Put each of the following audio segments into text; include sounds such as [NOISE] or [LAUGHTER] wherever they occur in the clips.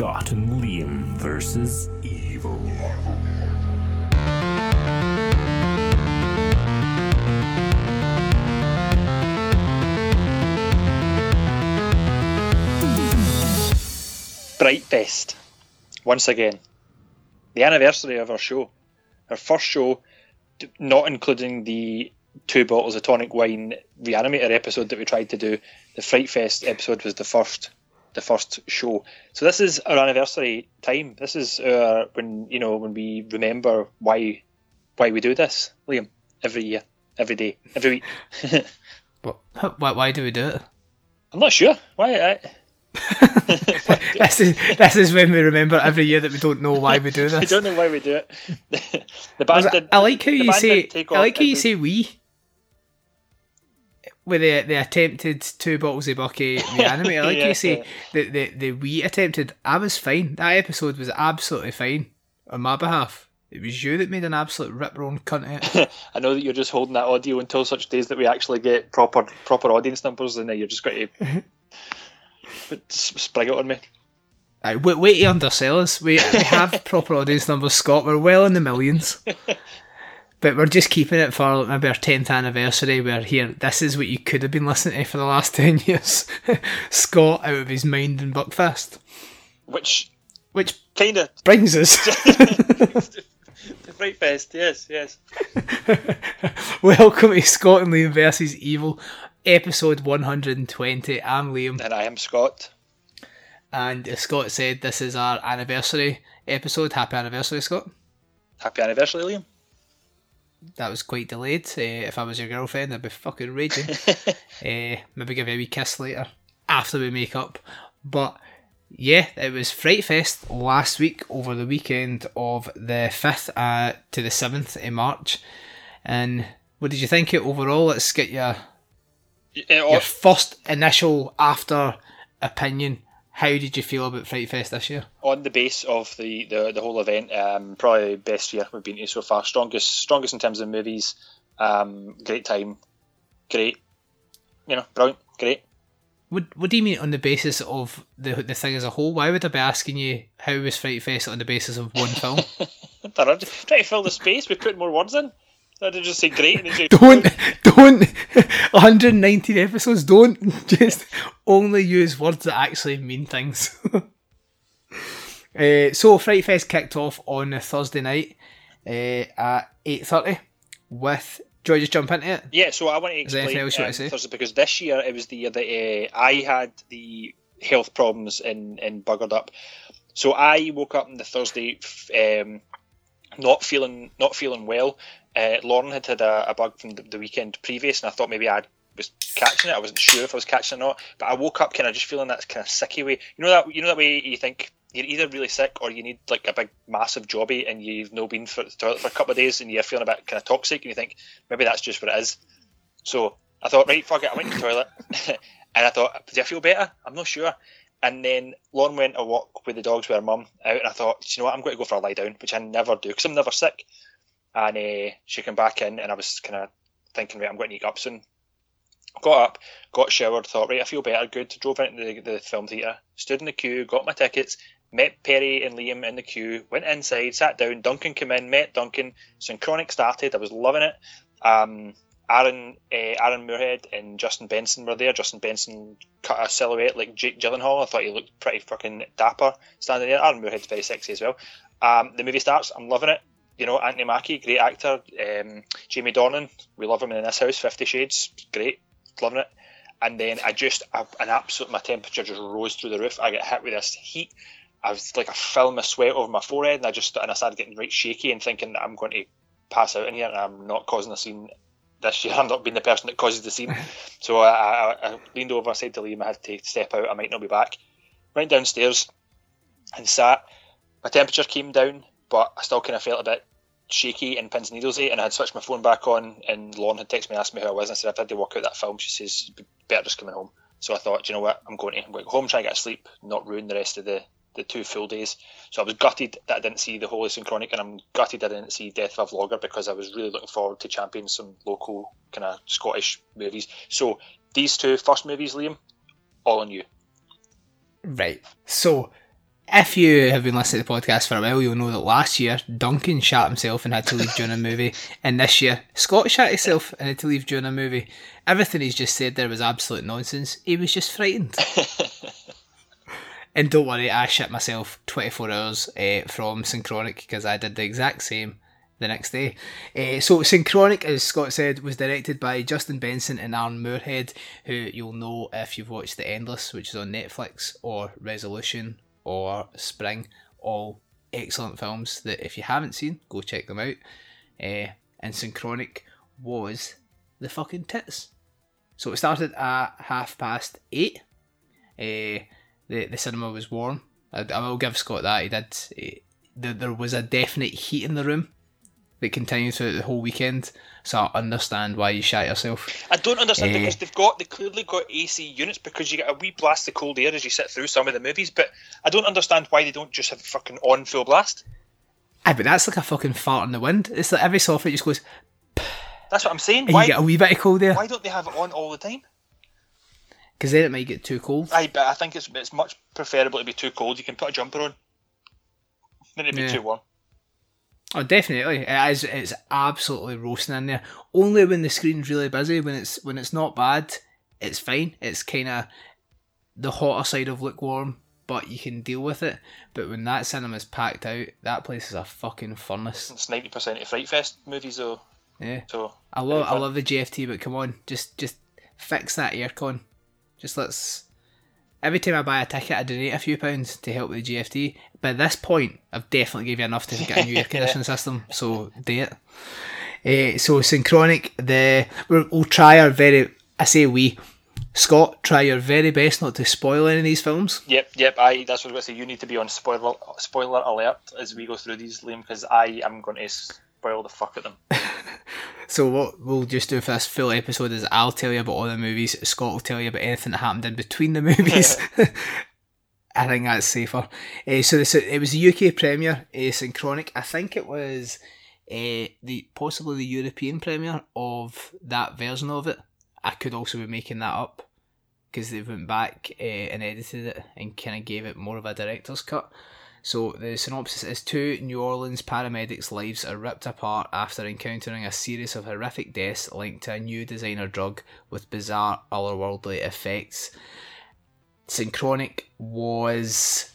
Scott and Liam versus Evil. Fright Fest, once again. The anniversary of our show. Our first show, not including the two bottles of tonic wine reanimator episode that we tried to do. The Fright Fest episode was the first the first show. So this is our anniversary time. This is our when you know when we remember why why we do this, Liam. Every year, every day, every week. [LAUGHS] What? Why, why do we do it? I'm not sure why. I, [LAUGHS] This is this is when we remember every year that we don't know why we do [LAUGHS] this. I don't know why we do it. the band I, did, I like how you say I like how you say we. With the the attempted two bottles of bucky reanimator, [LAUGHS] I like Yeah, you say yeah. the, the the we attempted. I was fine. That episode was absolutely fine on my behalf. It was you that made an absolute rip roaring cunt. [LAUGHS] I know that you're just holding that audio until such days that we actually get proper proper audience numbers, and then you're just going to [LAUGHS] spring it on me. Aye, wait, wait to undersell us. We, we have proper audience numbers, Scott. We're well in the millions. But we're just keeping it for maybe our 10th anniversary. We're here. This is what you could have been listening to for the last [LAUGHS] 10 years. Scott out of his mind in Buckfast. Which Which kind of brings us. [LAUGHS] the Fright Fest, yes, yes. [LAUGHS] Welcome to Scott and Liam versus Evil, episode 120. I'm Liam. And I am Scott. And as Scott said, this is our anniversary episode. Happy anniversary, Scott. Happy anniversary, Liam. That was quite delayed. Uh, if I was your girlfriend, I'd be fucking raging. uh, [LAUGHS] maybe give you a wee kiss later after we make up. But yeah, it was Fright Fest last week over the weekend of the 5th uh, to the 7th in March. And what did you think of it overall? Let's get your, your first initial after opinion. How did you feel about Fright Fest this year? on the base of the, the, the whole event, um, probably best year we've been to so far. Strongest strongest in terms of movies. Um, great time. Great. You know, brilliant. Great. What What do you mean on the basis of the the thing as a whole? Why would I be asking you how was Fright Fest on the basis of one film? I don't know, just trying to fill the space. We put more words in. I did just say great [LAUGHS] don't don't [LAUGHS] 119 episodes. Don't [LAUGHS] just only use words that actually mean things. uh, so Fright Fest kicked off on a Thursday night uh, at 8:30 with. Do I just jump into it? Yeah, so I want to explain else um, to say? Thursday because this year it was the year that uh, I had the health problems and and buggered up. So I woke up on the Thursday, um, not feeling not feeling well. Uh, Lauren had had a, a bug from the, the weekend previous, and I thought maybe I was catching it. I wasn't sure if I was catching it or not, but I woke up kind of just feeling that kind of sicky way. You know that you know that way you think you're either really sick or you need like a big massive jobby and you've no been for the toilet for a couple of days and you're feeling a bit kind of toxic and you think maybe that's just what it is. So I thought, right, fuck it, I went to the toilet [LAUGHS] and I thought, do I feel better? I'm not sure. And then Lauren went a walk with the dogs with her mum out, and I thought, you know what, I'm going to go for a lie down, which I never do because I'm never sick. And uh, she came back in, and I was kind of thinking, right, I'm going to eat up soon. Got up, got showered, thought, right, I feel better, good. Drove into the, the film theatre, stood in the queue, got my tickets, met Perry and Liam in the queue, went inside, sat down. Duncan came in, met Duncan. Synchronic started. I was loving it. Um, Aaron, uh, Aaron Moorhead and Justin Benson were there. Justin Benson cut a silhouette like Jake Gyllenhaal. I thought he looked pretty fucking dapper standing there. Aaron Moorhead's very sexy as well. Um, the movie starts. I'm loving it. You know, Anthony Mackie, great actor. Um, Jamie Dornan, we love him in this house. Fifty Shades, great, loving it. And then I just, I, an absolute, my temperature just rose through the roof. I get hit with this heat. I was like a film of sweat over my forehead, and I just, and I started getting right shaky and thinking I'm going to pass out in here, and I'm not causing a scene this year. [LAUGHS] I'm not being the person that causes the scene. [LAUGHS] so I, I, I leaned over, I said to Liam I had to step out, I might not be back. Went downstairs and sat. My temperature came down, but I still kind of felt a bit shaky and pins and needlesy, eh? and I had switched my phone back on, and Lauren had texted me and asked me who I was, and I said I've had to walk out that film. She says, better just coming home. So I thought, "Do you know what, I'm going to, I'm going home, try and get sleep, not ruin the rest of the, the two full days. So I was gutted that I didn't see the Holy Synchronic, and I'm gutted I didn't see Death of a Vlogger because I was really looking forward to championing some local kind of Scottish movies. So these two first movies, Liam, all on you. Right. So, if you have been listening to the podcast for a while, you'll know that last year Duncan shot himself and had to leave during a movie, and this year Scott shot himself and had to leave during a movie. Everything he's just said there was absolute nonsense. He was just frightened. [LAUGHS] and don't worry, I shit myself 24 hours uh, from Synchronic because I did the exact same the next day. Uh, so Synchronic, as Scott said, was directed by Justin Benson and Aaron Moorhead, who you'll know if you've watched The Endless, which is on Netflix, or Resolution, or Spring, all excellent films that if you haven't seen, go check them out. Uh, and Synchronic was the fucking tits. So it started at half past eight. Uh, the the cinema was warm. I, I will give Scott that he did. He, there, there was a definite heat in the room that continued throughout the whole weekend. So I understand why you shot yourself. I don't understand Eh. because they've got they clearly got AC units because you get a wee blast of cold air as you sit through some of the movies, but I don't understand why they don't just have fucking on full blast. Aye, but that's like a fucking fart in the wind. It's like every sofa just goes, That's what I'm saying. Why you get a wee bit of cold there. why don't they have it on all the time? Because then it might get too cold. I but I think it's it's much preferable to be too cold. You can put a jumper on. Then it'd be Yeah. too warm. Oh, definitely. It is. It's absolutely roasting in there. Only when the screen's really busy. When it's when it's not bad, it's fine. It's kind of the hotter side of lukewarm, but you can deal with it. But when that cinema's packed out, that place is a fucking furnace. It's ninety percent of Fright Fest movies though. Yeah. So I love I love the GFT, but come on, just just fix that aircon. Just let's. Every time I buy a ticket, I donate a few pounds to help with the GFT. By this point, I've definitely gave you enough to get a new air [LAUGHS] conditioning system. So do it. Uh, so synchronic, the we'll, we'll try our very. I say we. Scott, try your very best not to spoil any of these films. Yep, yep. I that's what I was going to say. You need to be on spoiler spoiler alert as we go through these, Liam, because I am going to spoil the fuck at them. So what we'll just do for this full episode is I'll tell you about all the movies. Scott will tell you about anything that happened in between the movies. [LAUGHS] [LAUGHS] I think that's safer. Uh, so this, it was the UK premiere, uh, Synchronic. I think it was uh, the possibly the European premiere of that version of it. I could also be making that up because they went back uh, and edited it and kind of gave it more of a director's cut. So the synopsis is two New Orleans paramedics' lives are ripped apart after encountering a series of horrific deaths linked to a new designer drug with bizarre otherworldly effects. Synchronic was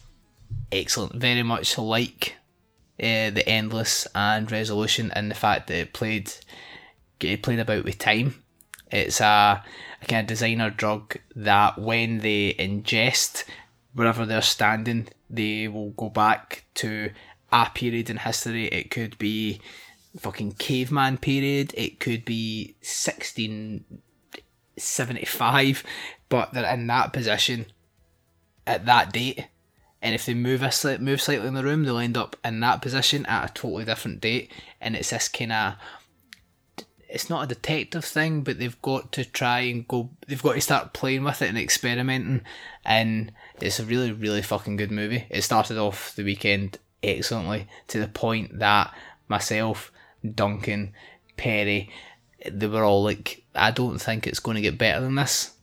excellent, very much like uh, the Endless and Resolution in the fact that it played it played about with time. It's a, a kind of designer drug that when they ingest, wherever they're standing, they will go back to a period in history. It could be fucking caveman period. It could be 1675, but they're in that position at that date. And if they move a sli- move slightly in the room, they'll end up in that position at a totally different date. And it's this kind of it's not a detective thing, but they've got to try and go. They've got to start playing with it and experimenting, and it's a really, really fucking good movie. It started off the weekend excellently to the point that myself, Duncan, Perry, they were all like, "I don't think it's going to get better than this."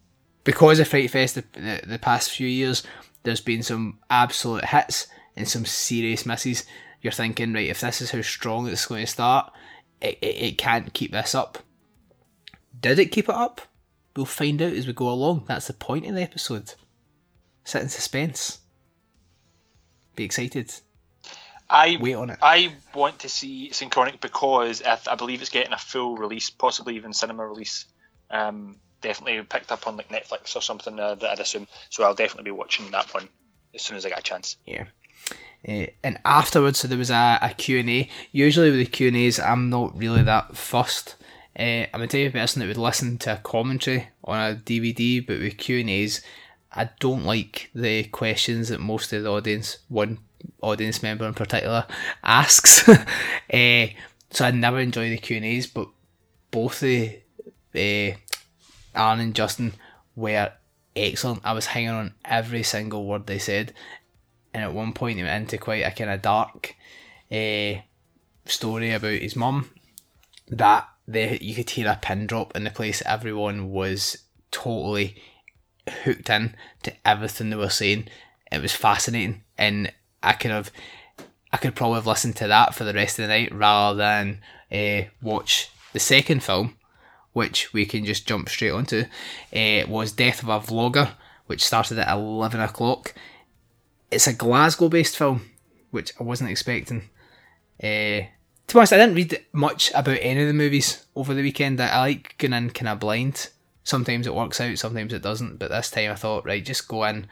Because of Fright Fest the, the, the past few years, there's been some absolute hits and some serious misses. You're thinking, right, if this is how strong it's going to start, it, it, it can't keep this up. Did it keep it up? We'll find out as we go along. That's the point of the episode. Sit in suspense. Be excited. I Wait on it. I want to see Synchronic because I, I believe it's getting a full release, possibly even cinema release. Um, definitely picked up on like Netflix or something. Uh, that I'd assume. So I'll definitely be watching that one as soon as I get a chance. Yeah. Uh, and afterwards, so there was a, a Q&A. Usually with the Q&As, I'm not really that fussed. Uh, I'm a type of person that would listen to a commentary on a DVD, but with Q&As, I don't like the questions that most of the audience, one audience member in particular, asks. uh, [LAUGHS] so I never enjoy the Q&As, but both the uh, Aaron and Justin were excellent. I was hanging on every single word they said and at one point he went into quite a kind of dark uh, story about his mum that they, you could hear a pin drop in the place everyone was totally hooked in to everything they were saying it was fascinating and I could have, I could probably have listened to that for the rest of the night rather than uh, watch the second film, which we can just jump straight onto. Uh, was Death of a Vlogger, which started at eleven o'clock. It's a Glasgow-based film, which I wasn't expecting. Uh, to be honest, I didn't read much about any of the movies over the weekend. I, I like going in kind of blind. Sometimes it works out, sometimes it doesn't. But this time I thought, right, just go in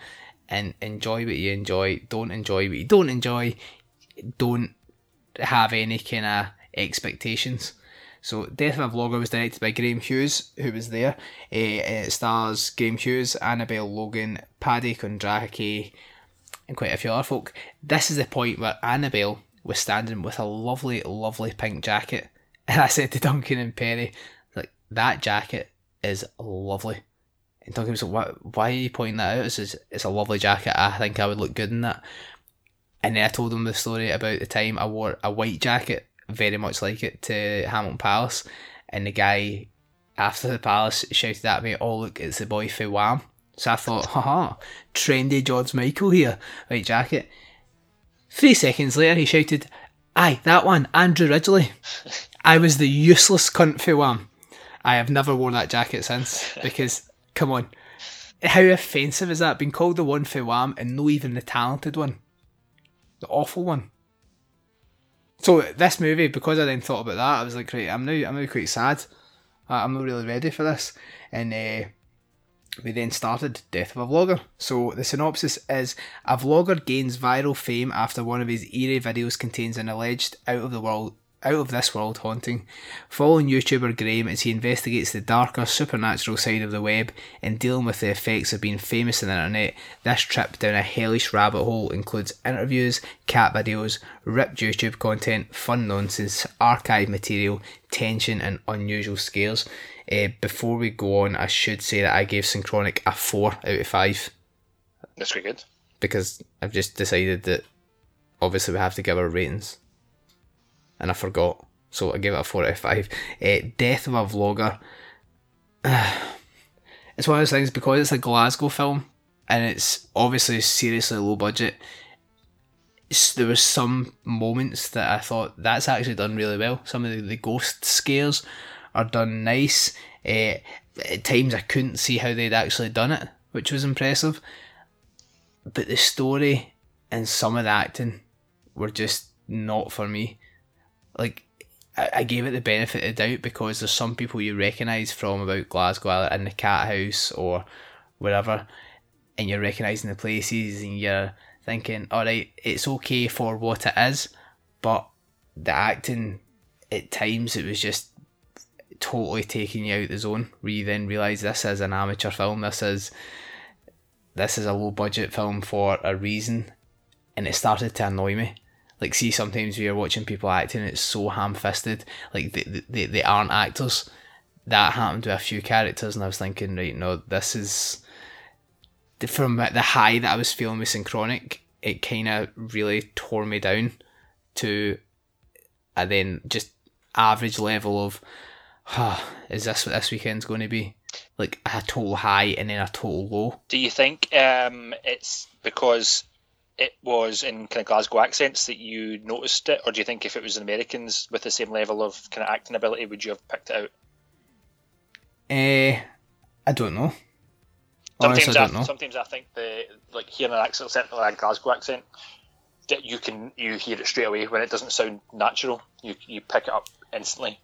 and enjoy what you enjoy. Don't enjoy what you don't enjoy. Don't have any kind of expectations. So, Death of a Vlogger was directed by Graham Hughes, who was there. Uh, it stars Graham Hughes, Annabelle Logan, Paddy Kondracki, and quite a few other folk. This is the point where Annabelle was standing with a lovely, lovely pink jacket. [LAUGHS] And I said to Duncan and Perry, like, that jacket is lovely. And Duncan was like, why, why are you pointing that out? It's, just, it's a lovely jacket. I think I would look good in that. And then I told him the story about the time I wore a white jacket, very much like it, to Hamilton Palace. And the guy after the palace shouted at me, Oh, look, it's the boy for Wham. So I thought, haha, trendy George Michael here, white jacket. Three seconds later, he shouted, Aye, that one, Andrew Ridgeley. I was the useless cunt for Wham. I have never worn that jacket since because, come on, how offensive is that? Being called the one for Wham and no even the talented one, the awful one. So this movie, because I then thought about that, I was like, right, I'm now I'm now quite sad. I'm not really ready for this, and uh, we then started Death of a Vlogger. So the synopsis is a vlogger gains viral fame after one of his eerie videos contains an alleged out of the world out of this world haunting, following YouTuber Graham as he investigates the darker supernatural side of the web and dealing with the effects of being famous on the internet. This trip down a hellish rabbit hole includes interviews, cat videos, ripped YouTube content, fun nonsense, archive material, tension, and unusual scares. Uh, before we go on, I should say that I gave Synchronic a 4 out of 5. That's quite good. Because I've just decided that obviously we have to give our ratings and I forgot. So I gave it a 4 out of 5. Uh, Death of a Vlogger. [SIGHS] it's one of those things because it's a Glasgow film and it's obviously seriously low budget. There were some moments that I thought that's actually done really well. Some of the, the ghost scares are done nice. Uh, at times I couldn't see how they'd actually done it, which was impressive. But the story and some of the acting were just not for me like I, gave it the benefit of the doubt because there's some people you recognise from about Glasgow in the cat house or wherever, and you're recognising the places and you're thinking, all right, it's okay for what it is, but the acting at times it was just totally taking you out of the zone where you then realise this is an amateur film, this is this is a low budget film for a reason and it started to annoy me like, see, sometimes we are watching people acting, it's so ham fisted. Like, they, they, they aren't actors. That happened to a few characters, and I was thinking, right, no, this is. From the high that I was feeling with Synchronic, it kind of really tore me down to a then just average level of, is this what this weekend's going to be? Like a total high and then a total low. Do you think um, it's because it was in kind of Glasgow accents that you noticed it, or do you think if it was Americans with the same level of kind of acting ability, would you have picked it out? Uh, I don't know. Sometimes Honestly, I, I, don't know. sometimes I think the like hearing an accent, certainly a Glasgow accent, that you can you hear it straight away when it doesn't sound natural. You you pick it up instantly.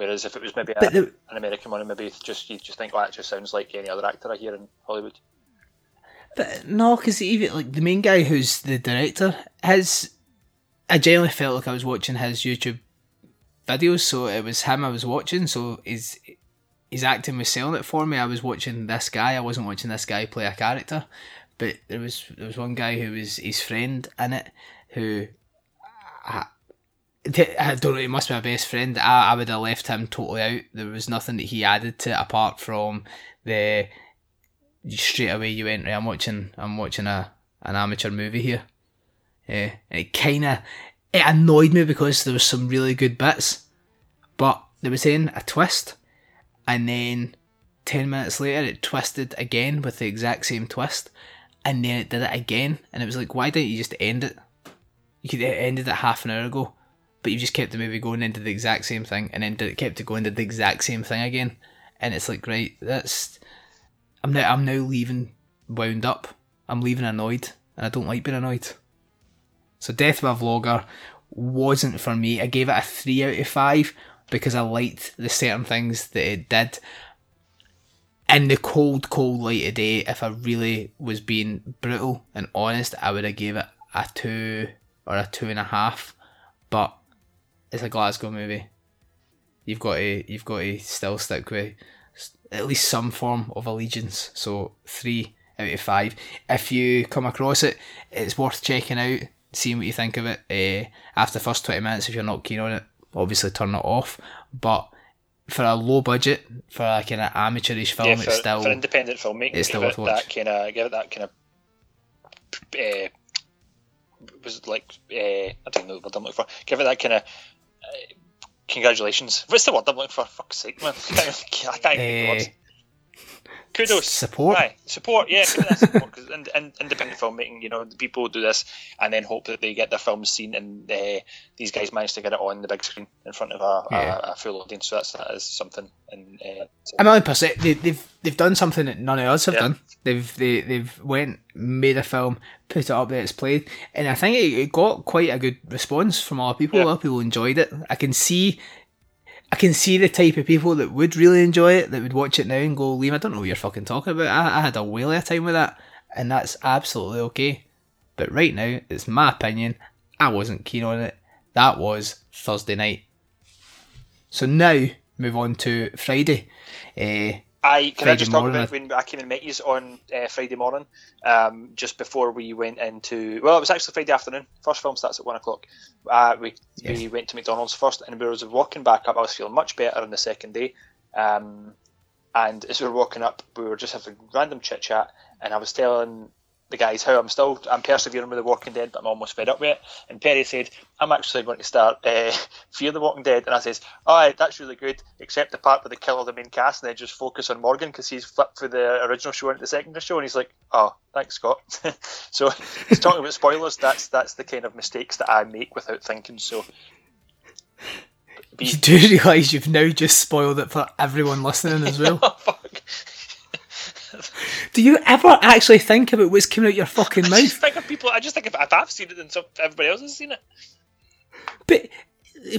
Whereas if it was maybe a, the, an American one, maybe just you just think, well, it just sounds like any other actor I hear in Hollywood. But no, because even like the main guy who's the director, his I genuinely felt like I was watching his YouTube videos, so it was him I was watching. So his his acting was selling it for me. I was watching this guy. I wasn't watching this guy play a character, but there was there was one guy who was his friend in it who. I, I don't know, he must be my best friend. I, I would have left him totally out. There was nothing that he added to it apart from the straight away you went right. I'm watching. I'm watching a an amateur movie here. Yeah, it kind of it annoyed me because there was some really good bits, but there was then a twist, and then ten minutes later it twisted again with the exact same twist, and then it did it again, and it was like, why didn't you just end it? You could it ended it half an hour ago, but you just kept the movie going and did the exact same thing, and then did, kept it going did the exact same thing again. And it's like, right, that's I'm now I'm now leaving wound up. I'm leaving annoyed, and I don't like being annoyed. So Death of a Vlogger wasn't for me. I gave it a three out of five because I liked the certain things that it did. In the cold, cold light of day, if I really was being brutal and honest, I would have gave it a two or a two and a half. But it's a Glasgow movie. You've got to you've got to still stick with at least some form of allegiance. So three out of five. If you come across it, it's worth checking out, seeing what you think of it. Uh, after the first twenty minutes, if you're not keen on it, obviously turn it off. But for a low budget, for a kind of amateurish film, yeah, for, it's still for independent filmmaking. it's still worth it that kind of give it that kind of. Uh, was it like uh, I don't know what I'm looking for. Give it that kind of. Congratulations. What's the word I'm looking for? Fuck's sake, man. [LAUGHS] I can't think of the Uh, words. Kudos. support. Aye, support, yeah, give it that support. Because in, in, independent filmmaking, you know, the people do this and then hope that they get their films seen, and uh, these guys manage to get it on the big screen in front of a, Yeah. a, a full audience. So that's that is something. And uh, so- A million percent. They, they've they've done something that none of us have Yeah. done. They've they they've went made a film, put it up there, it's played, and I think it, it got quite a good response from a lot of people. A lot of people enjoyed it. I can see. I can see the type of people that would really enjoy it, that would watch it now and go, Liam, I don't know what you're fucking talking about. I, I had a whale of a time with that, and that's absolutely okay. But right now, it's my opinion. I wasn't keen on it. That was Thursday night. So now, move on to Friday. Uh, I can I just talk morning, about when I came and met you on uh, Friday morning, um, just before we went into. Well, it was actually Friday afternoon. First film starts at one o'clock. Uh, we we went to McDonald's first, and we were walking back up. I was feeling much better on the second day, um, and as we were walking up, we were just having random chit chat, and I was telling the guys how I'm still I'm persevering with The Walking Dead, but I'm almost fed up with it. And Perry said, "I'm actually going to start uh, [LAUGHS] Fear the Walking Dead," and I says, "All right, that's really good, except the part where they kill all the main cast and then just focus on Morgan because he's flipped through the original show into the secondary show." And he's like, "Oh, thanks, Scott." [LAUGHS] so he's talking about spoilers. That's that's the kind of mistakes that I make without thinking. So. Be- You do realise you've now just spoiled it for everyone listening as well. [LAUGHS] do you ever actually think about what's coming out your fucking mouth? [LAUGHS] I just think of people. I just think if, if I've seen it, then some, everybody else has seen it. But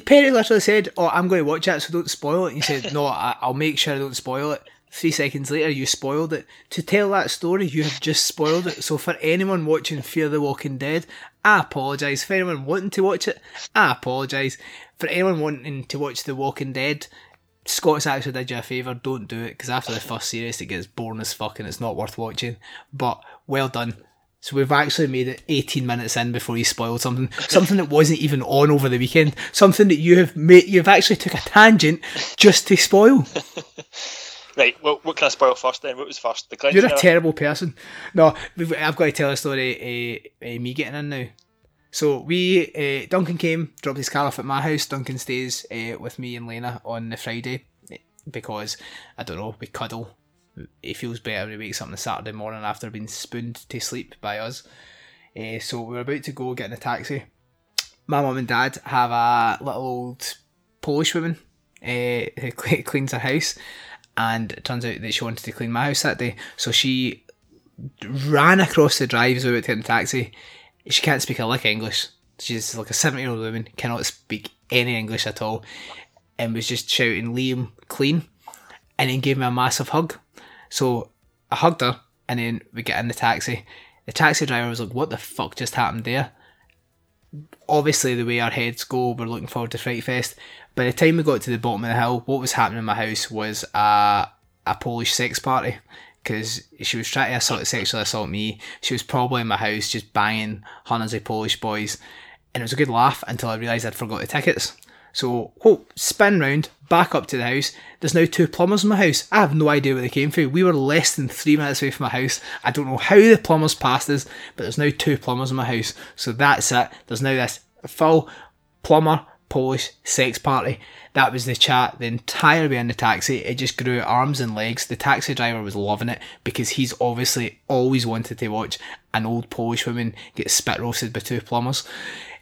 Perry literally said, "Oh, I'm going to watch that, so don't spoil it." And he said, "No, I, I'll make sure I don't spoil it." Three seconds later, you spoiled it. To tell that story, you have just spoiled it. So for anyone watching Fear the Walking Dead, I apologise. For anyone wanting to watch it, I apologise. For anyone wanting to watch The Walking Dead, Scott's actually did you a favour. Don't do it because after the first series, it gets boring as fuck and it's not worth watching. But well done. So we've actually made it 18 minutes in before you spoiled something, [LAUGHS] something that wasn't even on over the weekend, something that you have made. You've actually took a tangent just to spoil. [LAUGHS] Right. Well, what can I spoil first then? What was first? The cleansing. You're a terrible person. No, I've got to tell a story. Uh, uh, me getting in now. So we, uh, Duncan came, dropped his car off at my house. Duncan stays uh, with me and Lena on the Friday eh, because I don't know. We cuddle. He feels better when he wakes up on the Saturday morning after being spooned to sleep by us. Uh, so we are about to go get in a taxi. My mum and dad have a little old Polish woman who [LAUGHS] cleans her house, and it turns out that she wanted to clean my house that day. So she ran across the drive as we were to get in the taxi. She can't speak a lick English. She's like a 70 year old woman, cannot speak any English at all, and was just shouting, Liam, clean, and then gave me a massive hug. So I hugged her, and then we get in the taxi. The taxi driver was like, What the fuck just happened there? Obviously, the way our heads go, we're looking forward to Fright Fest. By the time we got to the bottom of the hill, what was happening in my house was a, a Polish sex party. Because she was trying to assault, sexually assault me. She was probably in my house just banging hundreds of Polish boys. And it was a good laugh until I realised I'd forgot the tickets. So, whoa, spin round, back up to the house. There's now two plumbers in my house. I have no idea where they came from. We were less than three minutes away from my house. I don't know how the plumbers passed us, but there's now two plumbers in my house. So that's it. There's now this full plumber Polish sex party. That was the chat the entire way in the taxi. It just grew arms and legs. The taxi driver was loving it because he's obviously always wanted to watch an old Polish woman get spit roasted by two plumbers.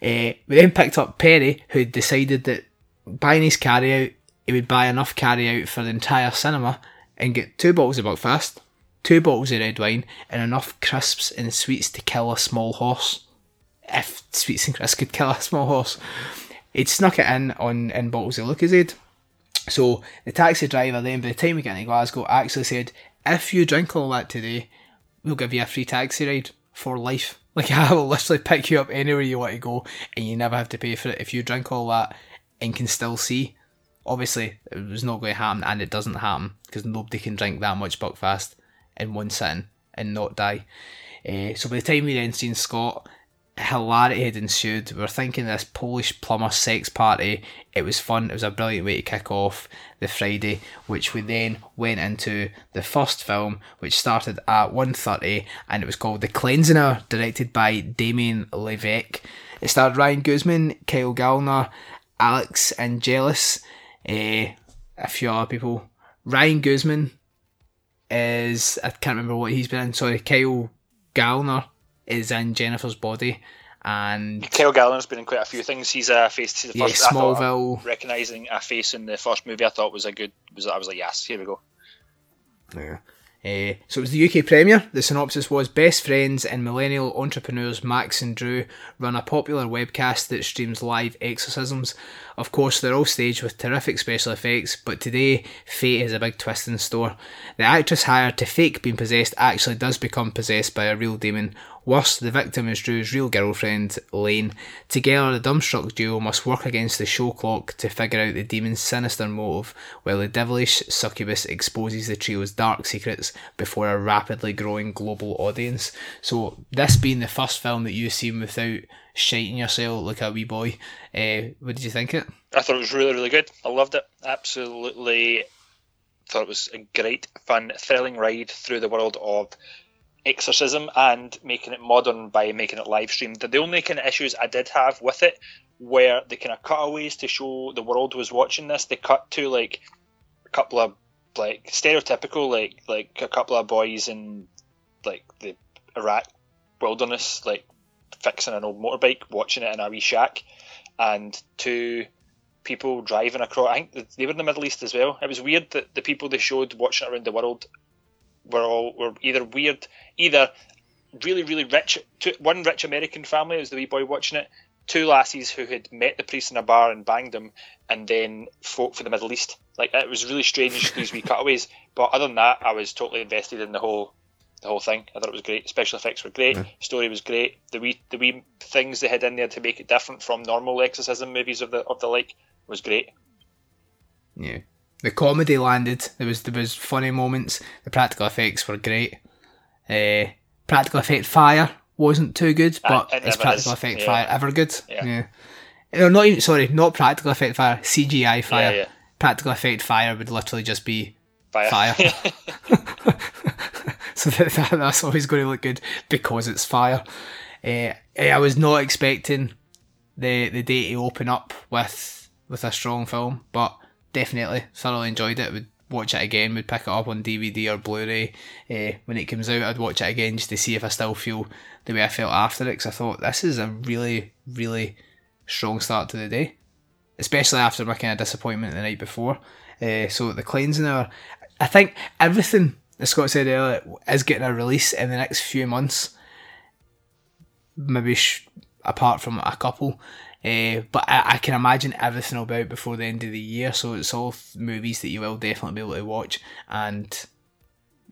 Uh, we then picked up Perry, who decided that buying his carry out, he would buy enough carry out for the entire cinema and get two bottles of Buckfast, two bottles of red wine, and enough crisps and sweets to kill a small horse. If sweets and crisps could kill a small horse. He'd snuck it in on in bottles of Lucozade. So the taxi driver then, by the time we get into Glasgow, actually said, if you drink all that today, we'll give you a free taxi ride for life. [LAUGHS] Like I will literally pick you up anywhere you want to go, and you never have to pay for it if you drink all that and can still see. Obviously, it was not going to happen, and it doesn't happen because nobody can drink that much Buckfast in one sitting and not die. Uh, so by the time we then seen Scott, hilarity had ensued. We were thinking this Polish plumber sex party. It was fun. It was a brilliant way to kick off the Friday, which we then went into the first film, which started at 1.30 and it was called The Cleansing Hour, directed by Damien LeVeck. It starred Ryan Guzman, Kyle Gallner, Alix Angelis, uh, a few other people. Ryan Guzman is, I can't remember what he's been in, sorry, Kyle Gallner is in Jennifer's Body, and Kyle Gallner's been in quite a few things. He's a face. The yeah, first, thought, Smallville. recognizing a face in the first movie, I thought was a good. Was I was like, yes, here we go. Yeah. Uh, so it was the UK premiere. The synopsis was Best friends and millennial entrepreneurs Max and Drew run a popular webcast that streams live exorcisms. Of course, they're all staged with terrific special effects, but today, fate has a big twist in store. The actress hired to fake being possessed actually does become possessed by a real demon. Worse, the victim is Drew's real girlfriend, Lane. Together, the dumbstruck duo must work against the show clock to figure out the demon's sinister motive, while the devilish succubus exposes the trio's dark secrets before a rapidly growing global audience. So, this being the first film that you've seen without shiting yourself like a wee boy, uh, what did you think it? I thought it was really, really good. I loved it. Absolutely thought it was a great, fun, thrilling ride through the world of exorcism and making it modern by making it live streamed. The, only kind of issues I did have with it were the kind of cutaways to show the world was watching this. They cut to like a couple of like stereotypical like like a couple of boys in like the Iraq wilderness like fixing an old motorbike, watching it in a wee shack, and two people driving across. I think they were in the Middle East as well. It was weird that the people they showed watching it around the world were all were either weird, either really really rich. Two, one rich American family was the wee boy watching it. Two lassies who had met the priest in a bar and banged him, and then fought for the Middle East. Like it was really strange [LAUGHS] these wee cutaways. But other than that, I was totally invested in the whole the whole thing. I thought it was great. Special effects were great. Story was great. The wee the wee things they had in there to make it different from normal exorcism movies of the of the like was great. Yeah. The comedy landed. There was there was funny moments. The practical effects were great. Uh, practical effect fire wasn't too good, but it is practical is. effect Yeah. fire ever good? Yeah. No, not even sorry, not practical effect fire. CGI fire. Yeah, yeah. Practical effect fire would literally just be Fire. fire. [LAUGHS] [LAUGHS] so that, that, that's always going to look good because it's fire. Uh, I was not expecting the the day to open up with with a strong film, but definitely thoroughly enjoyed it. Would watch it again. Would pick it up on DVD or Blu-ray uh, when it comes out. I'd watch it again just to see if I still feel the way I felt after it. Because I thought this is a really really strong start to the day, especially after my kind of disappointment the night before. Uh, so the cleansing hour, I think everything as Scott said earlier is getting a release in the next few months. Maybe sh- apart from a couple. Uh, but I, I can imagine everything will be out before the end of the year, so it's all movies that you will definitely be able to watch and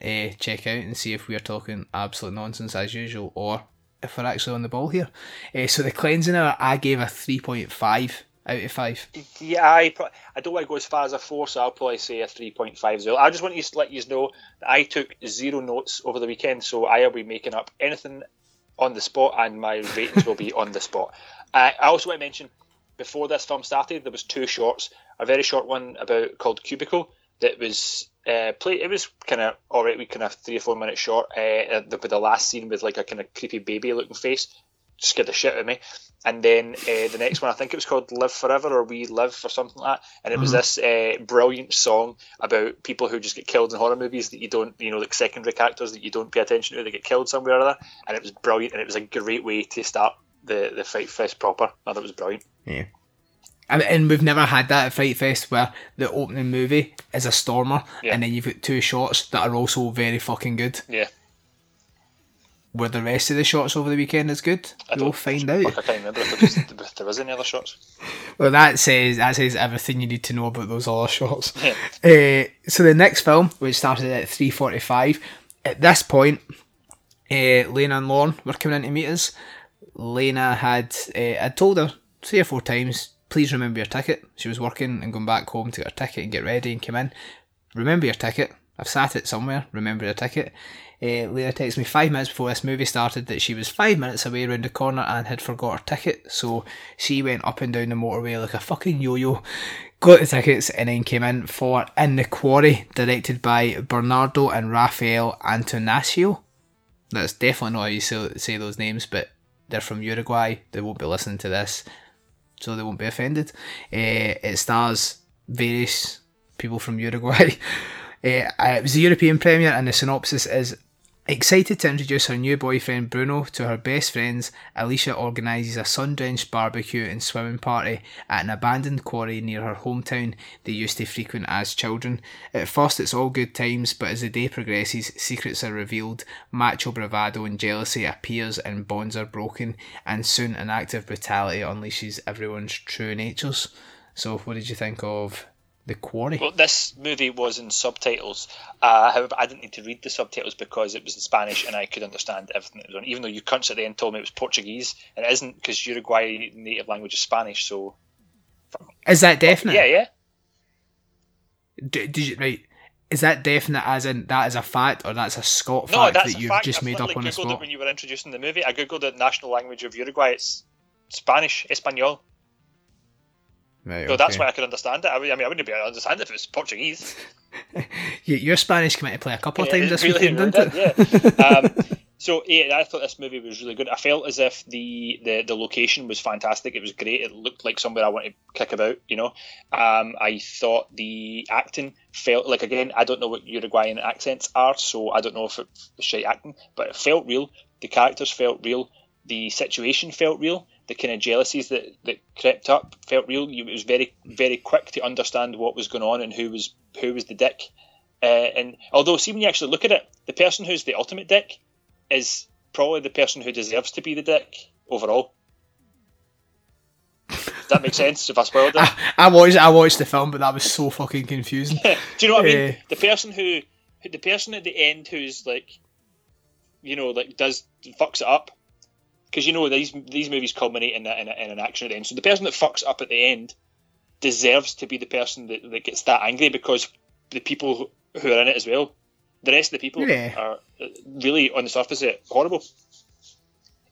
uh, check out and see if we are talking absolute nonsense as usual or if we're actually on the ball here. Uh, so the cleansing hour, I gave a 3.5 out of 5. Yeah, I I don't want to go as far as a four, so I'll probably say a three point five zero. I just want to let you know that I took zero notes over the weekend, so I'll be making up anything on the spot, and my ratings will be on the spot. I also want to mention before this film started, there was two shorts. A very short one about called Cubicle that was uh, play. It was kind of alright. We kind of three or four minutes short. Uh, the, the last scene with like a kind of creepy baby looking face. scared the shit out of me. And then uh, the next one, I think it was called "Live Forever" or "We Live" or something like that. And it was this uh, brilliant song about people who just get killed in horror movies that you don't, you know, like secondary characters that you don't pay attention to. They get killed somewhere or other. And it was brilliant, and it was a great way to start the the Fright Fest proper. I thought it was brilliant. Yeah. And, and we've never had that at Fright Fest where the opening movie is a stormer Yeah. and then you've got two shots that are also very fucking good. Yeah, Were the rest of the shots over the weekend as good? I We'll find Fuck, out. I can't remember if there, was, if there was any other shots. [LAUGHS] Well, that says that says everything you need to know about those other shots. uh, [LAUGHS] so the next film, which started at three forty-five, at this point, uh, Lena and Lauren were coming in to meet us. Lena had uh, I'd told her three or four times, please remember your ticket. She was working and going back home to get her ticket and get ready and come in. Remember your ticket. I've sat it somewhere. Remember your ticket. Uh, Lena texted me five minutes before this movie started that she was five minutes away around the corner and had forgot her ticket. So she went up and down the motorway like a fucking yo-yo, got the tickets, and then came in for In the Quarry, directed by Bernardo and Rafael Antonaccio. That's definitely not how you say those names, but they're from Uruguay. They won't be listening to this, so they won't be offended. Uh, it stars various people from Uruguay. [LAUGHS] Uh, it was a European premiere, and the synopsis is Excited to introduce her new boyfriend Bruno to her best friends, Alicia organises a sun drenched barbecue and swimming party at an abandoned quarry near her hometown they used to frequent as children. At first, it's all good times, but as the day progresses, secrets are revealed, macho bravado and jealousy appears, and bonds are broken, and soon an act of brutality unleashes everyone's true natures. So, what did you think of The Quarry? Well, this movie was in subtitles. Uh, however, I didn't need to read the subtitles because it was in Spanish and I could understand everything that was on. Even though you cunts at the end told me it was Portuguese, and it isn't because Uruguay native language is Spanish. So Is that definite? yeah, yeah. D- did you right? Is that definite as in that is a fact or that's a Scott No, fact that's that you've fact. just I've made up on the googled it spot? when you were introducing the movie. I googled the national language of Uruguay. It's Spanish, Espanol. Right, So that's why I could understand it. I mean, I, mean, wouldn't be able to understand it if it was Portuguese. [LAUGHS] Your Spanish came into play a couple of times this really, weekend, didn't it? yeah. um, [LAUGHS] so yeah, I thought this movie was really good. I felt as if the, the, the location was fantastic. It was great. It looked like somewhere I want to kick about. You know, um, I thought the acting felt like again. I don't know what Uruguayan accents are, so I don't know if it was shite acting, but it felt real. The characters felt real. The situation felt real. The kind of jealousies that, that crept up felt real. It was very very quick to understand what was going on and who was who was the dick. Uh, and although, see, when you actually look at it, the person who's the ultimate dick is probably the person who deserves to be the dick overall. Does that make [LAUGHS] sense if I spoiled it? I watched I watched the film, but that was so fucking confusing. [LAUGHS] Do you know what I mean? The person who- the person at the end who's like, you know, like does fucks it up, because you know these these movies culminate in, a, in, a, in an action at the end. So the person that fucks up at the end deserves to be the person that, that gets that angry because the people who- are in it as well, the rest of the people Yeah. are uh, really on the surface of it horrible.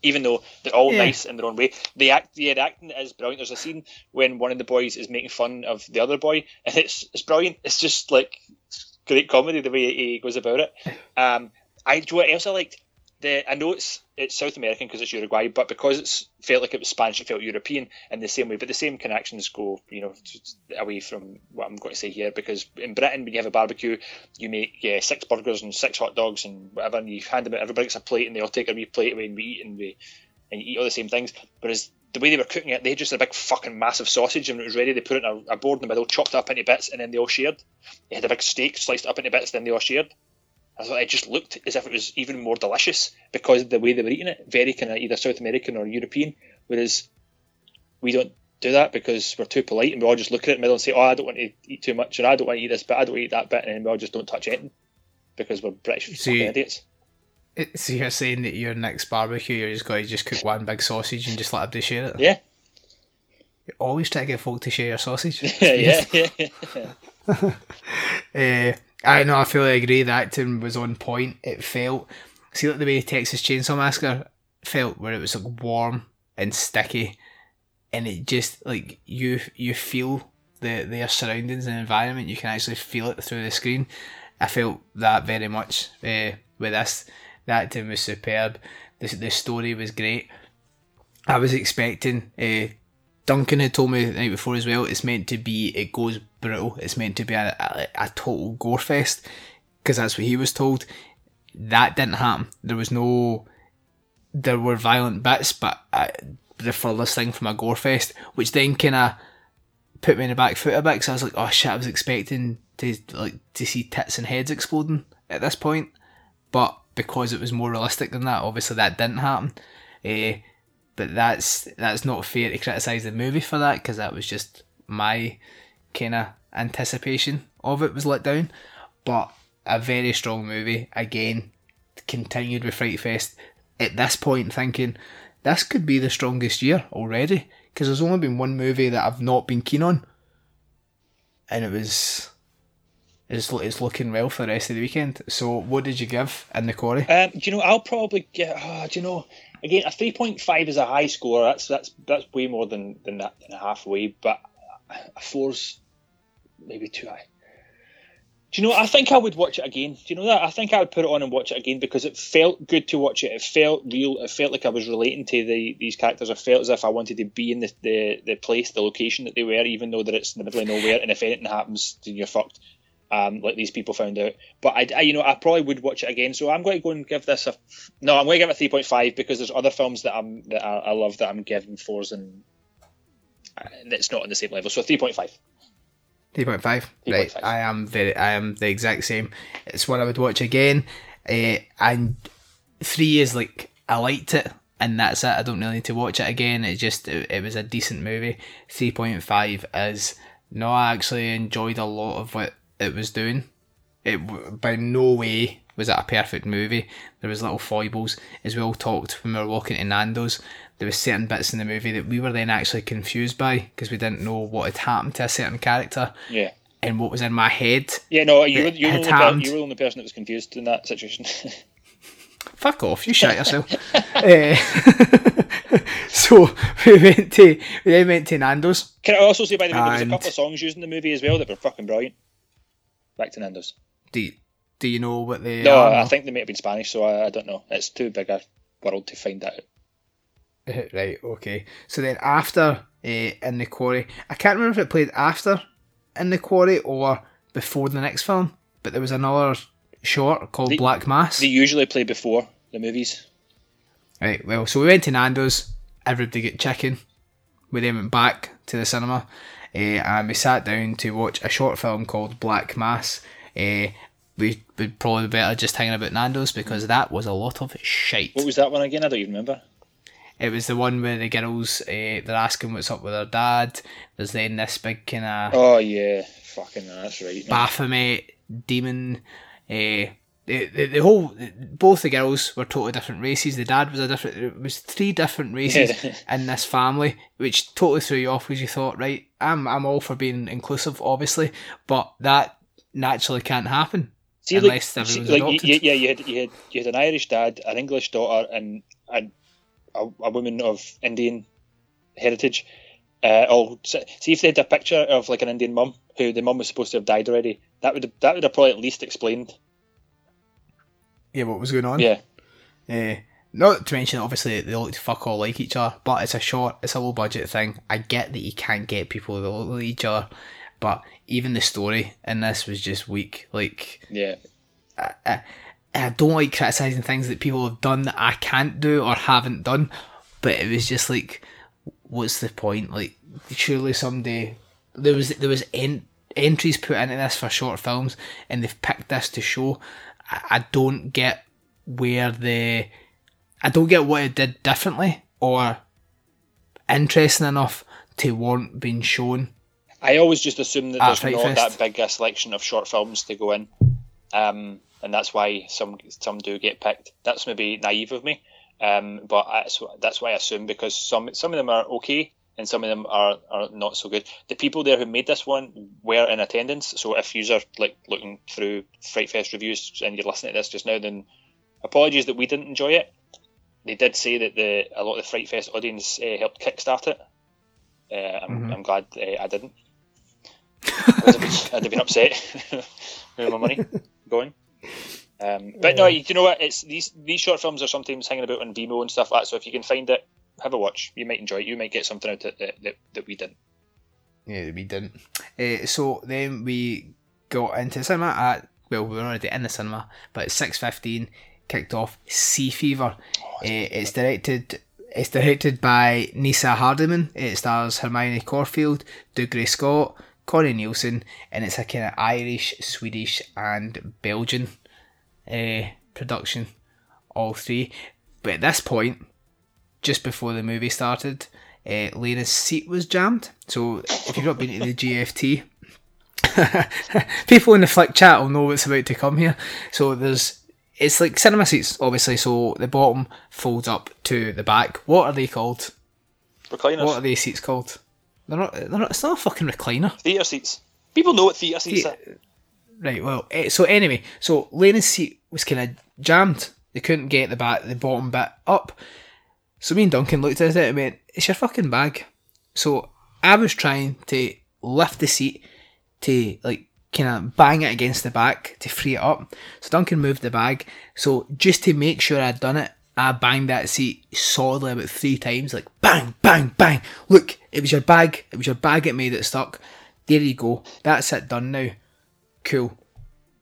Even though they're all Yeah. nice in their own way, the act, the acting is brilliant. There's a scene when one of the boys is making fun of the other boy, and it's it's brilliant. It's just like great comedy the way he goes about it. [LAUGHS] Um, I do you know what else I liked. The I know it's it's South American because it's Uruguay, but because it's felt like it was Spanish, it felt European in the same way. But the same connections go, you know, away from what I'm going to say here. Because in Britain, when you have a barbecue, you make yeah, six burgers and six hot dogs and whatever, and you hand them out. Everybody gets a plate, and they all take a wee plate away, and we eat and we and you eat all the same things. Whereas the way they were cooking it, they had just a big fucking massive sausage, and it was ready, they put it in a, a board in the middle, chopped up into bits, and then they all shared. They had a big steak sliced up into bits, then they all shared. I thought it just looked as if it was even more delicious because of the way they were eating it, very kind of either South American or European. Whereas we don't do that because we're too polite and we all just look at it in the middle and say, "Oh, I don't want to eat too much, and I don't want to eat this bit, I don't want to eat that bit," and then we all just don't touch anything because we're British See- fucking idiots. So you're saying that your next barbecue, you're just going to just cook one big sausage and just let everybody share it? Yeah, You always try to get folk to share your sausage. [LAUGHS] yeah, yeah, yeah. Uh, [LAUGHS] I know. I fully agree. The acting was on point. It felt, see, like the way Texas Chainsaw Massacre felt, where it was like warm and sticky, and it just like you you feel the their surroundings and environment. You can actually feel it through the screen. I felt that very much uh, with this. The acting was superb. The the story was great. I was expecting. Uh, Duncan had told me the night before as well. It's meant to be. It goes brutal. It's meant to be a, a, a total gore fest because that's what he was told. That didn't happen. There was no. There were violent bits, but uh, the furthest thing from a gore fest, which then kind of put me in the back foot a bit. Because I was like, oh shit, I was expecting to like to see tits and heads exploding at this point, but because it was more realistic than that, obviously that didn't happen. Uh, but that's that's not fair to criticise the movie for that because that was just my kind of anticipation of it was let down. But a very strong movie again, continued with Fright Fest. At this point, thinking this could be the strongest year already because there's only been one movie that I've not been keen on, and it was. It's, it's looking well for the rest of the weekend. So, what did you give in the quarry? Um, do you know? I'll probably get. Oh, do you know? Again, a three point five is a high score. That's that's that's way more than than that than halfway. But a four's maybe too high. Do you know? I think I would watch it again. Do you know that? I think I would put it on and watch it again because it felt good to watch it. It felt real. It felt like I was relating to the these characters. I felt as if I wanted to be in the the, the place, the location that they were, even though that it's in the middle of nowhere. And if anything happens, then you're fucked um, like these people found out. But I, I, you know, I probably would watch it again. So I'm going to go and give this a no. I'm going to give it three point five because there's other films that I'm that I, I love that I'm giving fours and it's not on the same level. So three point five. Three point five. Right. I am very. I am the exact same. It's one I would watch again. Uh, and three is like I liked it. And that's it. I don't really need to watch it again. It just it, it was a decent movie. Three point five is no. I actually enjoyed a lot of what it was doing. It by no way was it a perfect movie. There was little foibles, as we all talked when we were walking to Nando's. There was certain bits in the movie that we were then actually confused by because we didn't know what had happened to a certain character. Yeah. And what was in my head. Yeah, no, you were, you, were per- you were the only person that was confused in that situation. [LAUGHS] Fuck off! You shut yourself. uh, [LAUGHS] [LAUGHS] so we went to we then went to Nando's. Can I also say by the way, there was a couple of songs used in the movie as well that were fucking brilliant back to Nando's. Do you, do you know what they? No, are? I think they may have been Spanish, so I, I don't know. It's too big a world to find out. [LAUGHS] right. Okay. So then after uh, in the quarry, I can't remember if it played after in the quarry or before the next film, but there was another short called they, Black Mass. They usually play before the movies. Right. Well, so we went to Nando's. Everybody get chicken. We then went back to the cinema and we sat down to watch a short film called Black Mass. Uh, we would probably better just hanging about Nando's because that was a lot of shite. What was that one again? I don't even remember. It was the one where the girls uh, they're asking what's up with their dad. There's then this big kind of oh yeah, fucking that's right. Baphomet demon. Uh, the, the, the whole both the girls were totally different races. The dad was a different. It was three different races [LAUGHS] in this family, which totally threw you off because you thought, right, I'm I'm all for being inclusive, obviously, but that naturally can't happen See, unless like, everyone's like, adopted. You, yeah, you had you had you had an Irish dad, an English daughter, and a, a, a woman of Indian heritage. Uh, oh, see if they had a picture of like an Indian mum who the mum was supposed to have died already. That would that would have probably at least explained yeah, what was going on. Yeah. Uh, not to mention, obviously, they look fuck all like each other, but it's a short, it's a low budget thing. I get that you can't get people that look like each other, but even the story in this was just weak. Like, yeah. I, I, I don't like criticizing things that people have done that I can't do or haven't done, but it was just like, what's the point? Like, surely someday there was there was en- entries put into this for short films, and they've picked this to show. I don't get where the I don't get what it did differently or interesting enough to warrant being shown. I always just assume that there's not Fest. that big a selection of short films to go in, um, and that's why some some do get picked. That's maybe naive of me, um, but that's that's why I assume because some some of them are okay and some of them are, are not so good. The people there who made this one were in attendance, so if you are like looking through Fright Fest reviews and you're listening to this just now, then apologies that we didn't enjoy it. They did say that the a lot of the Fright Fest audience uh, helped kickstart it. Uh, I'm, mm-hmm. I'm, glad uh, I didn't. I'd, have been, upset [LAUGHS] with my money going. Um, but no, you know what? It's these these short films are sometimes hanging about on Vimeo and stuff like that. So if you can find it, have a watch. You might enjoy it. You might get something out of it that, that, that we didn't. Yeah, we didn't. Uh, so then we got into cinema at well, we were already in the cinema, but at six fifteen kicked off Sea Fever. uh, it's directed. It's directed by Neasa Hardiman. It stars Hermione Corfield, Dougray Scott, Connie Nielsen, and it's a kind of Irish, Swedish, and Belgian uh, production, all three. But at this point, just before the movie started, uh, Lena's seat was jammed. So if you've not been to the GFT, [LAUGHS] people in the flick chat will know what's about to come here. So there's it's like cinema seats, obviously. So the bottom folds up to the back. What are they called? Recliners. What are these seats called? They're not. They're not. It's not a fucking recliner. Theatre seats. People know what theatre seats are. Right. Well. eh, So anyway, so Lena's seat was kind of jammed. They couldn't get the back, the bottom bit up. So me and Duncan looked at it and went, "It's your fucking bag." So I was trying to lift the seat to like kind of bang it against the back to free it up. So Duncan moved the bag. So just to make sure I'd done it, I banged that seat solidly about three times, like bang, bang, bang. Look, it was your bag. It was your bag that made it stuck. There you go. That's it done now. Cool.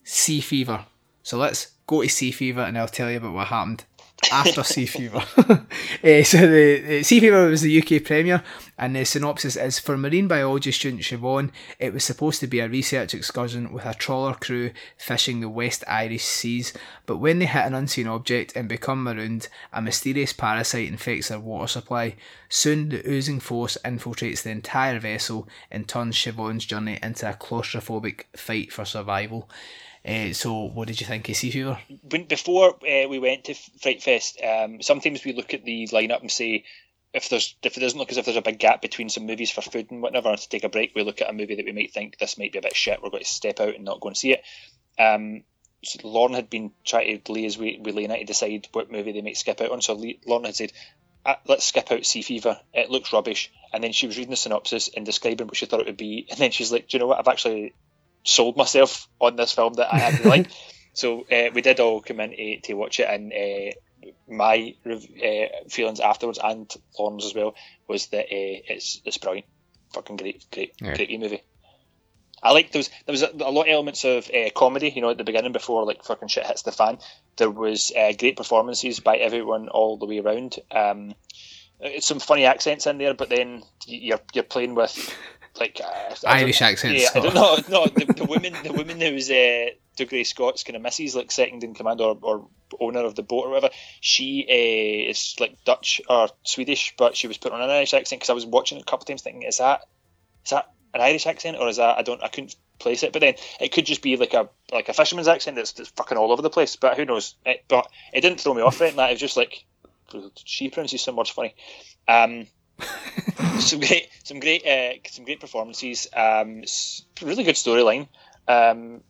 Sea fever. So let's go to sea fever and I'll tell you about what happened after sea fever. [LAUGHS] Eh, so the, the sea fever was the UK premiere, and the synopsis is for marine biology student Siobhan. It was supposed to be a research excursion with a trawler crew fishing the West Irish seas, but when they hit an unseen object and become marooned, a mysterious parasite infects their water supply. Soon, the oozing force infiltrates the entire vessel and turns Siobhan's journey into a claustrophobic fight for survival. Uh, so, what did you think of Sea Fever? before uh, we went to Fright Fest, um, sometimes we look at the lineup and say if there's if it doesn't look as if there's a big gap between some movies for food and whatever to take a break, we look at a movie that we might think this might be a bit shit. We're going to step out and not go and see it. Um, so Lauren had been trying to liaise with, with Lena to decide what movie they might skip out on. So Lauren had said, "Ah, "Let's skip out Sea Fever. It looks rubbish." And then she was reading the synopsis and describing what she thought it would be, and then she's like, "Do you know what? I've actually sold myself on this film that I had [LAUGHS] like." So uh, we did all come in to, to watch it, and uh, my rev- uh, feelings afterwards and Lauren's as well was that uh, it's it's brilliant, fucking great, great, Yeah. great movie. I like those. There was a, a lot of elements of uh, comedy, you know, at the beginning before like fucking shit hits the fan. There was uh, great performances by everyone all the way around. Um, it's some funny accents in there, but then you're you're playing with like uh, Irish accents. yeah, I don't know. No, the, the woman, the woman who's uh, Dougray Scott's kind of missus, like second in command or, or owner of the boat or whatever. She uh, is like Dutch or Swedish, but she was put on an Irish accent because I was watching it a couple of times, thinking, is that is that an Irish accent or is that I don't I couldn't place it. But then it could just be like a like a fisherman's accent that's, that's fucking all over the place. But who knows? It, but it didn't throw me off right. That it was just like she pronounces some words funny. Um, some great, some great, uh, some great performances. Um, really good storyline. Um,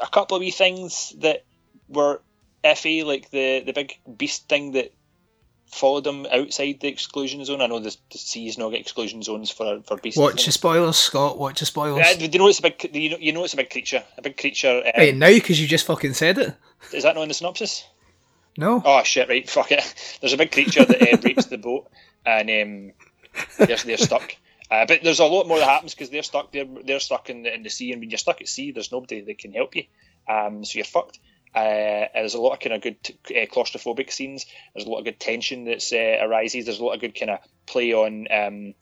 a couple of wee things that were iffy, like the the big beast thing that followed them outside the exclusion zone. I know the, the seas not get exclusion zones for for beasts. Watch the spoilers, Scott. Watch the spoilers. Uh, you know it's a big? You know, you know it's a big creature. A big creature. Um, Right now, because you just fucking said it. Is that not in the synopsis? No. Oh shit! Right, fuck it. There's a big creature that uh, breaks the boat, and um, they're, they're stuck. [LAUGHS] Uh, but there's a lot more that happens because they're stuck. They're they're stuck in the, in the sea, and when you're stuck at sea, there's nobody that can help you. Um, so you're fucked. Uh, there's a lot of kind of good uh, claustrophobic scenes. There's a lot of good tension that uh, arises. There's a lot of good kind of play on um,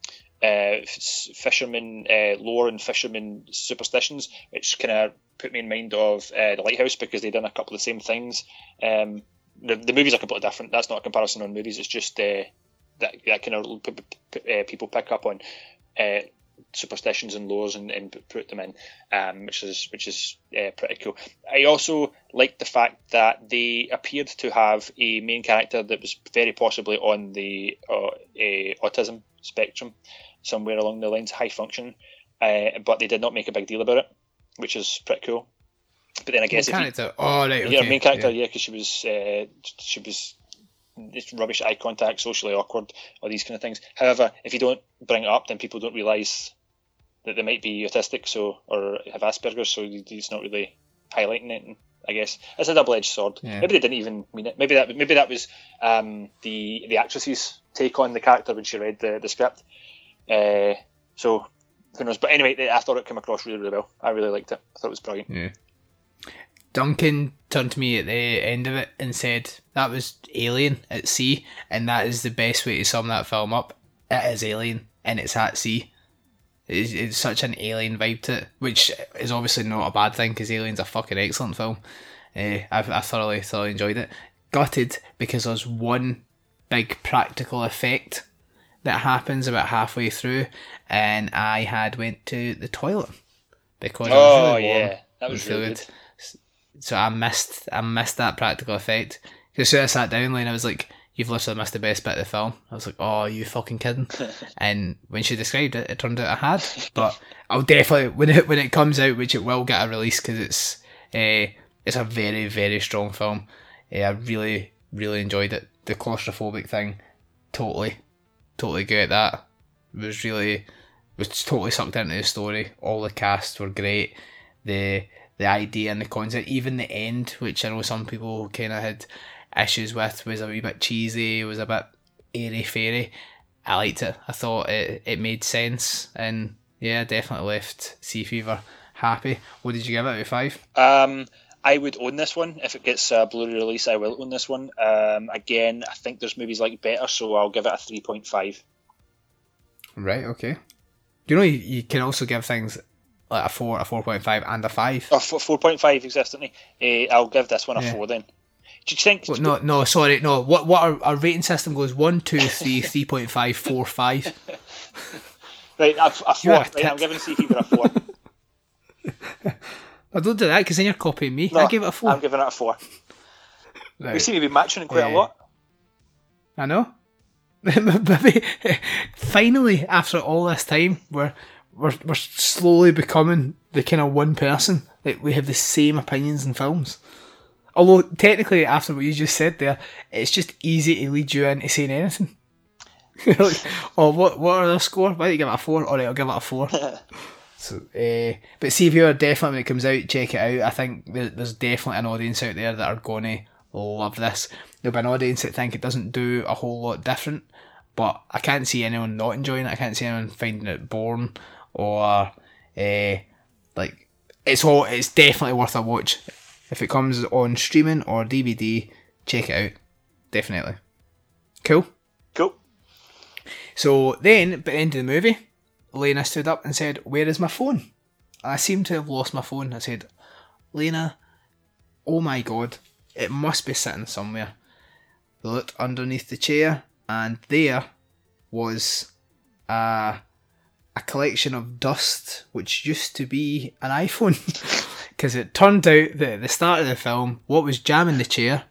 uh, f- fisherman uh, lore and fisherman superstitions, which kind of put me in mind of the Lighthouse because they've done a couple of the same things. Um, the, the movies are completely different. That's not a comparison on movies. It's just that, that kind of p- p- p- uh, people pick up on uh, superstitions and laws and, and put them in, um, which is which is uh, pretty cool. I also liked the fact that they appeared to have a main character that was very possibly on the uh, a autism spectrum, somewhere along the lines, high function, uh, but they did not make a big deal about it, which is pretty cool. But then I guess if you. Oh right. Okay. yeah, main character, yeah. yeah, because she was uh, she was it's rubbish eye contact, socially awkward, all these kind of things. However, if you don't bring it up, then people don't realise that they might be autistic, so or have Asperger's, so it's not really highlighting it. I guess it's a double-edged sword. Yeah. Maybe they didn't even mean it. Maybe that maybe that was um, the the actress's take on the character when she read the the script. Uh, so who knows? But anyway, I thought it came across really really well. I really liked it. I thought it was brilliant. Yeah. Duncan turned to me at the end of it and said that was Alien at sea, and that is the best way to sum that film up. It is Alien, and it's at sea. It's, it's such an alien vibe to it, which is obviously not a bad thing because Alien's a fucking excellent film. Uh, I, I thoroughly, thoroughly enjoyed it. Gutted because there's one big practical effect that happens about halfway through, and I had went to the toilet because I was Oh really warm yeah, that was really fluid. good. So I missed I missed that practical effect. Because soon as I sat down, Lane, I was like, "You've literally missed the best bit of the film." I was like, "Oh, are you fucking kidding?" [LAUGHS] and when she described it, it turned out I had. But I'll definitely when it when it comes out, which it will get a release because it's uh, it's a very very strong film. Uh, I really really enjoyed it. The claustrophobic thing, totally, totally get that. It was really was totally sucked into the story. All the cast were great. The the idea and the concept, even the end, which I know some people kind of had issues with, was a wee bit cheesy. Was a bit airy fairy. I liked it. I thought it it made sense, and yeah, definitely left Sea Fever happy. What did you give it out of five? Um, I would own this one if it gets a Blu-ray release. I will own this one. Um, again, I think there's movies like better, so I'll give it a three point five. Right. Okay. You know you, you can also give things like a four, a four point five, and a five. Oh, four point five existently. Uh, I'll give this one a Yeah. four then. Do you think? Well, no, no, sorry, no. What what our, our rating system goes one, two, three, [LAUGHS] three point five, four, five. [LAUGHS] Right, a, a four. A Right, I'm giving Fever a four. [LAUGHS] I don't do that because then you're copying me. No, I give it a 4 I'm giving it a four. We seem to be matching it quite a lot. I know. Finally, after all this time, we're we're we're slowly becoming the kind of one person that we have the same opinions in films. Although technically, after what you just said there, it's just easy to lead you into saying anything. [LAUGHS] Like, oh, what what are the score? Why don't you give it a four? All right, I'll give it a four. [LAUGHS] so, uh, but see if you're definitely when it comes out, check it out. I think there, there's definitely an audience out there that are gonna love this. There'll be an audience that think it doesn't do a whole lot different, but I can't see anyone not enjoying it. I can't see anyone finding it boring or uh, like it's all. It's definitely worth a watch. If it comes on streaming or DVD, check it out. Definitely. Cool. Cool. So then, at the end of the movie, Lena stood up and said, Where is my phone? I seem to have lost my phone. I said, Lena, oh my god, it must be sitting somewhere. Looked underneath the chair, and there was a, a collection of dust, which used to be an iPhone. [LAUGHS] Because it turned out that at the start of the film, what was jamming the chair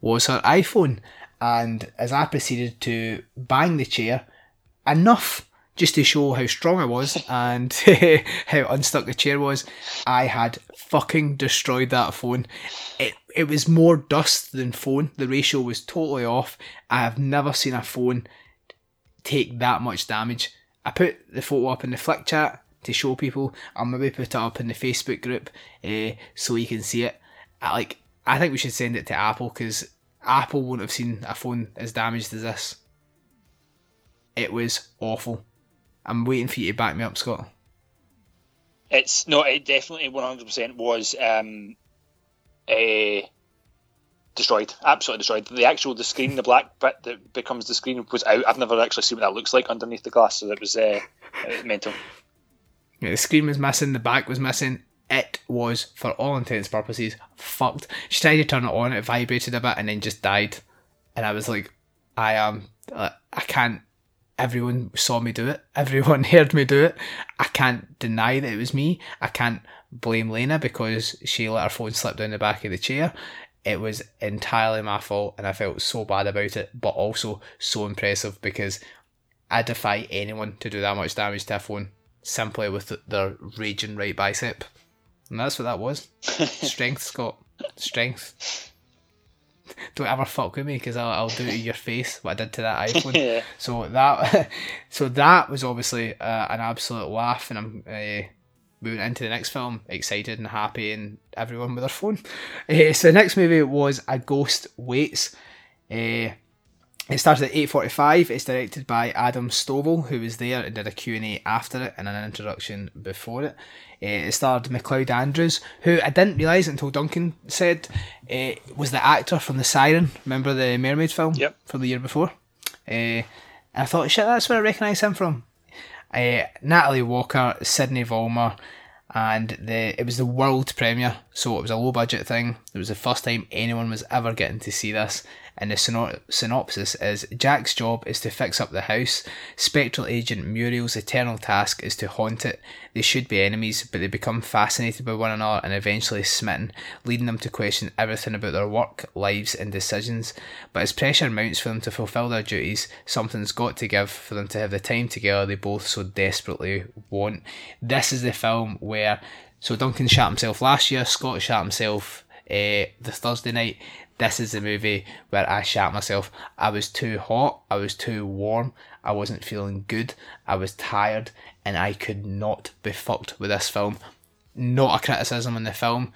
was her iPhone. And as I proceeded to bang the chair, enough just to show how strong I was [LAUGHS] and [LAUGHS] how unstuck the chair was, I had fucking destroyed that phone. It it was more dust than phone. The ratio was totally off. I have never seen a phone take that much damage. I put the photo up in the flick chat to show people. I'll maybe put it up in the Facebook group uh, so you can see it. I, like I think we should send it to Apple because Apple won't have seen a phone as damaged as this. It was awful. I'm waiting for you to back me up, Scott. It's no, it definitely 100% was um, uh, destroyed, absolutely destroyed. The actual the screen, the black bit that becomes the screen was out. I've never actually seen what that looks like underneath the glass, so it was uh, mental. Yeah, the screen was missing, the back was missing. It was, for all intents purposes, fucked. She tried to turn it on, it vibrated a bit, and then just died. And I was like, I am, uh, I can't. Everyone saw me do it. [LAUGHS] Everyone heard me do it. I can't deny that it was me. I can't blame Lena because she let her phone slip down the back of the chair. It was entirely my fault, and I felt so bad about it, but also so impressive because I defy anyone to do that much damage to a phone simply with their raging right bicep. And that's what that was. [LAUGHS] Strength, Scott. Strength. Don't ever fuck with me because I'll, I'll do to your face what I did to that [LAUGHS] iPhone. Yeah. So that, [LAUGHS] so that was obviously uh, an absolute laugh, and I'm uh, we went into the next film excited and happy, and everyone with their phone. Uh, so the next movie was A Ghost Waits. Uh, it started at 8.45. It's directed by Adam Stovall, who was there and did a Q&A after it and an introduction before it. Uh, it starred McLeod Andrews, who I didn't realise until Duncan said was the actor from The Siren. Remember the Mermaid film Yep. from the year before? And I thought, shit, that's where I recognise him from. Natalie Walker, Sydney Vollmer, and the it was the world premiere, so it was a low budget thing. It was the first time anyone was ever getting to see this. And the syno- synopsis is Jack's job is to fix up the house. Spectral agent Muriel's eternal task is to haunt it. They should be enemies, but they become fascinated by one another and eventually smitten, leading them to question everything about their work, lives, and decisions. But as pressure mounts for them to fulfill their duties, something's got to give for them to have the time together they both so desperately want. This is the film where so Duncan shot himself last year, Scott shot himself uh, the Thursday night. This is the movie where I shat myself. I was too hot, I was too warm, I wasn't feeling good, I was tired, and I could not be fucked with this film. Not a criticism on the film.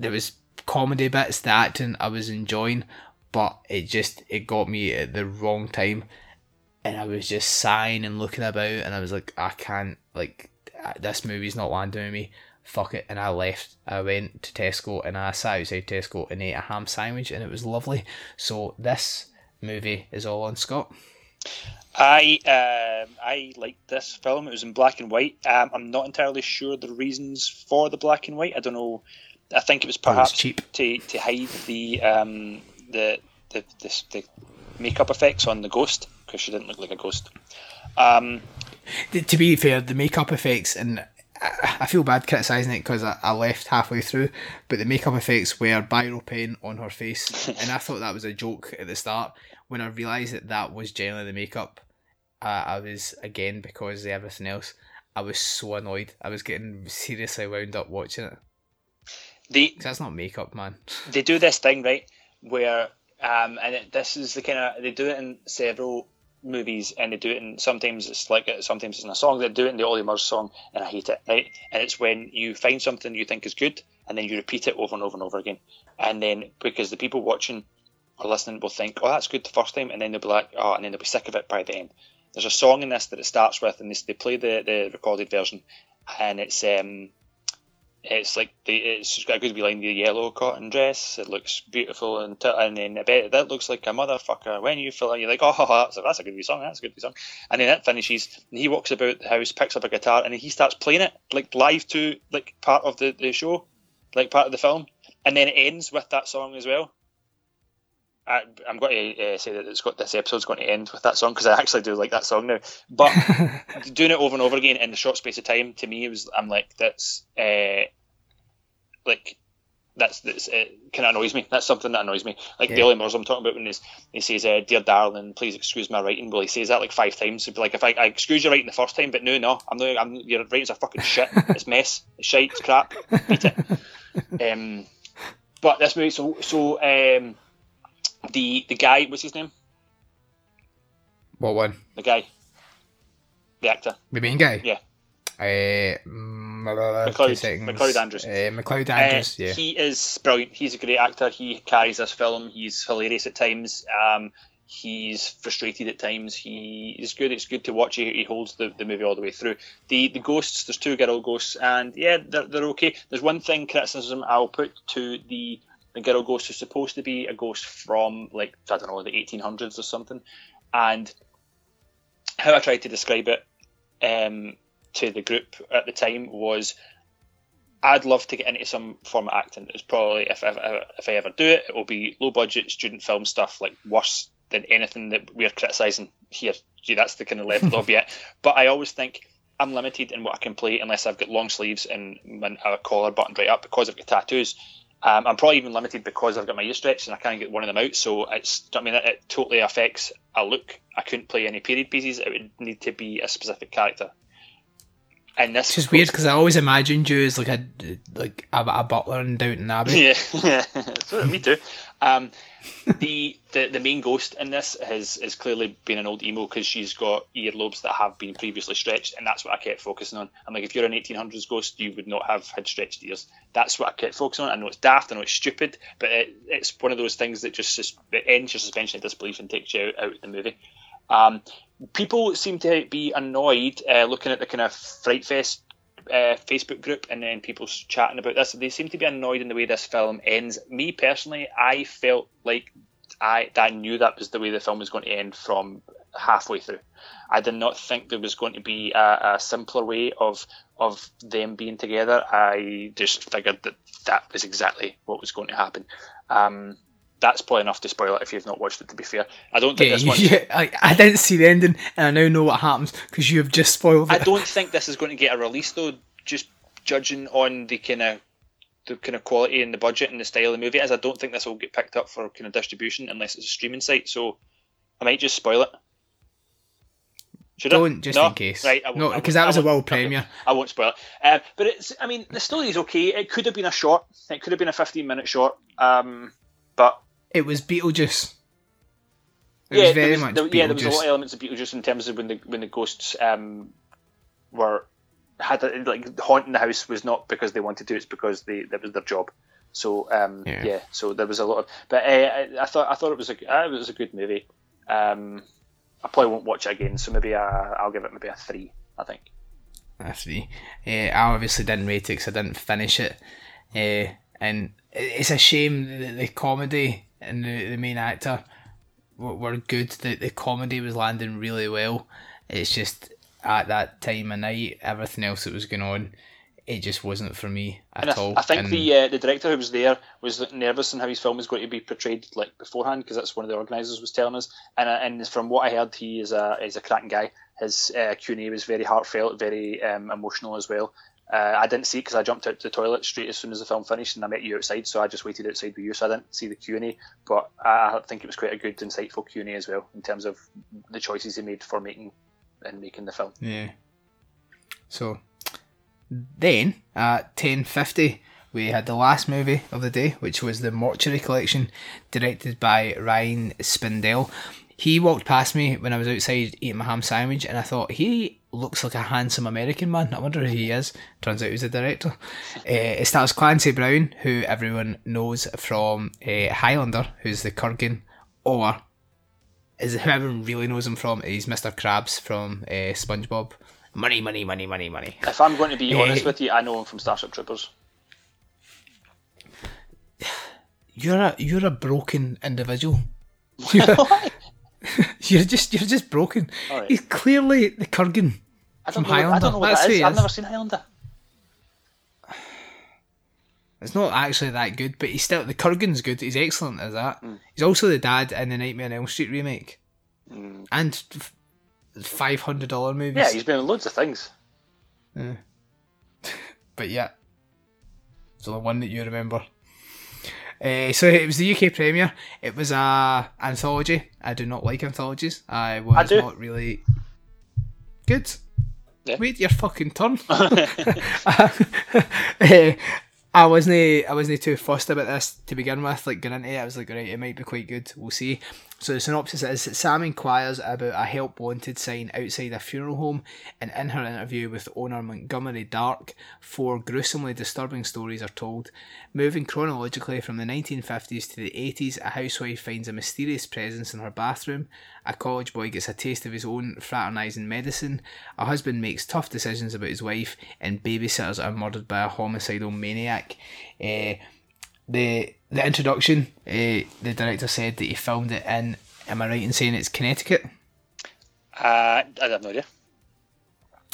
There was comedy bits, the acting I was enjoying, but it just it got me at the wrong time, and I was just sighing and looking about, and I was like, I can't like this movie's not landing with me fuck it, and I left. I went to Tesco and I sat outside Tesco and ate a ham sandwich, and it was lovely. So this movie is all on Scott. I um, I liked this film. It was in black and white. Um, I'm not entirely sure the reasons for the black and white. I don't know. I think it was perhaps cheap. to to hide the um, the, the the the makeup effects on the ghost because she didn't look like a ghost. Um, To be fair, the makeup effects and I feel bad criticising it because I, I left halfway through, but the makeup effects were biro pen on her face, and I thought that was a joke at the start. When I realised that that was generally the makeup, uh, I was again because of everything else. I was so annoyed. I was getting seriously wound up watching it. they that's not makeup, man. they do this thing right where um, and it, this is the kind of they do it in several movies and they do it in sometimes it's like sometimes it's in a song they do it in the Ollie Murs song and I hate it right? And it's when you find something you think is good and then you repeat it over and over and over again. And then because the people watching or listening will think oh that's good the first time and then they'll be like oh and then they'll be sick of it by the end. There's a song in this that it starts with and they, they play the, the recorded version and it's um it's like the, it's got a good wee line. The yellow cotton dress, it looks beautiful, and t- and then I bet that looks like a motherfucker. When you feel, you're like, oh, [LAUGHS] that's a, that's a good wee song. That's a good wee song. And then it finishes, and he walks about the house, picks up a guitar, and he starts playing it like live to like part of the, the show, like part of the film, and then it ends with that song as well. I, I'm going to uh, say that it's got this episode's going to end with that song because I actually do like that song now. But [LAUGHS] doing it over and over again in a short space of time to me it was I'm like that's uh, like that's that's it kind of annoys me. That's something that annoys me. Like the Yeah. Ollie Murs I'm talking about when he's, he says, uh, "Dear darling, please excuse my writing." Well, he says that like five times. He'd be like, "If I, I excuse your writing the first time, but no, no, I'm not. I'm, your writing's a fucking shit. It's mess. It's shite. It's crap. Beat it." [LAUGHS] um, but this movie, so so um, the the guy, what's his name? What one? The guy, the actor. The main guy? Yeah. Uh, mm, McLeod- seconds. McLeod Andrews. Uh, McLeod Uh, Andrews, yeah. He is brilliant. He's a great actor. He carries this film. He's hilarious at times. Um, he's frustrated at times. He is good. It's good to watch. He, he holds the, the movie all the way through. The the ghosts. There's two girl ghosts, and yeah, they're, they're okay. There's one thing criticism I'll put to the the girl ghost who's supposed to be a ghost from like I don't know the 1800s or something, and how I tried to describe it um, to the group at the time was I'd love to get into some form of acting. It's probably if I, if I ever do it, it will be low budget student film stuff, like worse than anything that we're criticising here. Gee, that's the kind of level be [LAUGHS] at. But I always think I'm limited in what I can play unless I've got long sleeves and my- a collar buttoned right up because I've got tattoos. Um, I'm probably even limited because I've got my ear stretched and I can't get one of them out. So it's, I mean, it, it totally affects a look. I couldn't play any period pieces. It would need to be a specific character. And this just weird because I always imagined you as like a like a, a butler in Downton Abbey. Yeah, [LAUGHS] yeah. me too. Um, the, the the main ghost in this has is clearly been an old emo because she's got earlobes that have been previously stretched, and that's what I kept focusing on. I'm like, if you're an 1800s ghost, you would not have had stretched ears. That's what I kept focusing on. I know it's daft, I know it's stupid, but it, it's one of those things that just sus- ends your suspension of disbelief and takes you out, out of the movie. Um, people seem to be annoyed uh, looking at the kind of Fright Fest uh, Facebook group and then people chatting about this. They seem to be annoyed in the way this film ends. Me personally, I felt like I I knew that was the way the film was going to end from halfway through. I did not think there was going to be a, a simpler way of of them being together. I just figured that that was exactly what was going to happen. Um, that's probably enough to spoil it if you've not watched it. To be fair, I don't think Yeah, this [LAUGHS] one. yeah, I, I didn't see the ending, and I now know what happens because you have just spoiled it. I don't think this is going to get a release though. Just judging on the kind of the kind of quality and the budget and the style of the movie as I don't think this will get picked up for kind of distribution unless it's a streaming site. So I might just spoil it. Should Don't, I? just no? in case. Right, I No, 'cause that was a world premiere. I won't spoil it. Um, but it's, I mean, the story's okay. It could have been a short. It could have been a fifteen-minute short. Um, but It was Beetlejuice. It yeah, was very there was, much there, yeah, there was a lot of elements of Beetlejuice in terms of when the when the ghosts um, were had a, like haunting the house was not because they wanted to, it's because they that was their job. So um, Yeah. yeah. so there was a lot of, but uh, I, I thought I thought it was a uh, it was a good movie. Um, I probably won't watch it again, so maybe I, I'll give it maybe a three. I think. a three. Uh, I obviously didn't rate it because I didn't finish it, uh, and it's a shame that the comedy and the, the main actor were, were good. The the comedy was landing really well. It's just at that time of night, everything else that was going on, it just wasn't for me at And I, all. I think And the uh, the director who was there was nervous in how his film was going to be portrayed like beforehand because that's one of the organisers was telling us. And uh, and from what I heard, he is a is a cracking guy. His uh, Q and A was very heartfelt, very um, emotional as well. Uh, I didn't see it because I jumped out to the toilet straight as soon as the film finished, and I met you outside, so I just waited outside with you, so I didn't see the Q and A. But I think it was quite a good, insightful Q and A as well in terms of the choices he made for making and making the film. Yeah. So then at ten fifty we had the last movie of the day, which was the Mortuary Collection, directed by Ryan Spindell. He walked past me when I was outside eating my ham sandwich, and I thought he looks like a handsome American man. I wonder who he is. Turns out he's the director. Uh, it stars Clancy Brown, who everyone knows from uh, Highlander, who's the Kurgan, or is who everyone really knows him from is Mr. Krabs from uh, SpongeBob. Money, money, money, money, money. If I'm going to be honest with you, I know him from Starship Troopers. [SIGHS] You're a you're a broken individual. [LAUGHS] [LAUGHS] You're, [LAUGHS] you're just you're just broken. Alright. He's clearly the Kurgan. I don't From know. I don't know what That's that is. I've never seen Highlander. [SIGHS] It's not actually that good, but he's still the Kurgan's good. He's excellent as that. Hmm. He's also the dad in the Nightmare on Elm Street remake, Mm. and five hundred dollar movies. Yeah, he's been in loads of things. [LAUGHS] but yeah, it's the one that you remember. Uh, so it was the UK premiere. It was a anthology. I do not like anthologies. I was I not really good. Yeah. Wait your fucking turn. [LAUGHS] [LAUGHS] Eh, I wasn't. I wasn't too fussed about this to begin with. Like going into it, I was like, right, it might be quite good. We'll see. So the synopsis is that Sam inquires about a help wanted sign outside a funeral home, and in her interview with owner Montgomery Dark, four gruesomely disturbing stories are told. Moving chronologically from the 1950s to the 80s, a housewife finds a mysterious presence in her bathroom. A college boy gets a taste of his own fraternising medicine. A husband makes tough decisions about his wife, and babysitters are murdered by a homicidal maniac. Eh, the the introduction, uh, the director said that he filmed it in. Am I right in saying it's Connecticut? Uh, I have no idea.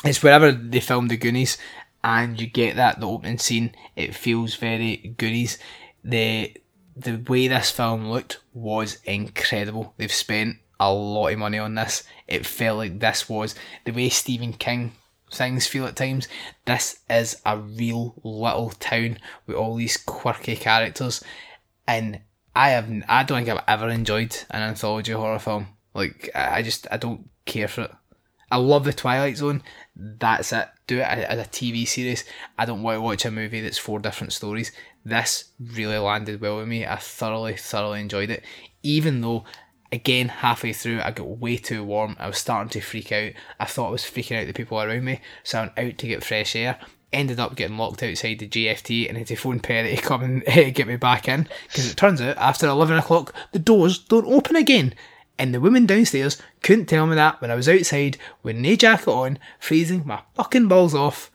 It's wherever they filmed the Goonies, and you get that the opening scene. It feels very Goonies. The the way this film looked was incredible. They've spent a lot of money on this. It felt like this was the way Stephen King things feel at times. This is a real little town with all these quirky characters, and I have I don't think I've ever enjoyed an anthology horror film. Like I just I don't care for it. I love the Twilight Zone. That's it. Do it as a TV series. I don't want to watch a movie that's four different stories. This really landed well with me. I thoroughly, thoroughly enjoyed it. Even though, again, halfway through, I got way too warm. I was starting to freak out. I thought I was freaking out the people around me, so I went out to get fresh air. Ended up getting locked outside the GFT and had to phone Perry to come and [LAUGHS] get me back in because it turns out after 11 o'clock the doors don't open again and the woman downstairs couldn't tell me that when I was outside with no jacket on, freezing my fucking balls off,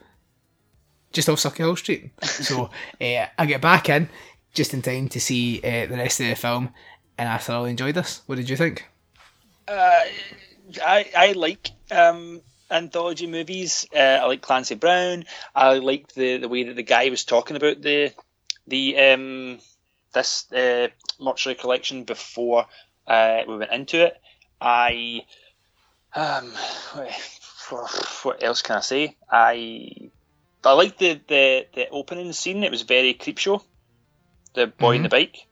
just off Sauchiehall Street. so uh, [LAUGHS] I get back in just in time to see uh, the rest of the film, and I thoroughly enjoyed this. What did you think? Uh, I I like um, anthology movies. Uh, I like Clancy Brown. I like the, the way that the guy was talking about the the um, this uh, mortuary collection before uh, we went into it. I um, what else can I say? I I liked the, the, the opening scene. It was very Creepshow. The boy mm-hmm. in the bike.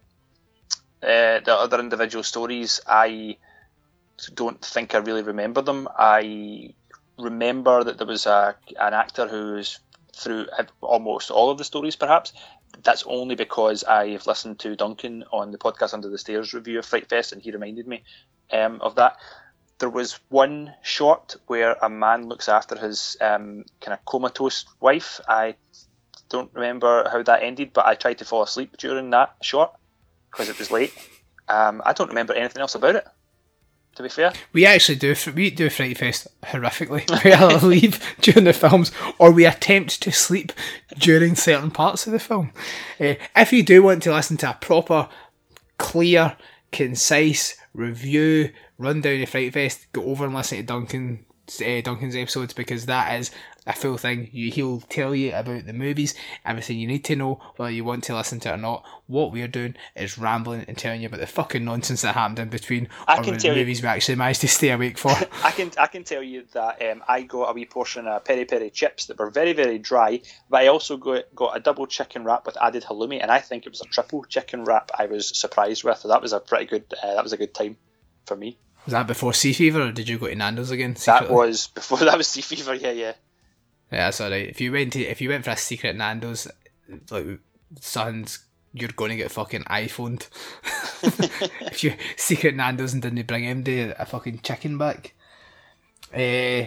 Uh, the other individual stories, I don't think I really remember them. I remember that there was a an actor who's through almost all of the stories, perhaps, that's only because I've listened to Duncan on the podcast Under the Stairs review of Fright Fest, and he reminded me um, of that. There was one shot where a man looks after his um, kind of comatose wife. I don't remember how that ended, but I tried to fall asleep during that shot because it was late. Um, I don't remember anything else about it to be fair. We actually do we do Fright Fest horrifically. [LAUGHS] We either leave [LAUGHS] during the films or we attempt to sleep during certain parts of the film. Uh, if you do want to listen to a proper, clear, concise review, rundown of Fright Fest, go over and listen to Duncan uh, Duncan's episodes because that is a full thing. He'll tell you about the movies, everything you need to know, whether you want to listen to it or not. What we're doing is rambling and telling you about the fucking nonsense that happened in between, I can the movies you, we actually managed to stay awake for. [LAUGHS] I can I can tell you that um, I got a wee portion of peri peri chips that were very very dry, but I also got got a double chicken wrap with added halloumi, and I think it was a triple chicken wrap. I was surprised with. So that was a pretty good. Uh, that was a good time for me. Was that before Sea Fever, or did you go to Nando's again? Secretly? That was before. [LAUGHS] That was Sea Fever. Yeah, yeah. Yeah, that's alright. If you went to if you went for a secret Nando's, like sons, you're going to get fucking iPhoned. [LAUGHS] if you secret Nando's and didn't bring him a fucking chicken back. Uh,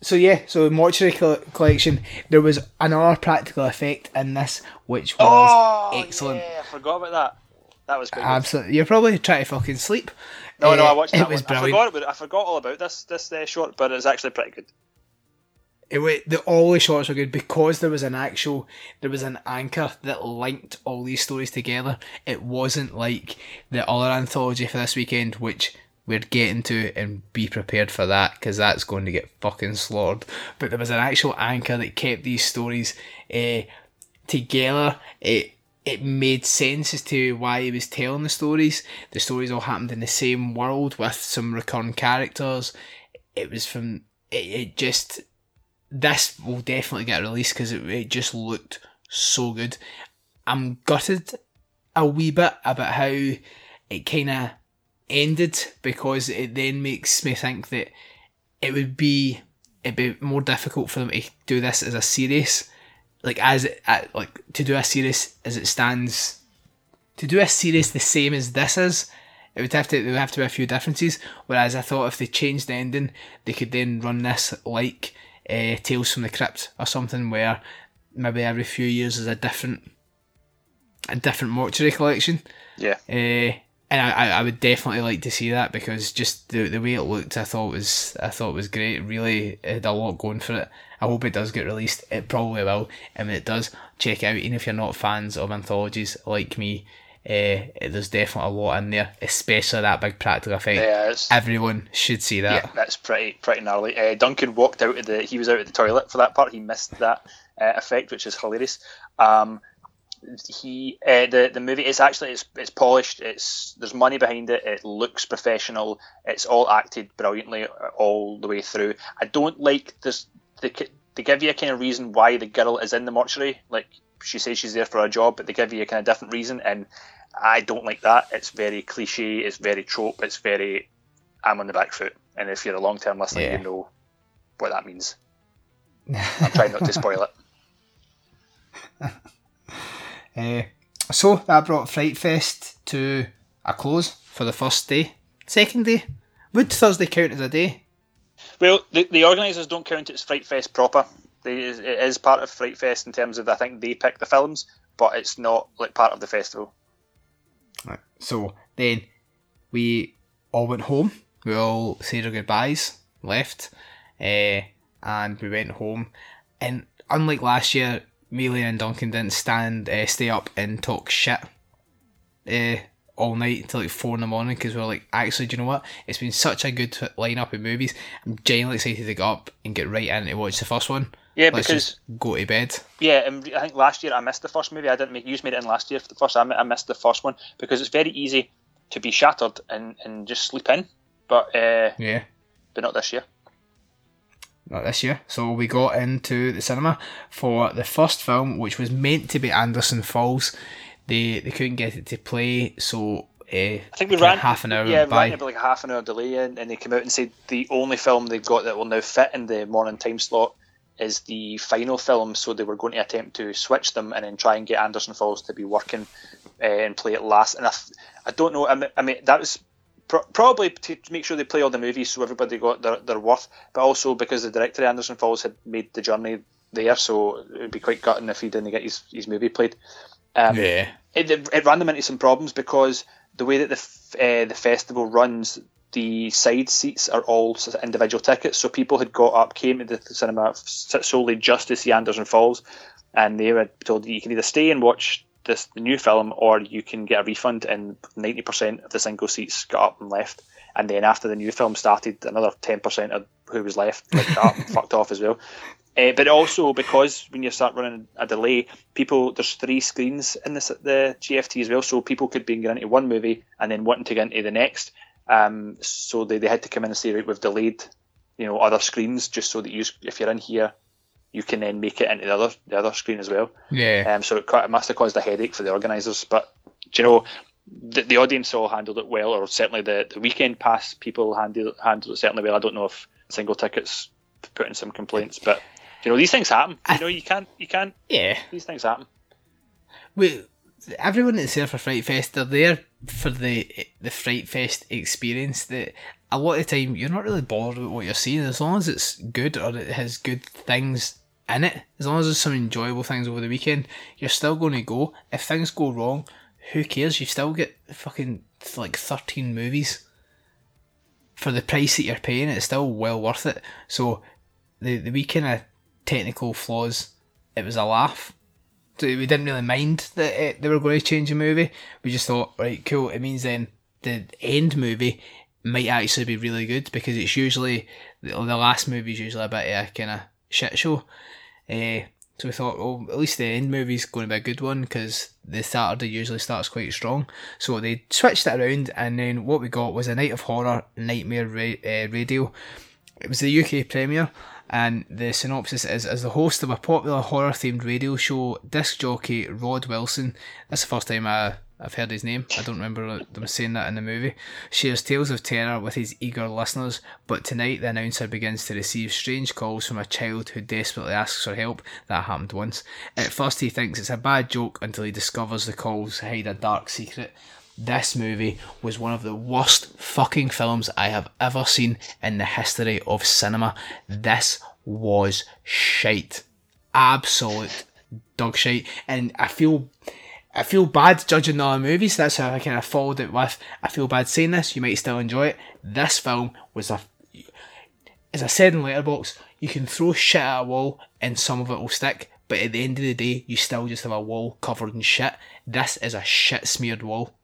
so yeah, so mortuary collection. There was another practical effect in this, which was oh, excellent. Yeah, I forgot about that. That was great. Absolutely, you're probably trying to fucking sleep. No, uh, no, I watched that. It was one. brilliant. I forgot about I forgot all about this this uh, short, but it's actually pretty good. It was, the all the shots were good because there was an actual there was an anchor that linked all these stories together. It wasn't like the other anthology for this weekend, which we're getting to and be prepared for that because that's going to get fucking slaughtered. But there was an actual anchor that kept these stories uh, together. It it made sense as to why he was telling the stories. The stories all happened in the same world with some recurring characters. It was from it, it just this will definitely get released because it, it just looked so good. I'm gutted a wee bit about how it kind of ended because it then makes me think that it would be it'd be more difficult for them to do this as a series, like as it, like to do a series as it stands. To do a series the same as this is, it would have to there would have to be a few differences. Whereas I thought if they changed the ending, they could then run this like uh, Tales from the Crypt or something where maybe every few years is a different a different mortuary collection. Yeah. Uh, and I, I would definitely like to see that because just the the way it looked, I thought was I thought was great. really had a lot going for it. I hope it does get released. It probably will, and when it does, check out. Even if you're not fans of anthologies like me, uh, there's definitely a lot in there, especially that big practical effect. Yeah, Everyone should see that. Yeah, that's pretty pretty gnarly. Uh, Duncan walked out of the. He was out of the toilet for that part. He missed that uh, effect, which is hilarious. Um, he uh, the the movie is actually it's, it's polished. It's there's money behind it. It looks professional. It's all acted brilliantly all the way through. I don't like this. The, they give you a kind of reason why the girl is in the mortuary. Like she says she's there for a job, but they give you a kind of different reason, and I don't like that. It's very cliche. It's very trope. It's very I'm on the back foot. And if you're a long term listener, yeah. you know what that means. I'm trying not to [LAUGHS] spoil it. Uh, [LAUGHS] so that brought Fright Fest to a close for the first day. Second day, would Thursday count as a day? Well, the, the organisers don't count it as Fright Fest proper. It is part of Fright Fest in terms of I think they pick the films, but it's not like part of the festival. Right. So then we all went home. We all said our goodbyes, left, uh, and we went home. And unlike last year, Mealy and Duncan didn't stand, uh, stay up and talk shit uh, all night until like four in the morning because we are like, actually, do you know what? It's been such a good lineup of movies. I'm genuinely excited to get up and get right in to watch the first one. Yeah, Let's because just go to bed. yeah, and I think last year I missed the first movie. I didn't make you made it in last year for the first. I I missed the first one because it's very easy to be shattered and, and just sleep in, but uh, Yeah. but not this year. not this year. So we got into the cinema for the first film, which was meant to be Anderson Falls. They they couldn't get it to play, so uh, I think we ran half an hour Yeah, by. ran like a half an hour delay, and, and they came out and said the only film they've got that will now fit in the morning time slot is the final film. So they were going to attempt to switch them and then try and get Anderson Falls to be working uh, and play it last. And I, I don't know. I mean, I mean that was pro- probably to make sure they play all the movies so everybody got their, their worth, but also because the director Anderson Falls had made the journey there, so it would be quite gutting if he didn't get his, his movie played. Um, yeah, it, it ran them into some problems because the way that the f- uh, the festival runs, the side seats are all individual tickets. So people had got up, came to the cinema solely just to see Anderson Falls, and they were told that you can either stay and watch this the new film, or you can get a refund. And ninety percent of the single seats got up and left. And then after the new film started, another ten percent of who was left like, got up and [LAUGHS] fucked off as well. Uh, but also because when you start running a delay, people there's three screens in this, the GFT as well, so people could be getting into one movie and then wanting to get into the next. Um, so they, they had to come in and say right, we've delayed, you know, other screens just so that you, if you're in here, you can then make it into the other the other screen as well. yeah. Um, so it, it must have caused a headache for the organisers. But do you know, the, the audience all handled it well, or certainly the, the weekend pass people handled handled it certainly well. I don't know if single tickets put in some complaints, but you know these things happen. You know you can't you can't yeah. these things happen. We, everyone that's there for Fright Fest, they're there for the the Fright Fest experience. That a lot of the time you're not really bothered with what you're seeing as long as it's good or it has good things in it. As long as there's some enjoyable things over the weekend, you're still going to go. If things go wrong, who cares? You still get fucking like thirteen movies for the price that you're paying. It's still well worth it. So the the wee kind of technical flaws, it was a laugh. We didn't really mind that it, they were going to change the movie. We just thought, right, cool. It means then the end movie might actually be really good because it's usually the, the last movie is usually a bit of a kind of shit show. Uh, so we thought, well, at least the end movie's going to be a good one because the Saturday usually starts quite strong. So they switched it around, and then what we got was a night of horror nightmare ra- uh, radio. It was the UK premiere, and the synopsis is as the host of a popular horror themed radio show, disc jockey Rod Wilson. That's the first time I, I've heard his name. I don't remember them saying that in the movie. Shares tales of terror with his eager listeners, but tonight the announcer begins to receive strange calls from a child who desperately asks for help. That happened once. At first, he thinks it's a bad joke until he discovers the calls hide a dark secret. This movie was one of the worst fucking films I have ever seen in the history of cinema. This was shite. Absolute dog shite. And I feel I feel bad judging the other movies. That's how I kind of followed it with. I feel bad saying this. You might still enjoy it. This film was a, as I said in Letterboxd, you can throw shit at a wall and some of it will stick. But at the end of the day, you still just have a wall covered in shit. This is a shit smeared wall.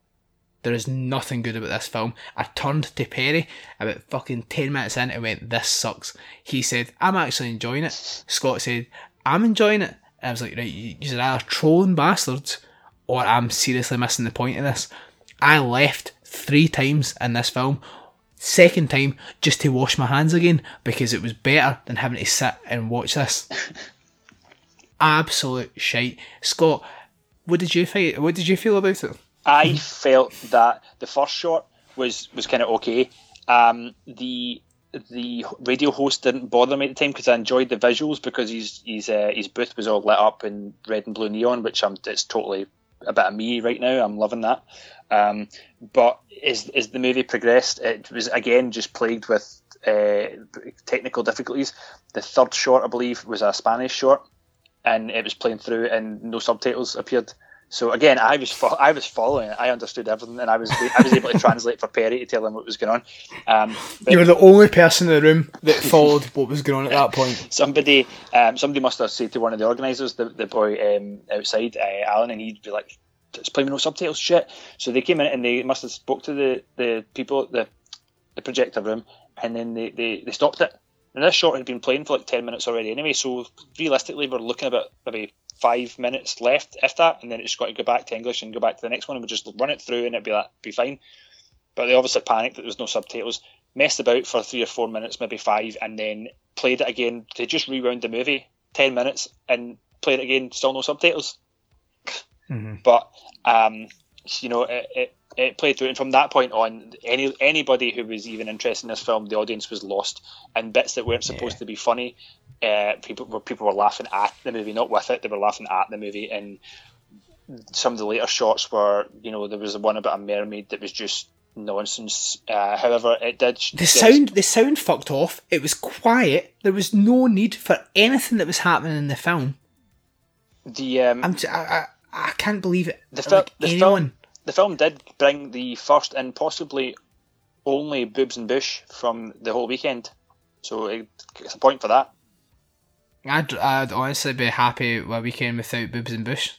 There is nothing good about this film. I turned to Perry about fucking 10 minutes in and went, This sucks. He said, I'm actually enjoying it. Scott said, I'm enjoying it. And I was like, Right, you- you're either trolling bastards or I'm seriously missing the point of this. I left three times in this film. Second time, just to wash my hands again because it was better than having to sit and watch this. [LAUGHS] Absolute shite. Scott, what did you think? What did you feel about it? I felt that the first shot was was kind of okay. Um, the the radio host didn't bother me at the time because I enjoyed the visuals because his his uh, his booth was all lit up in red and blue neon, which I'm it's totally a bit of me right now. I'm loving that. Um, but as as the movie progressed, it was again just plagued with uh, technical difficulties. The third short, I believe, was a Spanish short, and it was playing through, and no subtitles appeared. So again, I was fo- I was following it. I understood everything, and I was I was able to translate for Perry to tell him what was going on. Um, You were the only person in the room that followed what was going on at that [LAUGHS] point. somebody um, somebody must have said to one of the organisers, the, the boy um, outside, uh, Alan, and he'd be like, "It's playing with no subtitles, shit." So they came in and they must have spoke to the, the people at the the projector room, and then they, they, they stopped it. And this short had been playing for like ten minutes already anyway. So realistically, we're looking about maybe five minutes left, if that, and then it's got to go back to English and go back to the next one, and we just run it through, and it'd be like be fine. But they obviously panicked that there was no subtitles, messed about for three or four minutes, maybe five, and then played it again. They just rewound the movie ten minutes and played it again, still no subtitles. But um, you know, it, it, it played through, and from that point on, any anybody who was even interested in this film, the audience was lost, and bits that weren't supposed to be funny, uh, people were people were laughing at the movie, not with it. They were laughing at the movie, and some of the later shots were, you know, there was one about a mermaid that was just nonsense. Uh, however, it did The sound, the sound fucked off. It was quiet. There was no need for anything that was happening in the film. the um, I'm, j- I, I, I can't believe it. the, fil- Like, the film the film did bring the first and possibly only boobs and bush from the whole weekend. So it, it's a point for that. I'd, I'd honestly be happy with a weekend without boobs and bush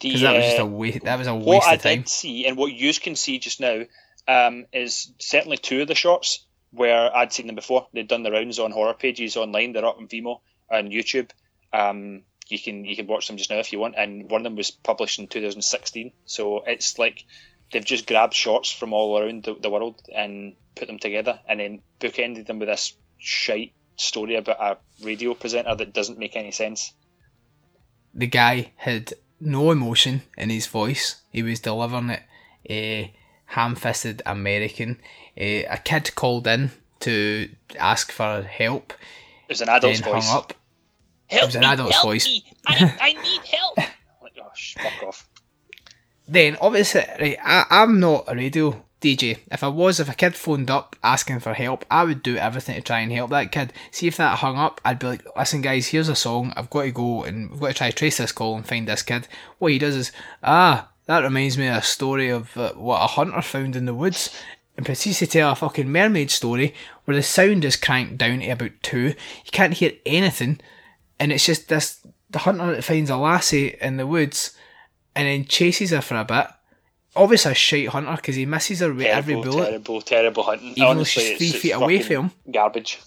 because that was just uh, a waste. That was a what waste I of time. did see and what you can see just now um, is certainly two of the shorts where I'd seen them before. They'd done the rounds on horror pages online. They're up on Vimeo and YouTube. Um, you can you can watch them just now if you want. And one of them was published in 2016. So it's like they've just grabbed shots from all around the, the world and put them together, and then bookended them with this shite story about a radio presenter that doesn't make any sense. the guy had no emotion in his voice. He was delivering it a ham-fisted American. Uh, a kid called in to ask for help, It was an adult's voice. hung up. Help was an me, adult's help voice. me. I, [LAUGHS] I need help. like, oh, sh- fuck off. Then obviously, right, I, I'm not a radio DJ. If I was, if a kid phoned up asking for help, I would do everything to try and help that kid. See if that hung up, I'd be like, listen, guys, here's a song. I've got to go and we've got to try to trace this call and find this kid. What he does is, ah, that reminds me of a story of uh, what a hunter found in the woods. And proceeds to tell a fucking mermaid story where the sound is cranked down to about two. You can't hear anything, and it's just this the hunter that finds a lassie in the woods and then chases her for a bit. Obviously, a shite hunter because he misses her with every Terrible, bullet. terrible, terrible hunting. Even though Honestly, she's three it's feet away from him. Garbage.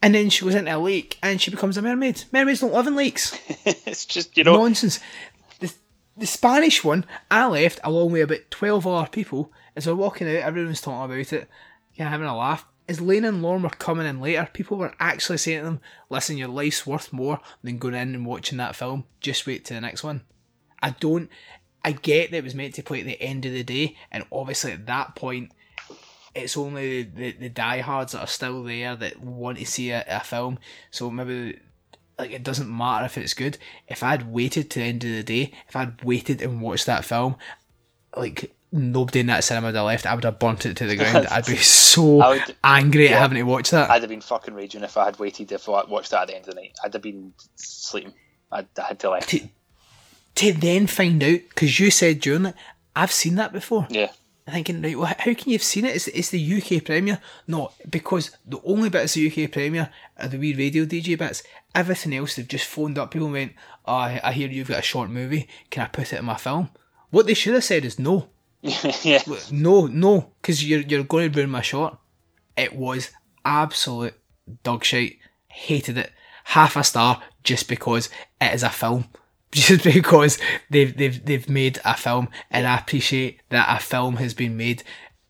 And then she goes into a lake and she becomes a mermaid. Mermaids don't live in lakes. [LAUGHS] it's just you know. Nonsense. The, the Spanish one, I left along with about 12 other people. As we're walking out, everyone's talking about it, yeah, having a laugh. As Lane and Lorne were coming in later, people were actually saying to them, listen, your life's worth more than going in and watching that film. Just wait to the next one. I don't. I get that it was meant to play at the end of the day, and obviously at that point, it's only the, the, the diehards that are still there that want to see a, a film. So maybe like it doesn't matter if it's good. If I'd waited to the end of the day, if I'd waited and watched that film, like nobody in that cinema would have left, I would have burnt it to the ground. [LAUGHS] I'd be so would- angry at having to watch that. I'd have been fucking raging if I had waited if I watched that at the end of the night. I'd have been sleeping. I'd I had to left. To then find out because you said during it, I've seen that before. Yeah. I'm thinking, right, well, how can you have seen it? It's, it's the UK premiere. No, because the only bits of the UK premiere are the wee radio DJ bits. Everything else, they've just phoned up people and went, oh, I I hear you've got a short movie. Can I put it in my film? What they should have said is no. [LAUGHS] yeah. No, no, because you're, you're going to ruin my short. It was absolute dog shite. Hated it. Half a star just because it is a film. Just [LAUGHS] because they've they've they've made a film, and I appreciate that a film has been made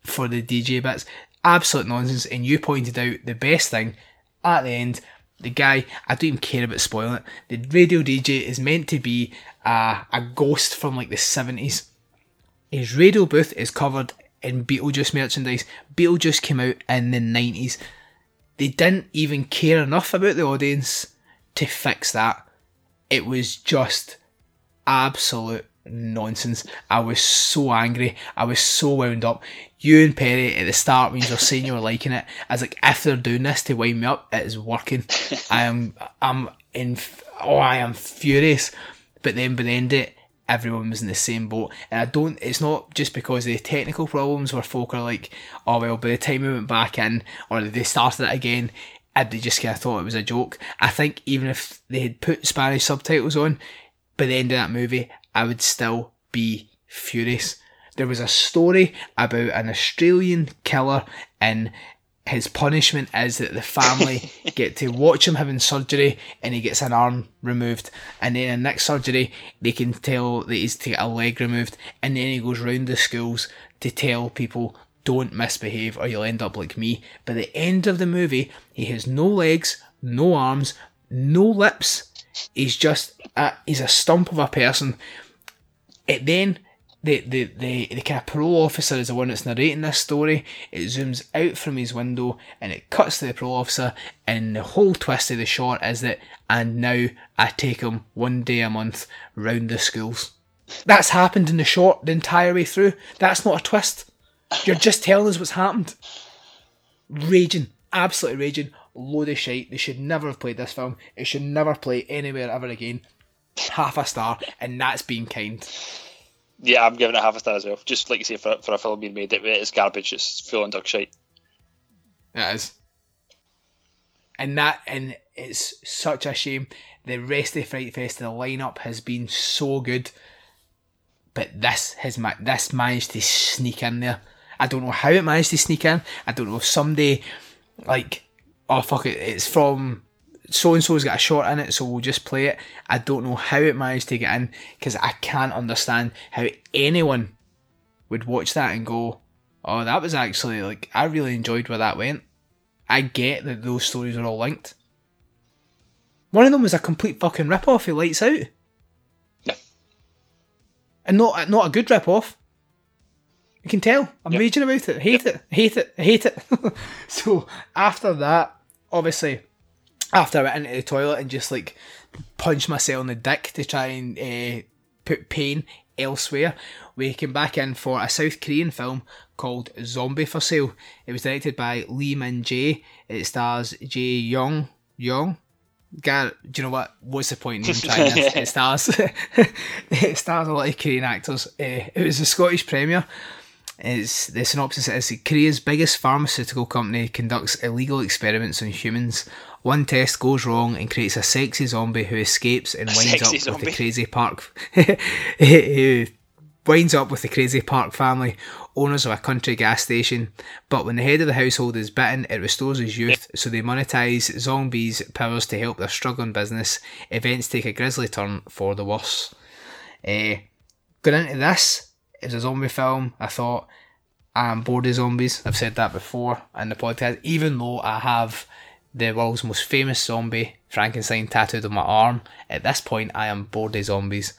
for the DJ bits. Absolute nonsense. And you pointed out the best thing at the end. The guy, I don't even care about spoiling it. The radio DJ is meant to be a, a ghost from like the seventies his radio booth is covered in Beetlejuice merchandise. Beetlejuice came out in the 90s. They didn't even care enough about the audience to fix that. It was just absolute nonsense. I was so angry. I was so wound up. You and Perry at the start when you were saying you were liking it, I was like, if they're doing this to wind me up, it is working. [LAUGHS] I am, I'm in, oh, I am furious. But then by the end of it, everyone was in the same boat. And I don't, it's not just because of the technical problems where folk are like, oh well, by the time we went back in or they started it again, they just kind of thought it was a joke. I think even if they had put Spanish subtitles on, by the end of that movie, I would still be furious. There was a story about an Australian killer and his punishment is that the family [LAUGHS] get to watch him having surgery and he gets an arm removed and then in next surgery they can tell that he's to get a leg removed and then he goes round the schools to tell people don't misbehave or you'll end up like me. By the end of the movie, he has no legs, no arms, no lips. He's just a, he's a stump of a person. It then the, the, the, the kind of parole officer is the one that's narrating this story. It zooms out from his window and it cuts to the parole officer, and the whole twist of the shot is that, and now I take him one day a month round the schools. That's happened in the short the entire way through. That's not a twist. You're just telling us what's happened. Raging, absolutely raging, load of shite. They should never have played this film. It should never play anywhere ever again. Half a star, and that's being kind. Yeah, I'm giving it half a star as well. Just like you say, for, for a film being made, it, it's garbage. It's full on dog shite. It is. And that, and it's such a shame. The rest of the Fright Fest, the lineup has been so good, but this has ma- this managed to sneak in there. I don't know how it managed to sneak in. I don't know if somebody like, oh fuck it, it's from so and so's got a short in it, so we'll just play it. I don't know how it managed to get in because I can't understand how anyone would watch that and go, "Oh, that was actually like I really enjoyed where that went." I get that those stories are all linked. One of them was a complete fucking rip off. He lights out, Yeah. and not not a good rip off. You can tell. I'm Yep. raging about it. Hate it. Hate it. Hate [LAUGHS] it. so after that, obviously, after I went into the toilet and just like punched myself in the dick to try and uh, put pain elsewhere, we came back in for a South Korean film called Zombie for Sale. It was directed by Lee Min Jae. It stars Jae Young Young. Gar, do you know what? What's the point in trying this? [LAUGHS] It stars, [LAUGHS] it stars a lot of Korean actors. Uh, it was a Scottish premiere. It's the synopsis is Korea's biggest pharmaceutical company conducts illegal experiments on humans. One test goes wrong and creates a sexy zombie who escapes and winds sexy up with the crazy park. [LAUGHS] who winds up with the crazy park family, owners of a country gas station. But when the head of the household is bitten, it restores his youth, so they monetize zombies' powers to help their struggling business. Events take a grisly turn for the worse. Uh, going into this, it was a zombie film. I thought I'm bored of zombies. I've said that before in the podcast. Even though I have the world's most famous zombie, Frankenstein, tattooed on my arm, at this point I am bored of zombies.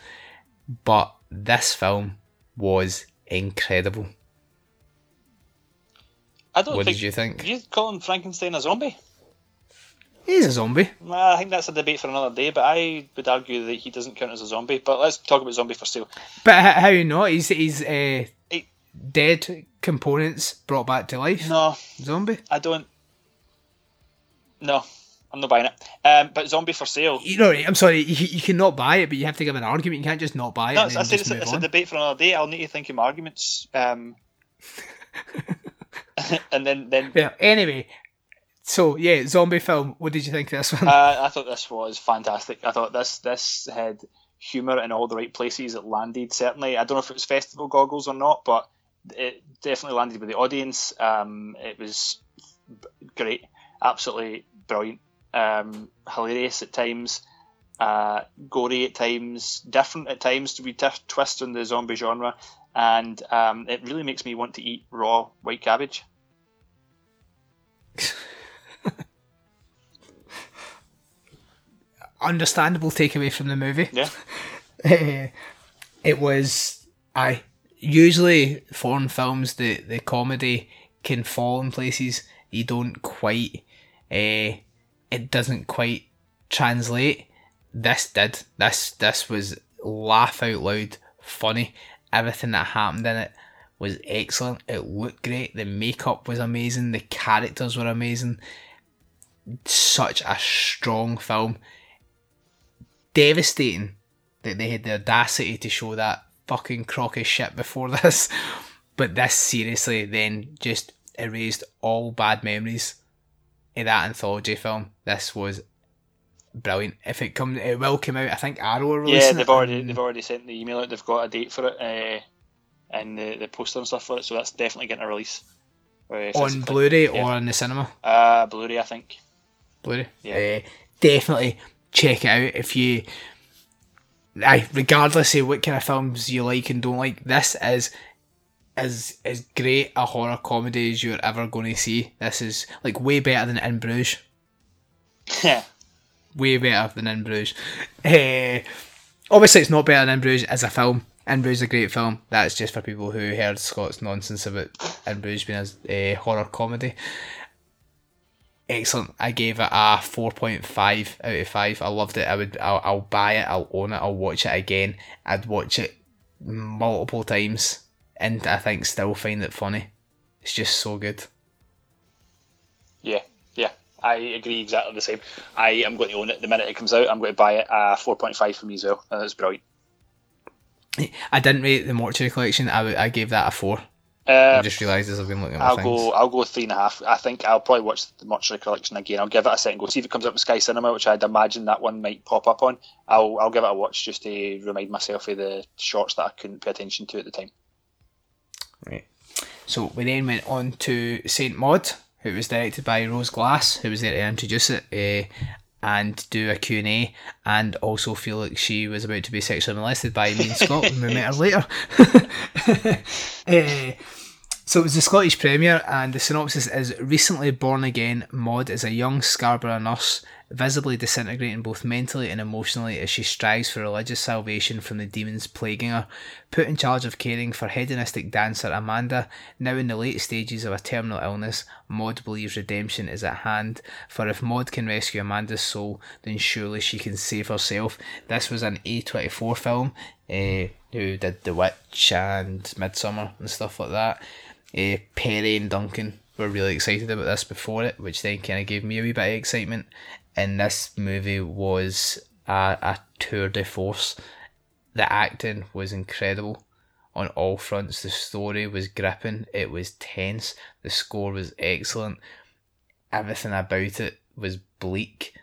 But this film was incredible. I don't What think. did you think? You calling Frankenstein a zombie? He's a zombie. Well, I think that's a debate for another day, but I would argue that he doesn't count as a zombie. But let's talk about zombie for sale. But how not? He's he's uh, He- dead components brought back to life. No, Zombie. I don't. No, I'm not buying it. Um, but zombie for sale. You know, I'm sorry, you, you cannot buy it, but you have to give an argument. You can't just not buy it. No, and I said it's, a, it's a debate for another day. I'll need to think of my arguments. Um, [LAUGHS] [LAUGHS] and then, then Yeah. Anyway, so yeah, zombie film. What did you think of this one? uh, I thought this was fantastic. I thought this this had humour in all the right places. It landed certainly. I don't know if it was festival goggles or not, but it definitely landed with the audience. Um, it was great, absolutely brilliant, um, hilarious at times, uh, gory at times, different at times to be t- twist on the zombie genre, and um, it really makes me want to eat raw white cabbage. [LAUGHS] Understandable takeaway from the movie. Yeah. [LAUGHS] it was I usually foreign films, the the comedy can fall in places you don't quite. Uh, it doesn't quite translate. This did. This this was laugh out loud funny. Everything that happened in it was excellent. It looked great. The makeup was amazing. The characters were amazing. Such a strong film. Devastating that they had the audacity to show that fucking crock of shit before [LAUGHS] this. But this seriously then just erased all bad memories of that anthology film. This was brilliant. If it comes, it will come out. I think Arrow are Yeah, they've it already they've already sent the email out. They've got a date for it, uh, and the the poster and stuff for it. So that's definitely getting a release. Uh, on. Blu-ray Yeah. or in the cinema. Uh, Blu-ray, I think. Blu-ray. Yeah. Uh, definitely check it out if you. Aye, regardless of what kind of films you like and don't like, this is is as great a horror comedy as you're ever going to see. This is like way better than In Bruges. Yeah. [LAUGHS] way better than In Bruges. Eh, obviously, it's not better than In Bruges as a film. In Bruges is a great film. That's just for people who heard Scott's nonsense about In Bruges being a uh, horror comedy. Excellent. I gave it a 4.5 out of 5. I loved it. I would I'll, I'll buy it, I'll own it, I'll watch it again. I'd watch it multiple times and I think still find it funny. It's just so good. Yeah, yeah, I agree exactly the same. I am going to own it the minute it comes out. I'm going to buy it. Uh, four point five for me as well. That's brilliant. I didn't rate the Mortuary Collection. I gave that a 4. I Uh, just realised as I've been looking. At I'll things. go. I'll go three and a half. I think I'll probably watch the Mortuary Collection again. I'll give it a second go. See if it comes up in Sky Cinema, which I'd imagine that one might pop up on. I'll I'll give it a watch just to remind myself of the shorts that I couldn't pay attention to at the time. Right. So we then went on to Saint Maud, who was directed by Rose Glass, who was there to introduce it uh, and do a Q&A, and also feel like she was about to be sexually molested by me and [LAUGHS] Scott when we met her later. [LAUGHS] Eh, so it was the Scottish premiere, and the synopsis is recently born again. Maud is a young Scarborough nurse, visibly disintegrating both mentally and emotionally as she strives for religious salvation from the demons plaguing her. Put in charge of caring for hedonistic dancer Amanda, now in the late stages of a terminal illness, Maud believes redemption is at hand. For if Maud can rescue Amanda's soul, then surely she can save herself. This was an A24 film. Uh, who did The Witch and Midsommar and stuff like that. Uh, Perry and Duncan were really excited about this before it, which then kind of gave me a wee bit of excitement. And this movie was a, a tour de force. The acting was incredible on all fronts. The story was gripping, it was tense, the score was excellent. Everything about it was bleak,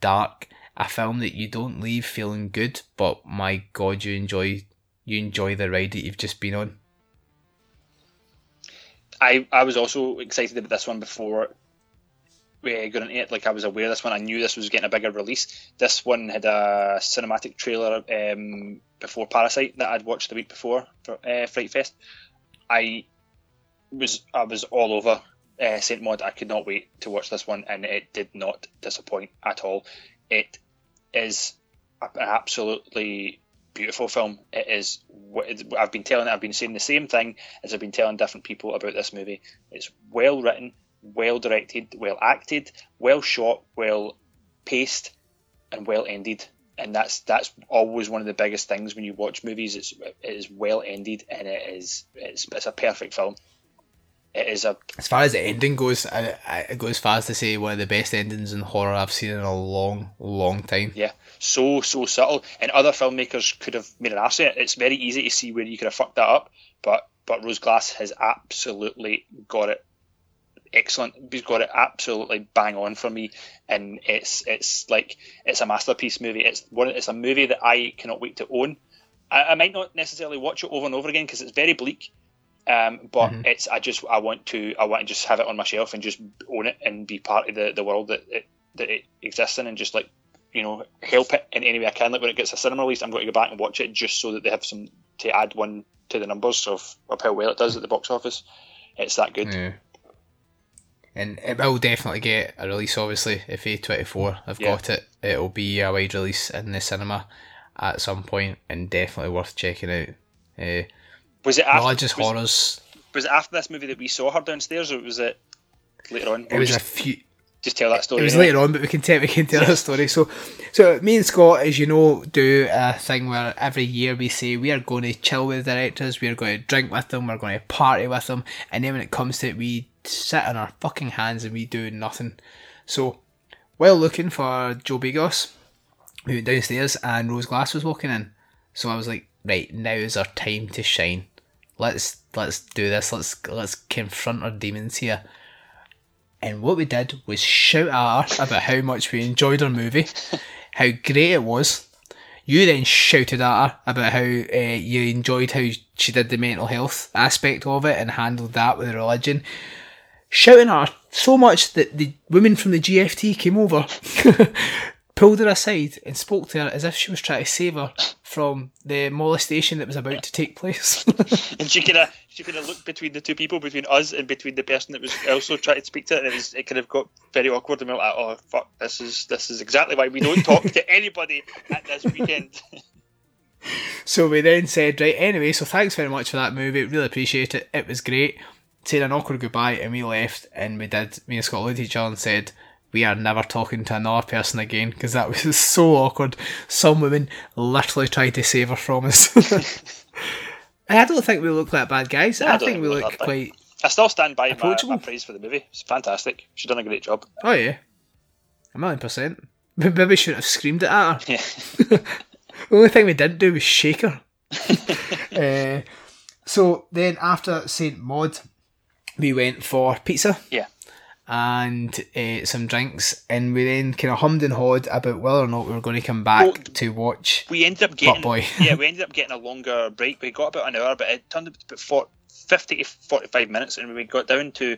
dark. A film that you don't leave feeling good, but my god, you enjoy you enjoy the ride that you've just been on. I, I was also excited about this one before we got into it. Like I was aware of this one. I knew this was getting a bigger release. This one had a cinematic trailer um, before Parasite that I'd watched the week before for uh, Fright Fest. I was I was all over uh, Saint Maud. I could not wait to watch this one, and it did not disappoint at all. It is an absolutely beautiful film. It is. I've been telling. I've been saying the same thing as I've been telling different people about this movie. It's well written, well directed, well acted, well shot, well paced, and well ended. And that's that's always one of the biggest things when you watch movies. It's it is well ended, and it is it's it's a perfect film. It is a As far as the ending goes, I, I I go as far as to say one of the best endings in horror I've seen in a long, long time. Yeah, so so subtle, and other filmmakers could have made an arse of it. It's very easy to see where you could have fucked that up, but but Rose Glass has absolutely got it excellent. He's got it absolutely bang on for me, and it's it's like it's a masterpiece movie. It's one. It's a movie that I cannot wait to own. I, I might not necessarily watch it over and over again because it's very bleak. Um, but it's I just I want to I want to just have it on my shelf and just own it and be part of the, the world that it, that it exists in and just like you know help it in any way I can. Like when it gets a cinema release, I'm going to go back and watch it just so that they have some to add one to the numbers of, of how well it does at the box office. It's that good. Yeah. And it will definitely get a release, obviously. If A24 have Yeah. got it, it'll be a wide release in the cinema at some point and definitely worth checking out. Uh, Was it after, religious was, horrors. was it after this movie that we saw her downstairs, or was it later on? It was a few. just tell that story. It was later on, but we can tell we can tell the story. So, so me and Scott, as you know, do a thing where every year we say we are going to chill with the directors, we are going to drink with them, we're going to party with them, and then when it comes to it, we sit on our fucking hands and we do nothing. So, while looking for Joe Begos, we went downstairs and Rose Glass was walking in. So I was like, right, now is our time to shine. Let's let's do this. Let's let's confront our demons here. And what we did was shout at her about how much we enjoyed our movie, [LAUGHS] how great it was. You then shouted at her about how uh, you enjoyed how she did the mental health aspect of it and handled that with religion. Shouting at her so much that the women from the GFT came over, [LAUGHS] pulled her aside, and spoke to her as if she was trying to save her from the molestation that was about to take place. [LAUGHS] and she kind of she kind of looked between the two people, between us and between the person that was also trying to speak to her, and it, was, it kind of got very awkward. And we were like, "Oh fuck, this is this is exactly why we don't talk to anybody at this weekend." [LAUGHS] So we then said, right, anyway, so thanks very much for that movie. Really appreciate it. It was great. Said an awkward goodbye and we left and we did, me and Scott looked at each other and said, we are never talking to another person again because that was [LAUGHS] so awkward. Some women literally tried to save her from us. [LAUGHS] and I don't think we look like bad guys. No, I I, think we look quite. I still stand by my, my praise for the movie. It's fantastic. She's done a great job. Oh, yeah. A million percent. Maybe we shouldn't have screamed it at her. Yeah. [LAUGHS] The only thing we didn't do was shake her. uh, so then after St. Maud, we went for pizza Yeah. And uh, some drinks, and we then kind of hummed and hawed about whether or not we were going to come back Well, to watch. We ended up getting Boy. [LAUGHS] yeah, we [LAUGHS] ended up getting a longer break. We got about an hour, but it turned out to be about 40, 50 to forty five minutes, and we got down to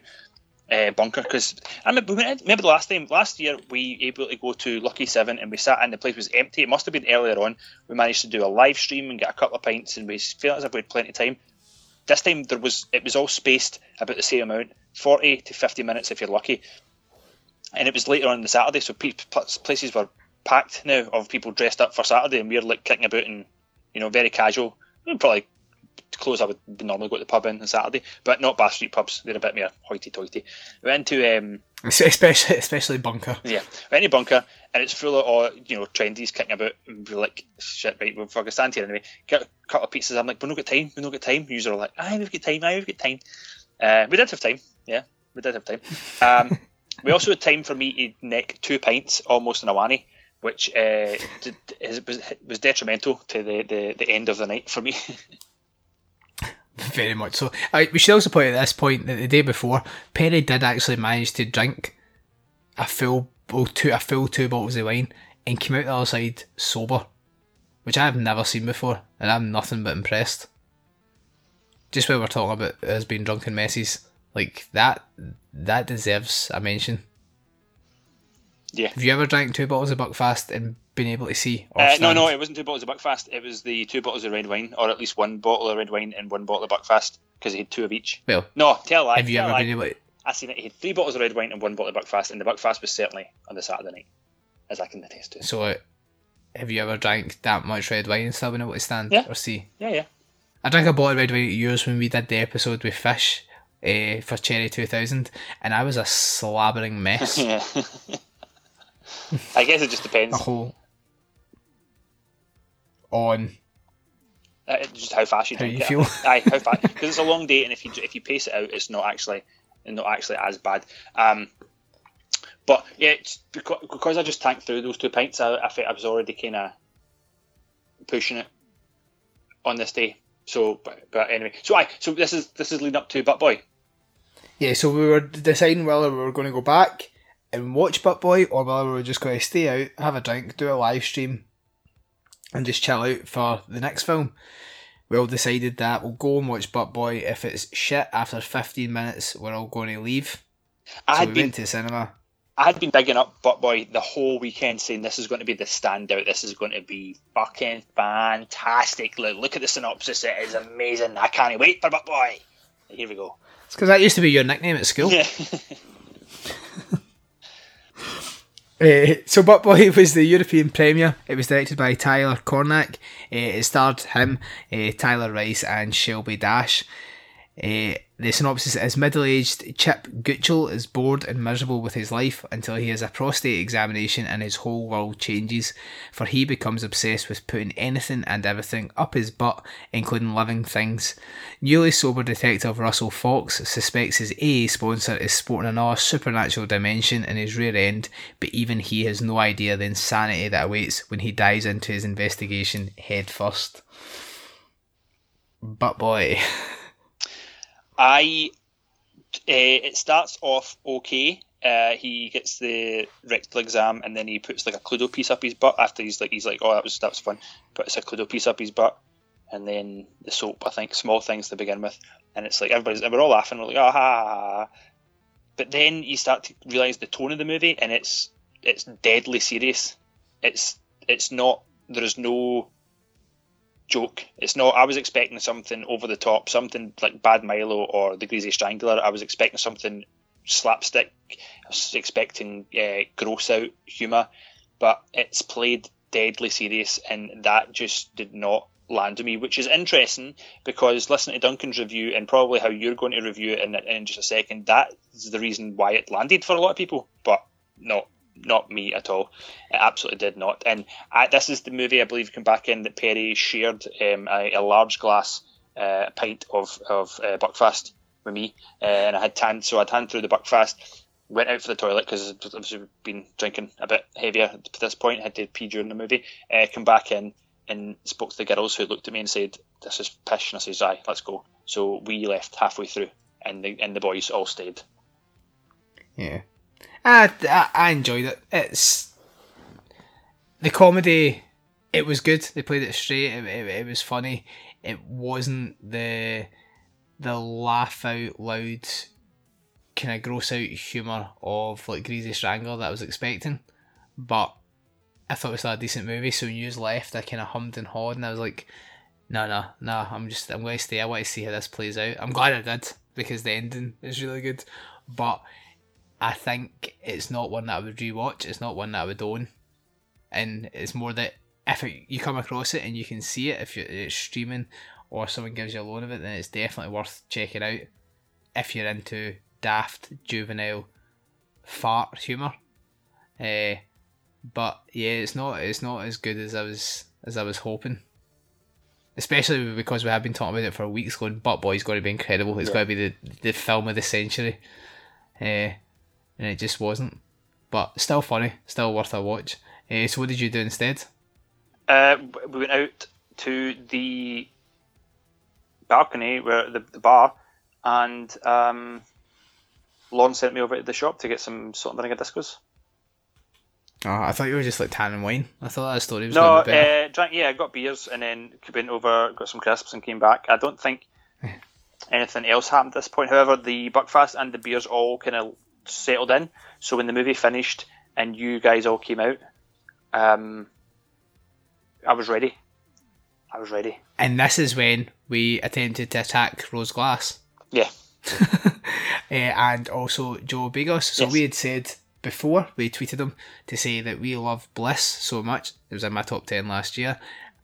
uh, bunker because I remember, remember the last time last year we able to go to Lucky Seven and we sat and the place was empty. It must have been earlier on. We managed to do a live stream and get a couple of pints, and we felt as if we had plenty of time. This time there was it was all spaced about the same amount, forty to fifty minutes if you're lucky, and it was later on the Saturday, so places were packed now of people dressed up for Saturday, and we were like kicking about and you know very casual. We'd probably close I would normally go to the pub in on Saturday, but not Bath Street pubs. They're a bit more hoity-toity. We went to um, Especially, especially bunker. yeah, we went to bunker, and it's full of all you know trendies kicking about. And we're like, shit, right, we're fucking stand here anyway. Get a couple of pizzas. I'm like, we've not got time. We've not got time. Usually are like, aye, we've got time. Aye, we've got time. Uh, we did have time. Yeah, we did have time. Um, we also had time for me to neck two pints almost in a wanny, which uh, did, was, was detrimental to the, the, the end of the night for me. [LAUGHS] Very much so. We should also point at this point that the day before, Perry did actually manage to drink a full, well, two, a full two bottles of wine and came out the other side sober, which I have never seen before, and I'm nothing but impressed. Just when we're talking about us being drunken messes, like that, that deserves a mention. yeah. Have you ever drank two bottles of Buckfast and been able to see? Or Uh, no, no, it wasn't two bottles of Buckfast. It was the two bottles of red wine, or at least one bottle of red wine and one bottle of Buckfast, because he had two of each. Well, No, tell lie. have you ever lie. been able to? I seen it. He had three bottles of red wine and one bottle of Buckfast, and the Buckfast was certainly on the Saturday night, as I can attest to. So, uh, have you ever drank that much red wine and still been able to stand Yeah. or see? Yeah, yeah. I drank a bottle of red wine at yours when we did the episode with Fish uh, for Cherry 2000, and I was a slabbering mess. [LAUGHS] I guess it just depends. a whole on Uh, just how fast you How drink you it. feel. Aye, how fast? Because it's a long day, and if you if you pace it out, it's not actually not actually as bad. Um, but yeah, because, because I just tanked through those two pints, I, I think I was already kind of pushing it on this day. So, but, but anyway, so I so this is this is leading up to Butt Boy. Yeah. So we were deciding whether we were going to go back and watch Butt Boy or whether we were just going to stay out, have a drink, do a live stream, and just chill out for the next film. We all decided that we'll go and watch Butt Boy. If it's shit after 15 minutes, we're all going to leave. I So had we been went to the cinema. I had been digging up Butt Boy the whole weekend, saying this is going to be the standout. This is going to be fucking fantastic. Look, look at the synopsis; it is amazing. I can't wait for Butt Boy. Here we go. It's because that used to be your nickname at school. Yeah. Uh, [LAUGHS] so Butt Boy [LAUGHS] was the European premiere. It was directed by Tyler Cornack. Uh, it starred him, uh, Tyler Rice, and Shelby Dash. Uh, the synopsis is middle-aged Chip Gutchell is bored and miserable with his life until he has a prostate examination and his whole world changes, for he becomes obsessed with putting anything and everything up his butt, including living things. Newly sober detective Russell Fox suspects his AA sponsor is sporting another supernatural dimension in his rear end, but even he has no idea the insanity that awaits when he dives into his investigation head first. But boy. [LAUGHS] I uh, it starts off okay. Uh, he gets the rectal exam and then he puts like a Cluedo piece up his butt after he's like he's like oh that was that was fun. Puts a Cluedo piece up his butt and then the soap I think small things to begin with and it's like everybody's and we're all laughing we're like ah, but then you start to realize the tone of the movie and it's it's deadly serious. It's it's not there is no joke. It's not. I was expecting something over the top, something like Bad Milo or The Greasy Strangler. I was expecting something slapstick. I was expecting uh, gross out humour, but it's played deadly serious, and that just did not land on me, which is interesting because listening to Duncan's review and probably how you're going to review it in, in just a second, that is the reason why it landed for a lot of people, but not not me at all. It absolutely did not. And I, this is the movie I believe come back in that Perry shared um, a, a, large glass uh, pint of of uh, Buckfast with me, uh, and I had tan, so I'd hand through the Buckfast. Went out for the toilet because I've been drinking a bit heavier at this point. Had to pee during the movie. Uh, come back in and spoke to the girls who looked at me and said, "This is pish." And I said, "Aye, let's go." So we left halfway through, and the and the boys all stayed. Yeah, I, I, enjoyed it. It's the comedy. It was good. They played it straight. It, it, it was funny. It wasn't the the laugh out loud kind of gross out humour of like Greasy Strangler that I was expecting, but I thought it was a decent movie. So when you left, I kind of hummed and hawed, and I was like, "No, no, no. I'm just I'm going to stay. I want to see how this plays out." I'm glad I did because the ending is really good, but I think it's not one that I would rewatch. It's not one that I would own, and it's more that if it, you come across it and you can see it, if it's streaming or someone gives you a loan of it, then it's definitely worth checking out. If you're into daft juvenile fart humor, uh, but yeah, it's not it's not as good as I was as I was hoping. Especially because we have been talking about it for weeks, going, "Butt Boy's going to be incredible. It's yeah. going to be the the film of the century." Uh, and it just wasn't. But still funny, still worth a watch. Uh, so what did you do instead? Uh, we went out to the balcony where the, the bar, and um, Lon sent me over to the shop to get some salt and vinegar discos. Oh, I thought you were just like tanning wine. I thought that story was no. Uh, drank, yeah, I got beers and then went over, got some crisps and came back. I don't think [LAUGHS] anything else happened at this point. However, the Buckfast and the beers all kind of settled in. So when the movie finished and you guys all came out, um, I was ready. I was ready. And this is when we attempted to attack Rose Glass. Yeah. uh, [LAUGHS] and also Joe Begos. So yes. we had said before, we tweeted him to say that we love Bliss so much. It was in my top 10 last year.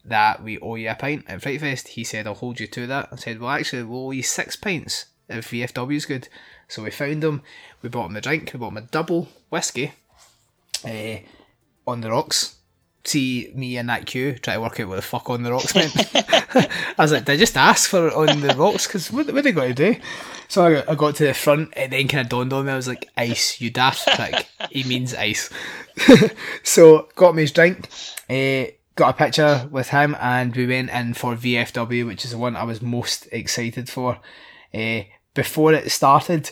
That we owe you a pint at Fright Fest. He said, I'll hold you to that. I said, Well, actually, we'll owe you six pints if VFW is good. So we found him, we bought him a drink, we bought him a double whiskey uh, on the rocks. See me in that queue try to work out what the fuck on the rocks meant. [LAUGHS] [LAUGHS] I was like, did I just ask for on the rocks? Because what, what are they going to do? So I got, I got to the front and then kind of dawned on me. I was like, ice, you daft prick. he means ice. [LAUGHS] so got me his drink. Uh, got a picture with him and we went in for VFW, which is the one I was most excited for. Uh, before it started,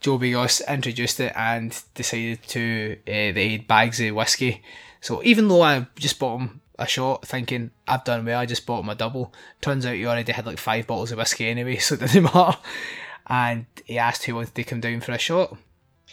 Joe Begos introduced it and decided to uh, they had bags of whiskey. So even though I just bought him a shot, thinking I've done well, I just bought him a double. Turns out he already had like five bottles of whiskey anyway, [LAUGHS] so it didn't matter. And he asked who wanted to come down for a shot.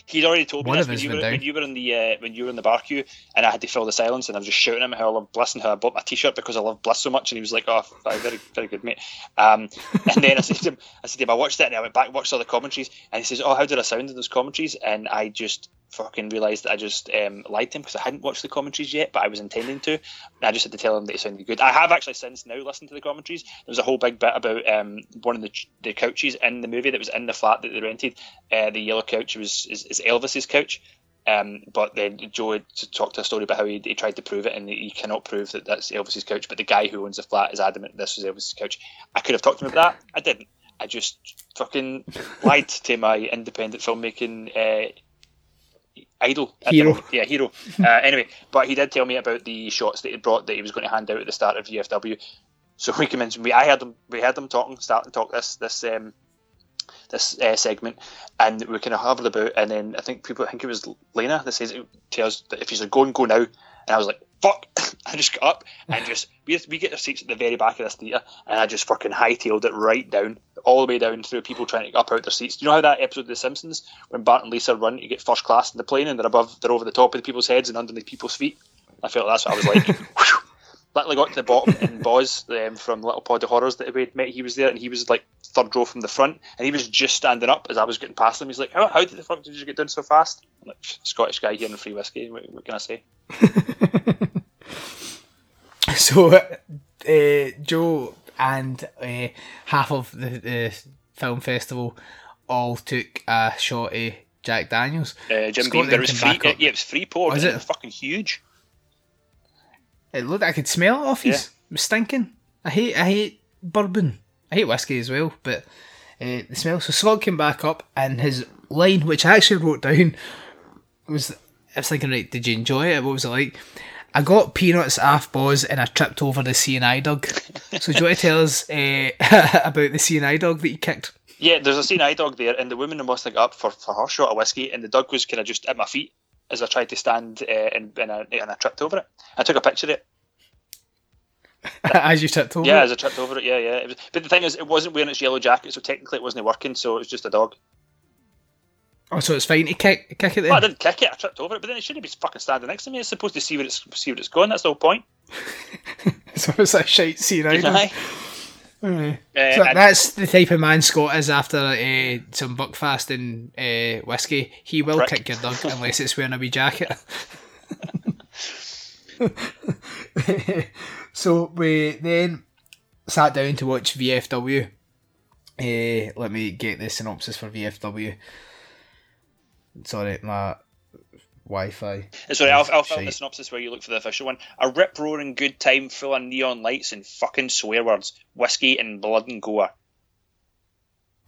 He'd already told me One this when you, were, when you were in the uh, when you were in the bar queue, and I had to fill the silence, and I was just shouting at him how I love Bliss and how I bought my T-shirt because I love Bliss so much, and he was like, "Oh, very very good, mate." Um, [LAUGHS] and then I said to him, "I said to him, I watched that, and I went back watched all the commentaries, and he says, "Oh, how did I sound in those commentaries?" And I just fucking realised that I just um, lied to him because I hadn't watched the commentaries yet, but I was intending to. I just had to tell him that it sounded good. I have actually since now listened to the commentaries. There was a whole big bit about um, one of the, the couches in the movie that was in the flat that they rented. Uh, the yellow couch was is, is Elvis's couch. Um, but then Joe talked to a story about how he, he, tried to prove it, and he cannot prove that that's Elvis's couch. But the guy who owns the flat is adamant this was Elvis's couch. I could have talked to him about that. I didn't. I just fucking lied to my independent filmmaking uh, idol. Hero. Yeah, hero. [LAUGHS] uh, anyway, but he did tell me about the shots that he brought that he was going to hand out at the start of VFW. So [LAUGHS] we commenced. We I had them. We had them talking, starting to talk this this um, this uh, segment, and we kind of hovered about. And then I think people, I think it was Lena that says us that if he's like, go and go now, and I was like, fuck. [LAUGHS] I just got up and just we we get our seats at the very back of this theatre, and I just fucking hightailed it right down, all the way down through people trying to get up out their seats. Do you know how that episode of The Simpsons when Bart and Lisa run, you get first class in the plane, and they're above, they're over the top of the people's heads and underneath people's feet. I felt that's what I was like. [LAUGHS] Literally got to the bottom, and Boz um, from Little Pod of Horrors that we had met, he was there, and he was like third row from the front, and he was just standing up as I was getting past him. He's like, "How, how did the fuck did you get down so fast?" I'm like, Scottish guy here in free whiskey. What, what can I say? [LAUGHS] [LAUGHS] so, uh, Joe and uh, half of the, the film festival all took a shot of Jack Daniels. Uh, Jim Beam, there was free. Yeah, it was free pour. Was it? it fucking huge. It looked. I could smell it off. Yeah. It was stinking. I hate. I hate bourbon. I hate whiskey as well, but uh, the smell. So Scott came back up, and his line, which I actually wrote down, was I was thinking, right, did you enjoy it? What was it like? I got peanuts off Boz and I tripped over the seeing eye dog. So do you want to tell us uh, [LAUGHS] about the seeing eye dog that you kicked? Yeah, there's a seeing eye dog there, and the woman must have got up for, for her shot of whiskey, and the dog was kind of just at my feet as I tried to stand, uh, and, and, I, and I tripped over it. I took a picture of it. [LAUGHS] as you tripped over yeah, it? as I tripped over it, yeah, yeah. Was, but the thing is, it wasn't wearing its yellow jacket, so technically it wasn't working, so it was just a dog. Oh, so it's fine to kick, kick it then? Well, I didn't kick it, I tripped over it, but then it shouldn't be fucking standing next to me. It's supposed to see where it's, see where it's going, that's the whole point. [LAUGHS] so it's that shite scene out uh, so that's the type of man Scott is after uh, some buckfast and uh, whiskey. He will Prick. kick your dog [LAUGHS] unless it's wearing a wee jacket. [LAUGHS] so we then sat down to watch VFW. Uh, let me get the synopsis for VFW. Sorry, my Wi-Fi. Sorry, I'll, I'll fill the synopsis where you look for the official one. A rip roaring good time full of neon lights and fucking swear words, whiskey and blood and gore. [LAUGHS]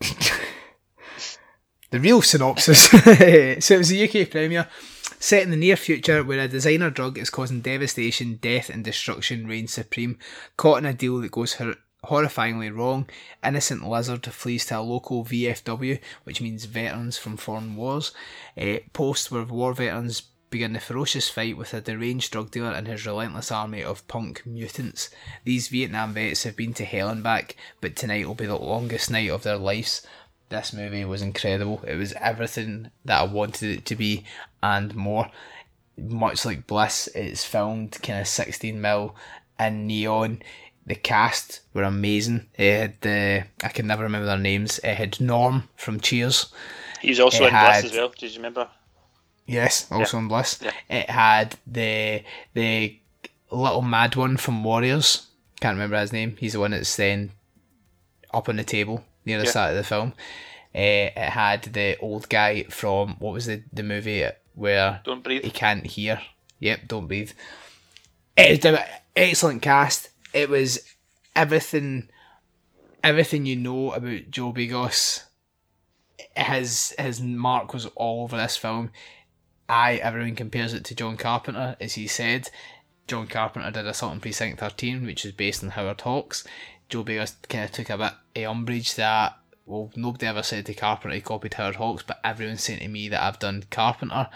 the real synopsis. [LAUGHS] so it was a UK premiere set in the near future where a designer drug is causing devastation, death, and destruction reigns supreme. Caught in a deal that goes her horrifyingly wrong, innocent lizard flees to a local VFW, which means veterans from foreign wars, uh, post where war veterans begin a ferocious fight with a deranged drug dealer and his relentless army of punk mutants. These Vietnam vets have been to hell and back, but tonight will be the longest night of their lives. This movie was incredible. It was everything that I wanted it to be and more. Much like Bliss, it's filmed kind of 16 mil in neon the cast were amazing. It had the I can never remember their names. It had Norm from Cheers. He was also it in had, Bliss as well. Did you remember? Yes, also yeah. in Bliss. Yeah. It had the the little mad one from Warriors. Can't remember his name. He's the one that's then up on the table near the yeah. start of the film. Uh, it had the old guy from what was the the movie where Don't breathe. He can't hear. Yep, don't breathe. It's an excellent cast it was everything everything you know about Joe Begos. His his mark was all over this film. I everyone compares it to John Carpenter, as he said. John Carpenter did Assault on Precinct 13, which is based on Howard Hawks. Joe Begos kind of took a bit of umbrage that, well, nobody ever said to Carpenter he copied Howard Hawks, but everyone's saying to me that I've done Carpenter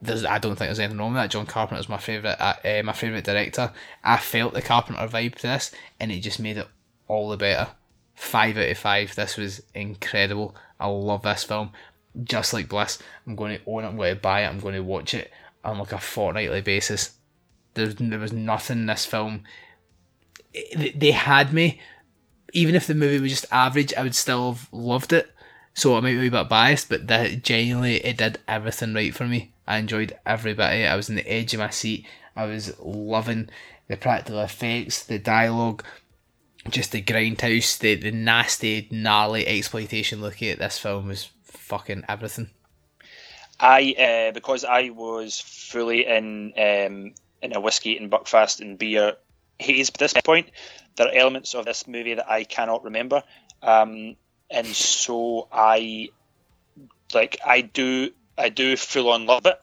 there's I don't think there's anything wrong with that. John Carpenter is my favorite, uh, uh, my favorite director. I felt the Carpenter vibe to this, and it just made it all the better. Five out of five. This was incredible. I love this film. Just like Bliss, I'm going to own it. I'm going to buy it. I'm going to watch it on like a fortnightly basis. There, there was nothing in this film. They had me. Even if the movie was just average, I would still have loved it. so I might be a bit biased, but that genuinely it did everything right for me. I enjoyed every bit of it. I was on the edge of my seat. I was loving the practical effects, the dialogue, just the grindhouse, the, the nasty, gnarly exploitation looking at this film was fucking everything. I uh, because I was fully in um, in a whiskey and buckfast and beer haze at this point. There are elements of this movie that I cannot remember, um, and so I like I do I do full on love it,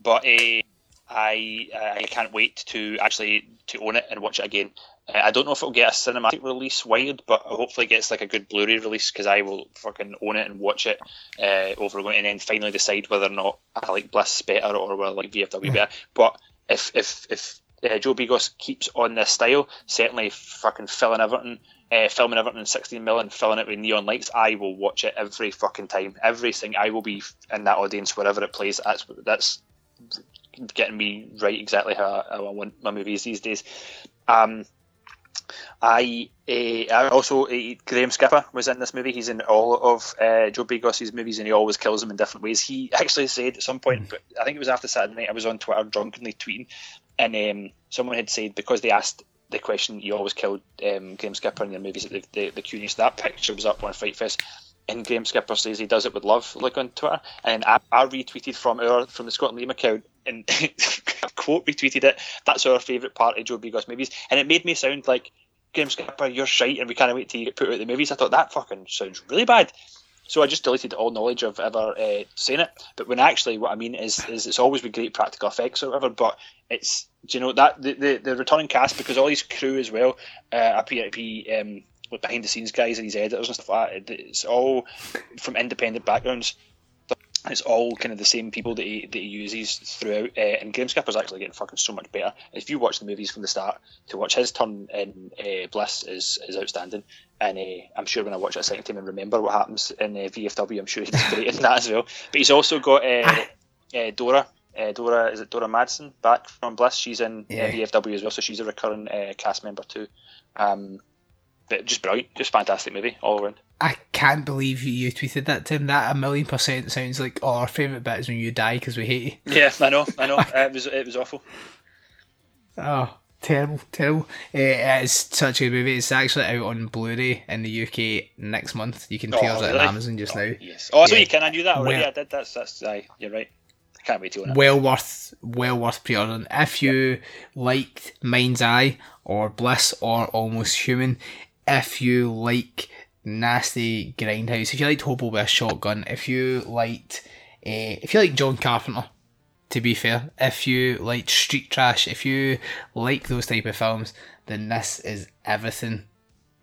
but uh, I I can't wait to actually to own it and watch it again. Uh, I don't know if it'll get a cinematic release wide, but hopefully it gets like a good Blu-ray release because I will fucking own it and watch it uh, over and then finally decide whether or not I like Bliss better or whether I like VFW better. But if if if uh, Joe Begos keeps on this style, certainly fucking filling Everton, uh, filming Everton in 16 million, filling it with neon lights, I will watch it every fucking time. Everything I will be in that audience wherever it plays. That's that's getting me right exactly how, how I want my movies these days. Um, I, uh, also uh, Graham Skipper was in this movie. He's in all of uh, Joe Begos's movies, and he always kills them in different ways. He actually said at some point, but I think it was after Saturday night, I was on Twitter drunkenly tweeting, and um, someone had said because they asked the question, "You always killed um, Graham Skipper in your movies?" the the, the. That picture was up on Fright Fest. And Graham Skipper says he does it with love, like on Twitter. And I, I retweeted from our from the Scott and Liam account and [LAUGHS] quote retweeted it. That's our favourite part of Joe Begos movies, and it made me sound like Graham Skipper, you're shite, and we can't wait till you get put out the movies. I thought that fucking sounds really bad. So I just deleted all knowledge of ever uh, saying it. But when actually what I mean is, is it's always been great practical effects or whatever. But it's do you know that the, the, the returning cast because all these crew as well uh, appear to be um, behind the scenes guys and these editors and stuff like that. It's all from independent backgrounds it's all kind of the same people that he, that he uses throughout. Uh, and Skipper's actually getting fucking so much better. If you watch the movies from the start, to watch his turn in uh, Bliss is, is outstanding. And uh, I'm sure when I watch it a second time and remember what happens in uh, VFW, I'm sure he's [LAUGHS] great in that as well. But he's also got uh, uh, Dora. Uh, Dora is it Dora Madsen back from Bliss? She's in yeah. VFW as well, so she's a recurring cast member too. Um, but just brilliant, just fantastic movie all around. I can't believe you tweeted that, Tim. That a million percent sounds like oh, our favourite bit is when you die because we hate you. Yeah, I know, I know. [LAUGHS] it was it was awful. Oh, terrible, terrible. Uh, it is such a good movie. It's actually out on Blu-ray in the UK next month. You can pre-order oh, really? it on Amazon just oh, now. Yes. Oh, so you can. I knew that already. Well, I did. That's that's. Aye, you're right. I can't wait to own it. Well worth, well worth pre-ordering. If you liked Mind's Eye or Bliss or Almost Human, if you like nasty grindhouse, if you liked Hobo with a shotgun, if you liked, uh, if you like John Carpenter, to be fair, if you like street trash, if you like those type of films, then this is everything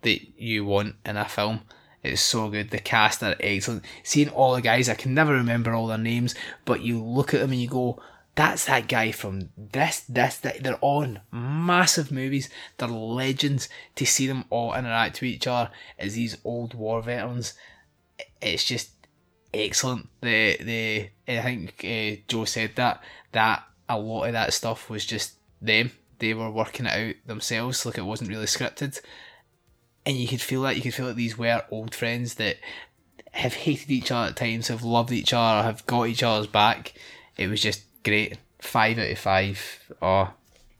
that you want in a film. It's so good. The cast are excellent. Seeing all the guys, I can never remember all their names, but you look at them and you go, that's that guy from this, this, that. They're on massive movies. They're legends. To see them all interact with each other as these old war veterans, it's just excellent. The the I think uh, Joe said that that a lot of that stuff was just them. They were working it out themselves. Like it wasn't really scripted, and you could feel that. You could feel that these were old friends that have hated each other at times, have loved each other, have got each other's back. It was just great. Five out of five. Oh,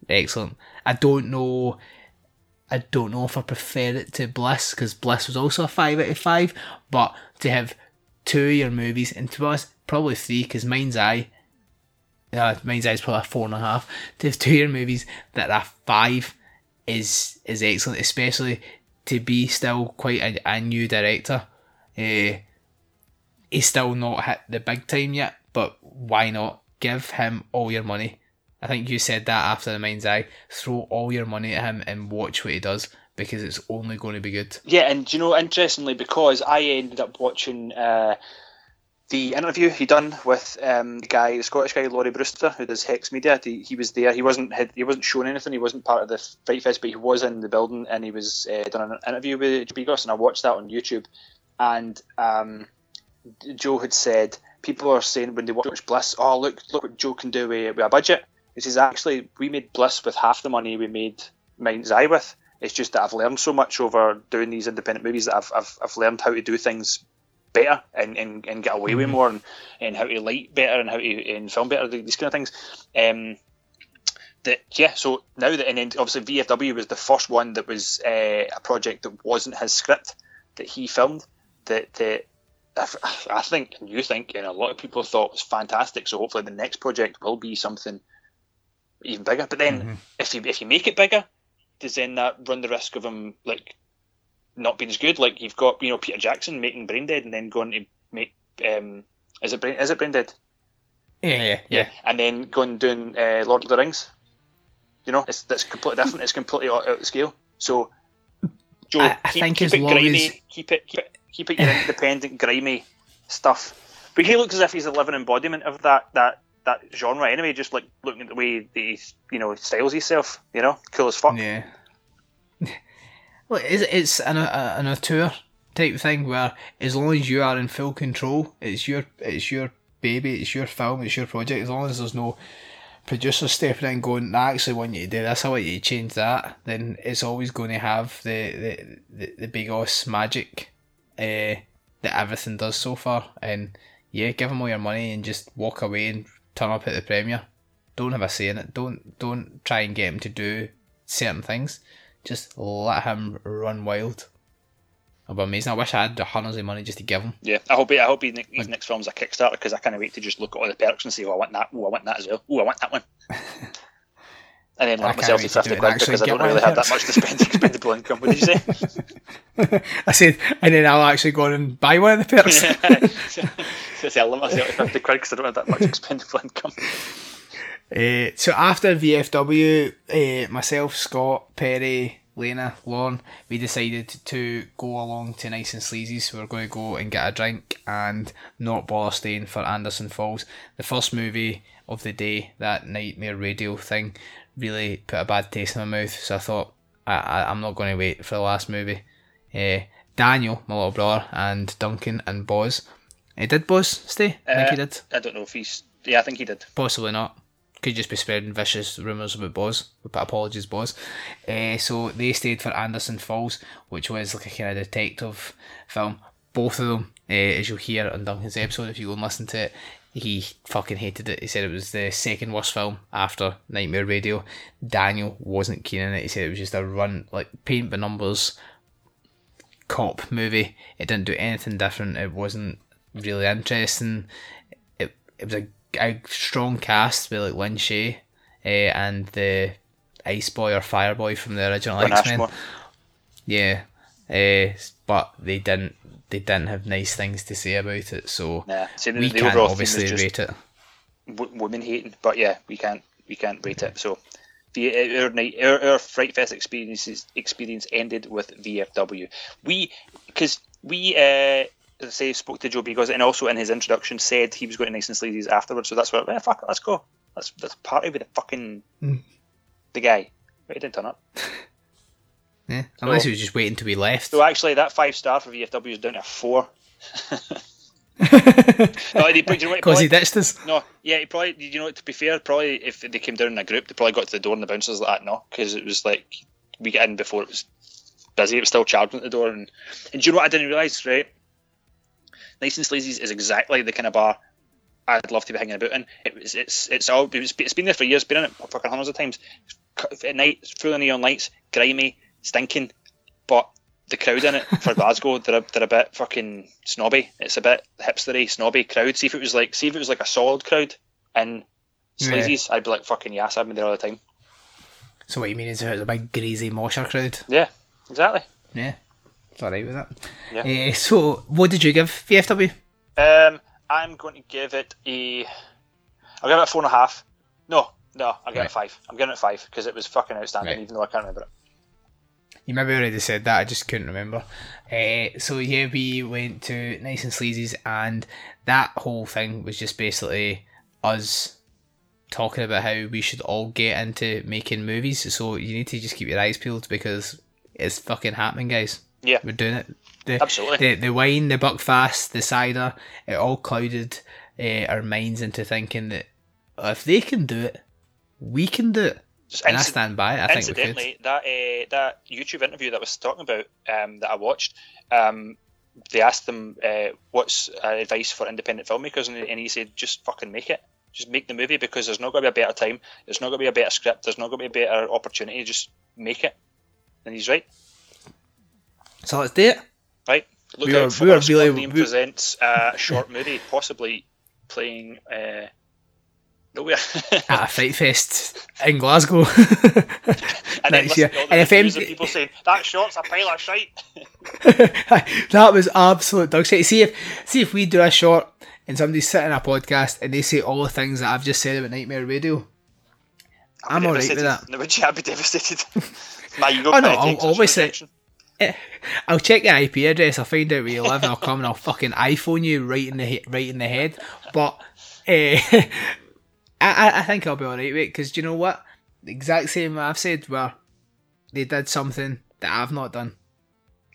excellent. I don't know. I don't know if I prefer it to Bliss because Bliss was also a five out of five. But to have two of your movies, and to us probably three because Mind's Eye. Uh, Mind's Eye is probably a four and a half. To have two of your movies that are five is is excellent, especially to be still quite a, a new director. Uh, he's still not hit the big time yet, but why not? give him all your money. I think you said that after the mind's eye. Throw all your money at him and watch what he does because it's only going to be good. Yeah, and you know, interestingly, because I ended up watching uh, the interview he done with um, the guy, the Scottish guy, Laurie Brewster, who does Hex Media. He, he was there. He wasn't he wasn't shown anything. He wasn't part of the Fright Fest, but he was in the building and he was uh, done an interview with Begos, and I watched that on YouTube. And um, Joe had said people are saying when they watch Bliss, oh look, look what Joe can do with, with a budget. He says actually we made Bliss with half the money we made Mind's Eye with. It's just that I've learned so much over doing these independent movies that I've, I've, I've learned how to do things better and, and, and get away with more and, and how to light better and how to and film better these kind of things. Um, that yeah, so now that and then obviously VFW was the first one that was uh, a project that wasn't his script that he filmed that that I think and you think and a lot of people thought was fantastic. So hopefully the next project will be something even bigger. But then Mm-hmm. if you if you make it bigger, does then that run the risk of him like not being as good? Like you've got you know Peter Jackson making Brain Dead and then going to make um is it Brain is it Brain Dead? Yeah, yeah, yeah. and then going doing uh, Lord of the Rings. You know, it's that's completely different. It's completely out out of scale. So, Joe, I- I keep, think keep as it long grimy. as- Keep it, keep it, keep it your [LAUGHS] independent, grimy stuff. But he looks as if he's a living embodiment of that that that genre. Anyway, just like looking at the way he's you know styles himself. You know, cool as fuck. Yeah. [LAUGHS] well, it's, it's an, a, an auteur type thing where as long as you are in full control, it's your it's your baby, it's your film, it's your project. As long as there's no producer stepping in going, I actually want you to do this, I want you to change that, then it's always going to have the the, the, the Begos magic uh, that everything does so far. And yeah, give them all your money and just walk away and turn up at the premiere. Don't have a say in it. Don't don't try and get him to do certain things. Just let him run wild. It'll be amazing. I wish I had the hundreds of money just to give him. Yeah, I hope he, I hope he, his next film's a Kickstarter because I can't wait to just look at all the perks and say, "Oh, I want that. Oh, I want that as well. Oh, I want that one." [LAUGHS] And then [LAUGHS] [LAUGHS] I lock myself wait to to fifty quid because I don't really have that much to spend expendable income. What did you say? I said, and then I'll actually go and buy one of the perks. so sell them myself to fifty quid because I don't have that much expendable income. Uh, so after VFW, uh, myself, Scott, Perry, Lena, Lorne, we decided to go along to Nice and Sleazy. So we are going to go and get a drink and not bother staying for Anderson Falls. The first movie of the day, that Nightmare Radio thing, really put a bad taste in my mouth. So I thought I, I, I'm not going to wait for the last movie. Uh, Daniel, my little brother, and Duncan and Boz. He did Boz stay? I think he Uh, did. I don't know if he's. Yeah, I think he did. Possibly not. Could just be spreading vicious rumours about Boz. But apologies, Boz. Uh, so they stayed for Anderson Falls, which was like a kind of detective film. Both of them, uh, as you'll hear on Duncan's episode, if you go and listen to it, he fucking hated it. He said it was the second worst film after Nightmare Radio. Daniel wasn't keen on it. He said it was just a run, like paint by numbers cop movie. It didn't do anything different. It wasn't really interesting. It it was a, a strong cast with like Lin Shay uh, and the Ice Boy or Fire Boy from the original X Men. Yeah, uh, but they didn't they didn't have nice things to say about it. So Nah, we the can't obviously rate it. w- women hating. But yeah, we can't we can't rate it. So the our night our, our Fright Fest experiences experience ended with VFW. We because we uh, as I say spoke to Joe because and also in his introduction said he was going to Nice and Sleazy's afterwards. So that's where eh, fuck it, let's go. Let's let's party with the fucking Mm. the guy. But he didn't turn up. [LAUGHS] Yeah, unless he was just waiting to be left. So actually, that five star for VFW is down to four. [LAUGHS] no, they, you know what, Because he ditched us. No, yeah, he probably. You know, to be fair, probably if they came down in a group, they probably got to the door and the bouncers like that. No, because it was like we get in before it was busy. It was still charging at the door, and and do you know what I didn't realise? Right, Nice and Sleazy's is exactly the kind of bar I'd love to be hanging about in. It was, it's it's all it's, it's been there for years. Been in it fucking hundreds of times. At night, full of neon lights, grimy, stinking, but the crowd in it for [LAUGHS] Glasgow, they're a, they're a bit fucking snobby. It's a bit hipstery, snobby crowd. See if it was like, see if it was like a solid crowd in yeah. I'd be like fucking yes, I'd be there all the time. So what you mean is it's a big greasy mosher crowd? Yeah, exactly. Yeah, it's alright with that. Yeah. Uh, so what did you give VFW? Um, I'm going to give it a. I'll give it a four and a half. No, no, I'll give it a five. I'm giving it a five because it was fucking outstanding, Right. even though I can't remember it. You maybe already said that, I just couldn't remember. Uh, so yeah, we went to Nice and Sleazy's, and that whole thing was just basically us talking about how we should all get into making movies. So you need to just keep your eyes peeled because it's fucking happening, guys. Yeah. We're doing it. The, Absolutely. The, the wine, the buckfast, the cider, it all clouded uh, our minds into thinking that if they can do it, we can do it. Just And I stand by it. I think. Incidentally, that uh, that YouTube interview that I was talking about um, that I watched, um, they asked them uh, what's uh, advice for independent filmmakers, and, and he said just fucking make it, just make the movie because there's not going to be a better time, there's not going to be a better script, there's not going to be a better opportunity. Just make it, and he's right. So let's do it. Right. Look We out are- for we are us. really- Liam we- presents a short movie, possibly playing. Uh, nowhere. At a Fright Fest in Glasgow [LAUGHS] and next year. to all the And if people saying that short's a pile of shite. [LAUGHS] that was absolute dog shit. See if see if we do a short and somebody's sitting in a podcast and they say all the things that I've just said about Nightmare Radio. I'm alright with that. No, would you? I'd be devastated. [LAUGHS] My ego oh, no, I'll, takes its always say- I'll check your IP address. I'll find out where you live, and I'll come and I'll fucking iPhone you right in the he- right in the head. But uh, I I- I think I'll be alright with it because do you know what? The exact same I've said where they did something that I've not done.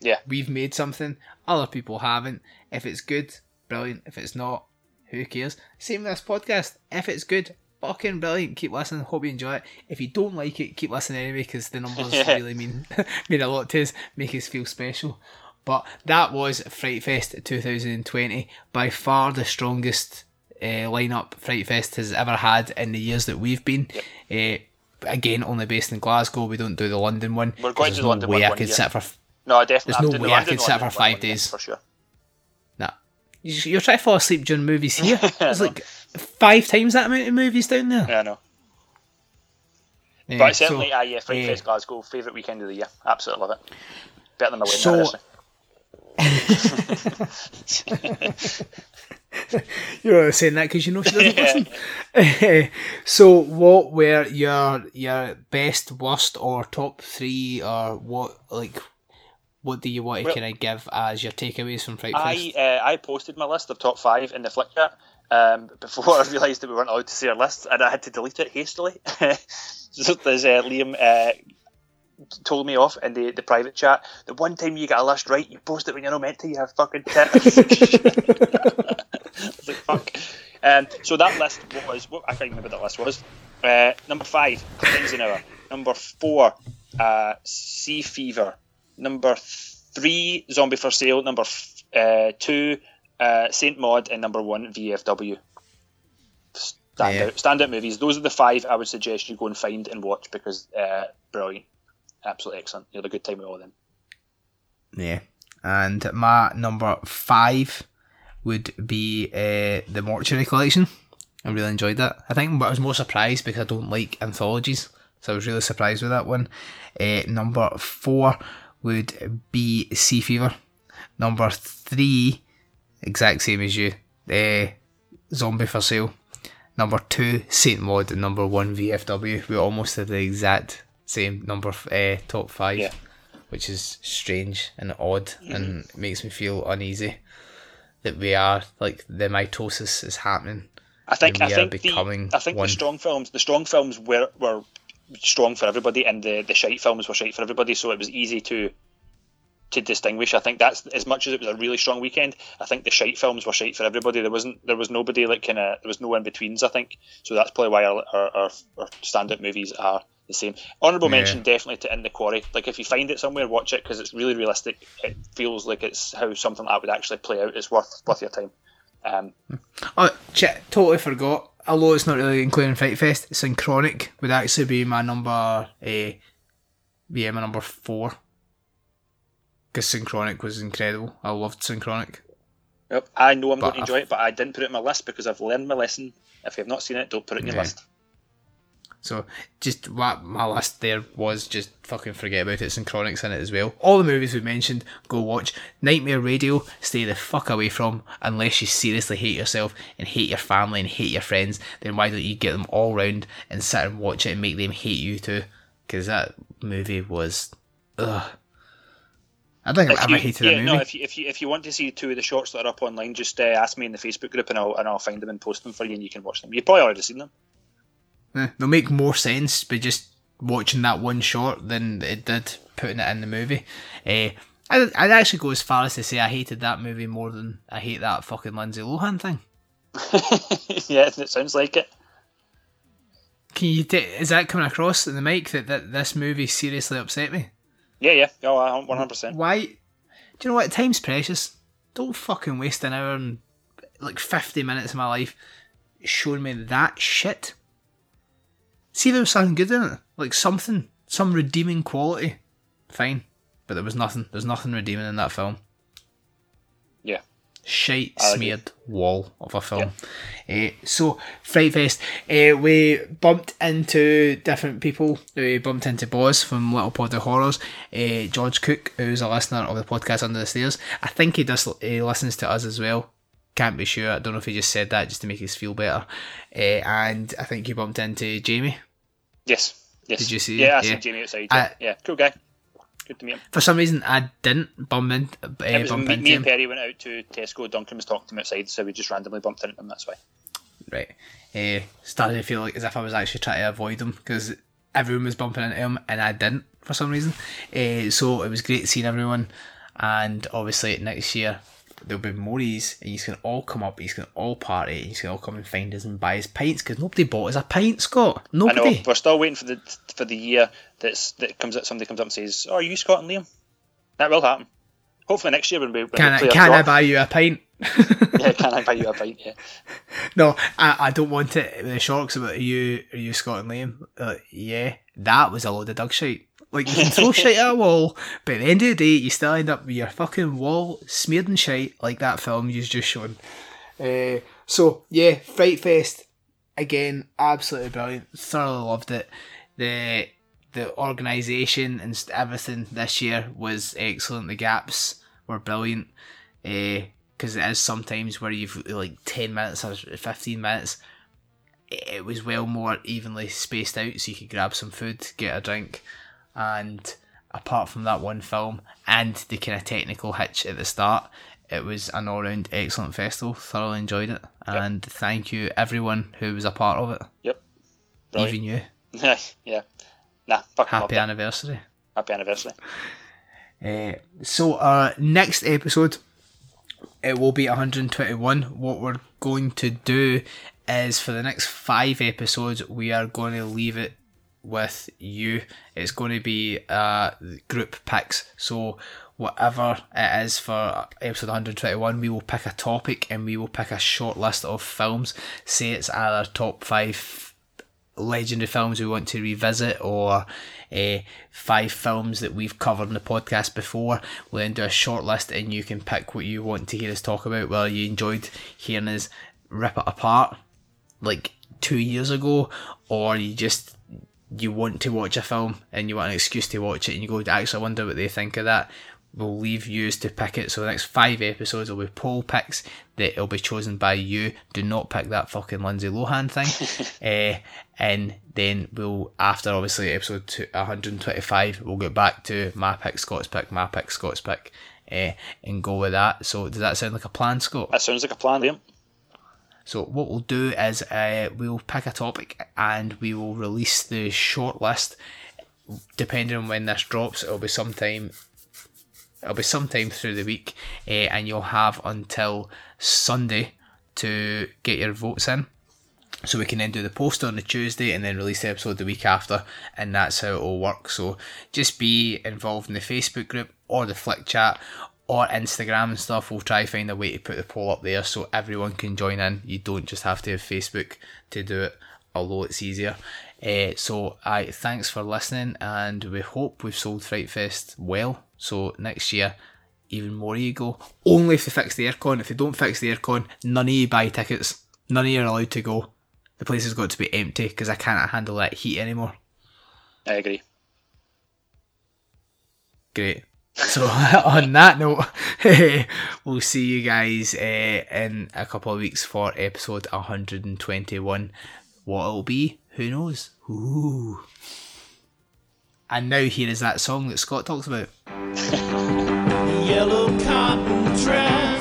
Yeah. We've made something other people haven't. If it's good, brilliant. If it's not, who cares? Same with this podcast. If it's good, fucking brilliant. Keep listening. Hope you enjoy it. If you don't like it, keep listening anyway because the numbers Yeah. [LAUGHS] really mean [LAUGHS] mean a lot to us. Make us feel special. But that was Fright Fest 2020. By far the strongest uh, lineup Fright Fest has ever had in the years that we've been. Uh, again, only based in Glasgow. We don't do the London one. We're going there's to the no London way one I could sit for. No, I definitely. There's no way the I could sit for five days. for sure. Nah. You- You're trying to fall asleep during movies here. [LAUGHS] There's like five times that amount of movies down there. Yeah, I know. Yeah, But so- certainly, uh, yeah, Fright yeah. Fest Glasgow, favourite weekend of the year. Absolutely love it. Better than my wedding So-. [LAUGHS] [LAUGHS] [LAUGHS] You're only saying that because you know she doesn't listen. [LAUGHS] so, what were your your best, worst, or top three, or what like? What do you want to Well- kind of give as your takeaways from Fright I uh, I posted my list of top five in the Flick chat um, [LAUGHS] before I realised that we weren't allowed to see our list, and I had to delete it hastily. so there's uh, Liam uh, told me off in the, the private chat. The one time you get a list right, you post it when you're not meant to. You have fucking tit. [LAUGHS] Like, fuck. Um, so that list was what I can't remember what that list was. Uh, number five, Hour. Number four, uh, Sea Fever. Number three, Zombie for Sale. Number f- uh, two, uh, Saint Maud, and number one, VFW. Standout, Yeah. standout movies. Those are the five I would suggest you go and find and watch because uh, brilliant, absolutely excellent. You had a good time with all of them. Yeah. And my number five would be uh, the Mortuary Collection. I really enjoyed that. I think but I was more surprised because I don't like anthologies. So I was really surprised with that one. Uh, number four would be Sea Fever. Number three, exact same as you, uh, Zombie for Sale. Number two, Saint Maud. And number one, VFW. We almost had the exact same number, uh, top five Yeah. which is strange and odd and makes me feel uneasy that we are like the mitosis is happening. I think I think becoming the I think one. the strong films the strong films were were strong for everybody and the the shite films were shite for everybody so it was easy to to distinguish. I think that's as much as it was a really strong weekend. I think the shite films were shite for everybody. There wasn't there was nobody like kind of there was no in betweens. I think so. That's probably why our our, our, our standout movies are the same. Honorable Yeah. mention definitely to In the Quarry. Like if you find it somewhere, watch it because it's really realistic. It feels like it's how something like that would actually play out. It's worth worth your time. Um, Oh shit, totally forgot. Although it's not really including Fright Fest, Synchronic would actually be my number uh, yeah, my number four. Because Synchronic was incredible. I loved Synchronic. Yep, I know I'm But going to enjoy it, but I didn't put it in my list because I've learned my lesson. If you have not seen it, don't put it in your Yeah. list. So just what my list there was just fucking forget about it. Synchronic's in it as well. All the movies we mentioned, go watch. Nightmare Radio, stay the fuck away from unless you seriously hate yourself and hate your family and hate your friends. Then why don't you get them all round and sit and watch it and make them hate you too? Because that movie was, ugh. I don't think I've ever you, hated yeah, a movie. no, if you, if you if you want to see two of the shorts that are up online, just uh, ask me in the Facebook group and I'll and I'll find them and post them for you, and you can watch them. You've probably already seen them. Eh, they'll make more sense by just watching that one short than it did putting it in the movie. Uh, I'd, I'd actually go as far as to say I hated that movie more than I hate that fucking Lindsay Lohan thing. [LAUGHS] yeah, it sounds like it. Can you ta is that coming across in the mic that, that this movie seriously upset me? Yeah, yeah, oh, one hundred percent. Why? Do you know what? Time's precious. don't fucking waste an hour and like 50 minutes of my life showing me that shit. See there was something good in it. Like something, some redeeming quality. Fine. But there was nothing. There's nothing redeeming in that film. Yeah. Shite smeared wall of a film. Eh, so, Fright Fest, eh, we bumped into different people. We bumped into Boz from Little Pod of Horrors, eh, George Cook, who's a listener of the podcast Under the Stairs. I think he does. He listens to us as well. Can't be sure. I don't know if he just said that just to make us feel better. Eh, and I think you bumped into Jamie. Yes. Yes. Did you see Yeah, I it? seen Yeah. Jamie outside. I- Yeah. yeah, cool guy. Good to meet him. For some reason, I didn't bump, in, eh, It was bump me, into me and Perry went out to Tesco. Duncan was talking to him outside, so we just randomly bumped into him. That's why. right, uh, started to feel like as if I was actually trying to avoid him because everyone was bumping into him and I didn't for some reason. Uh, so it was great seeing everyone, and obviously next year there'll be E's and you can all come up, you can all party, and you can all come and find us and buy us pints because nobody bought us a pint, Scott. I know Nobody. we're still waiting for the for the year that's that comes up. Somebody comes up and says, "Oh, are you Scott and Liam?" That will happen. Hopefully next year when we, when Can we I, can I buy you a pint? [LAUGHS] Yeah, can I buy you a pint? Yeah. [LAUGHS] No, I, I don't want it. The sharks about are you are you Scott and Liam? Uh, yeah, that was a load of dog shit. Like you [LAUGHS] can throw shit at a wall, but at the end of the day, you still end up with your fucking wall smeared in shit, like that film you've just shown. Uh, so yeah, Fright Fest again, absolutely brilliant. Thoroughly loved it. The the organisation and everything this year was excellent. The gaps were brilliant. Because it is sometimes where you've like ten minutes or fifteen minutes. It was well more evenly spaced out, so you could grab some food, get a drink, and apart from that one film and the kind of technical hitch at the start, it was an all round excellent festival. Thoroughly enjoyed it, and thank you everyone who was a part of it, Yep. Brilliant. even you. [LAUGHS] yeah. Nah, Happy anniversary. Happy anniversary. Uh, so our next episode, it will be 121. What we're going to do is for the next five episodes, we are going to leave it with you. It's going to be uh, group picks. So whatever it is for episode 121, we will pick a topic and we will pick a short list of films. Say it's either top five legendary films we want to revisit or uh, five films that we've covered in the podcast before. We'll then do a short list and you can pick what you want to hear us talk about. Whether you enjoyed hearing us rip it apart like two years ago or you just you want to watch a film and you want an excuse to watch it and you go actually I wonder what they think of that. We'll leave yous to pick it. So the next five episodes will be poll picks that will be chosen by you. Do not pick that fucking Lindsay Lohan thing. uh, [LAUGHS] and then we'll after obviously episode two, 125 we'll get back to my pick, Scott's pick, my pick, Scott's pick, uh, and go with that. So does that sound like a plan, Scott? That sounds like a plan, Liam. So what we'll do is uh, we'll pick a topic and we will release the short list. Depending on when this drops, it'll be sometime. It'll be sometime through the week, uh, and you'll have until Sunday to get your votes in. So we can then do the post on the Tuesday and then release the episode the week after, and that's how it will work. So just be involved in the Facebook group or the Flick chat or Instagram and stuff. We'll try and find a way to put the poll up there so everyone can join in. You don't just have to have Facebook to do it, although it's easier. Uh, so I thanks for listening, and we hope we've sold Fright Fest well. So next year, even more you go. Only if they fix the aircon. If they don't fix the aircon, none of you buy tickets. None of you are allowed to go. The place has got to be empty because I can't handle that heat anymore. I agree. Great. So [LAUGHS] on that note, [LAUGHS] we'll see you guys uh, in a couple of weeks for episode 121. What it'll be, who knows? Ooh. And now here is that song that Scott talks about. [LAUGHS] Yellow cotton.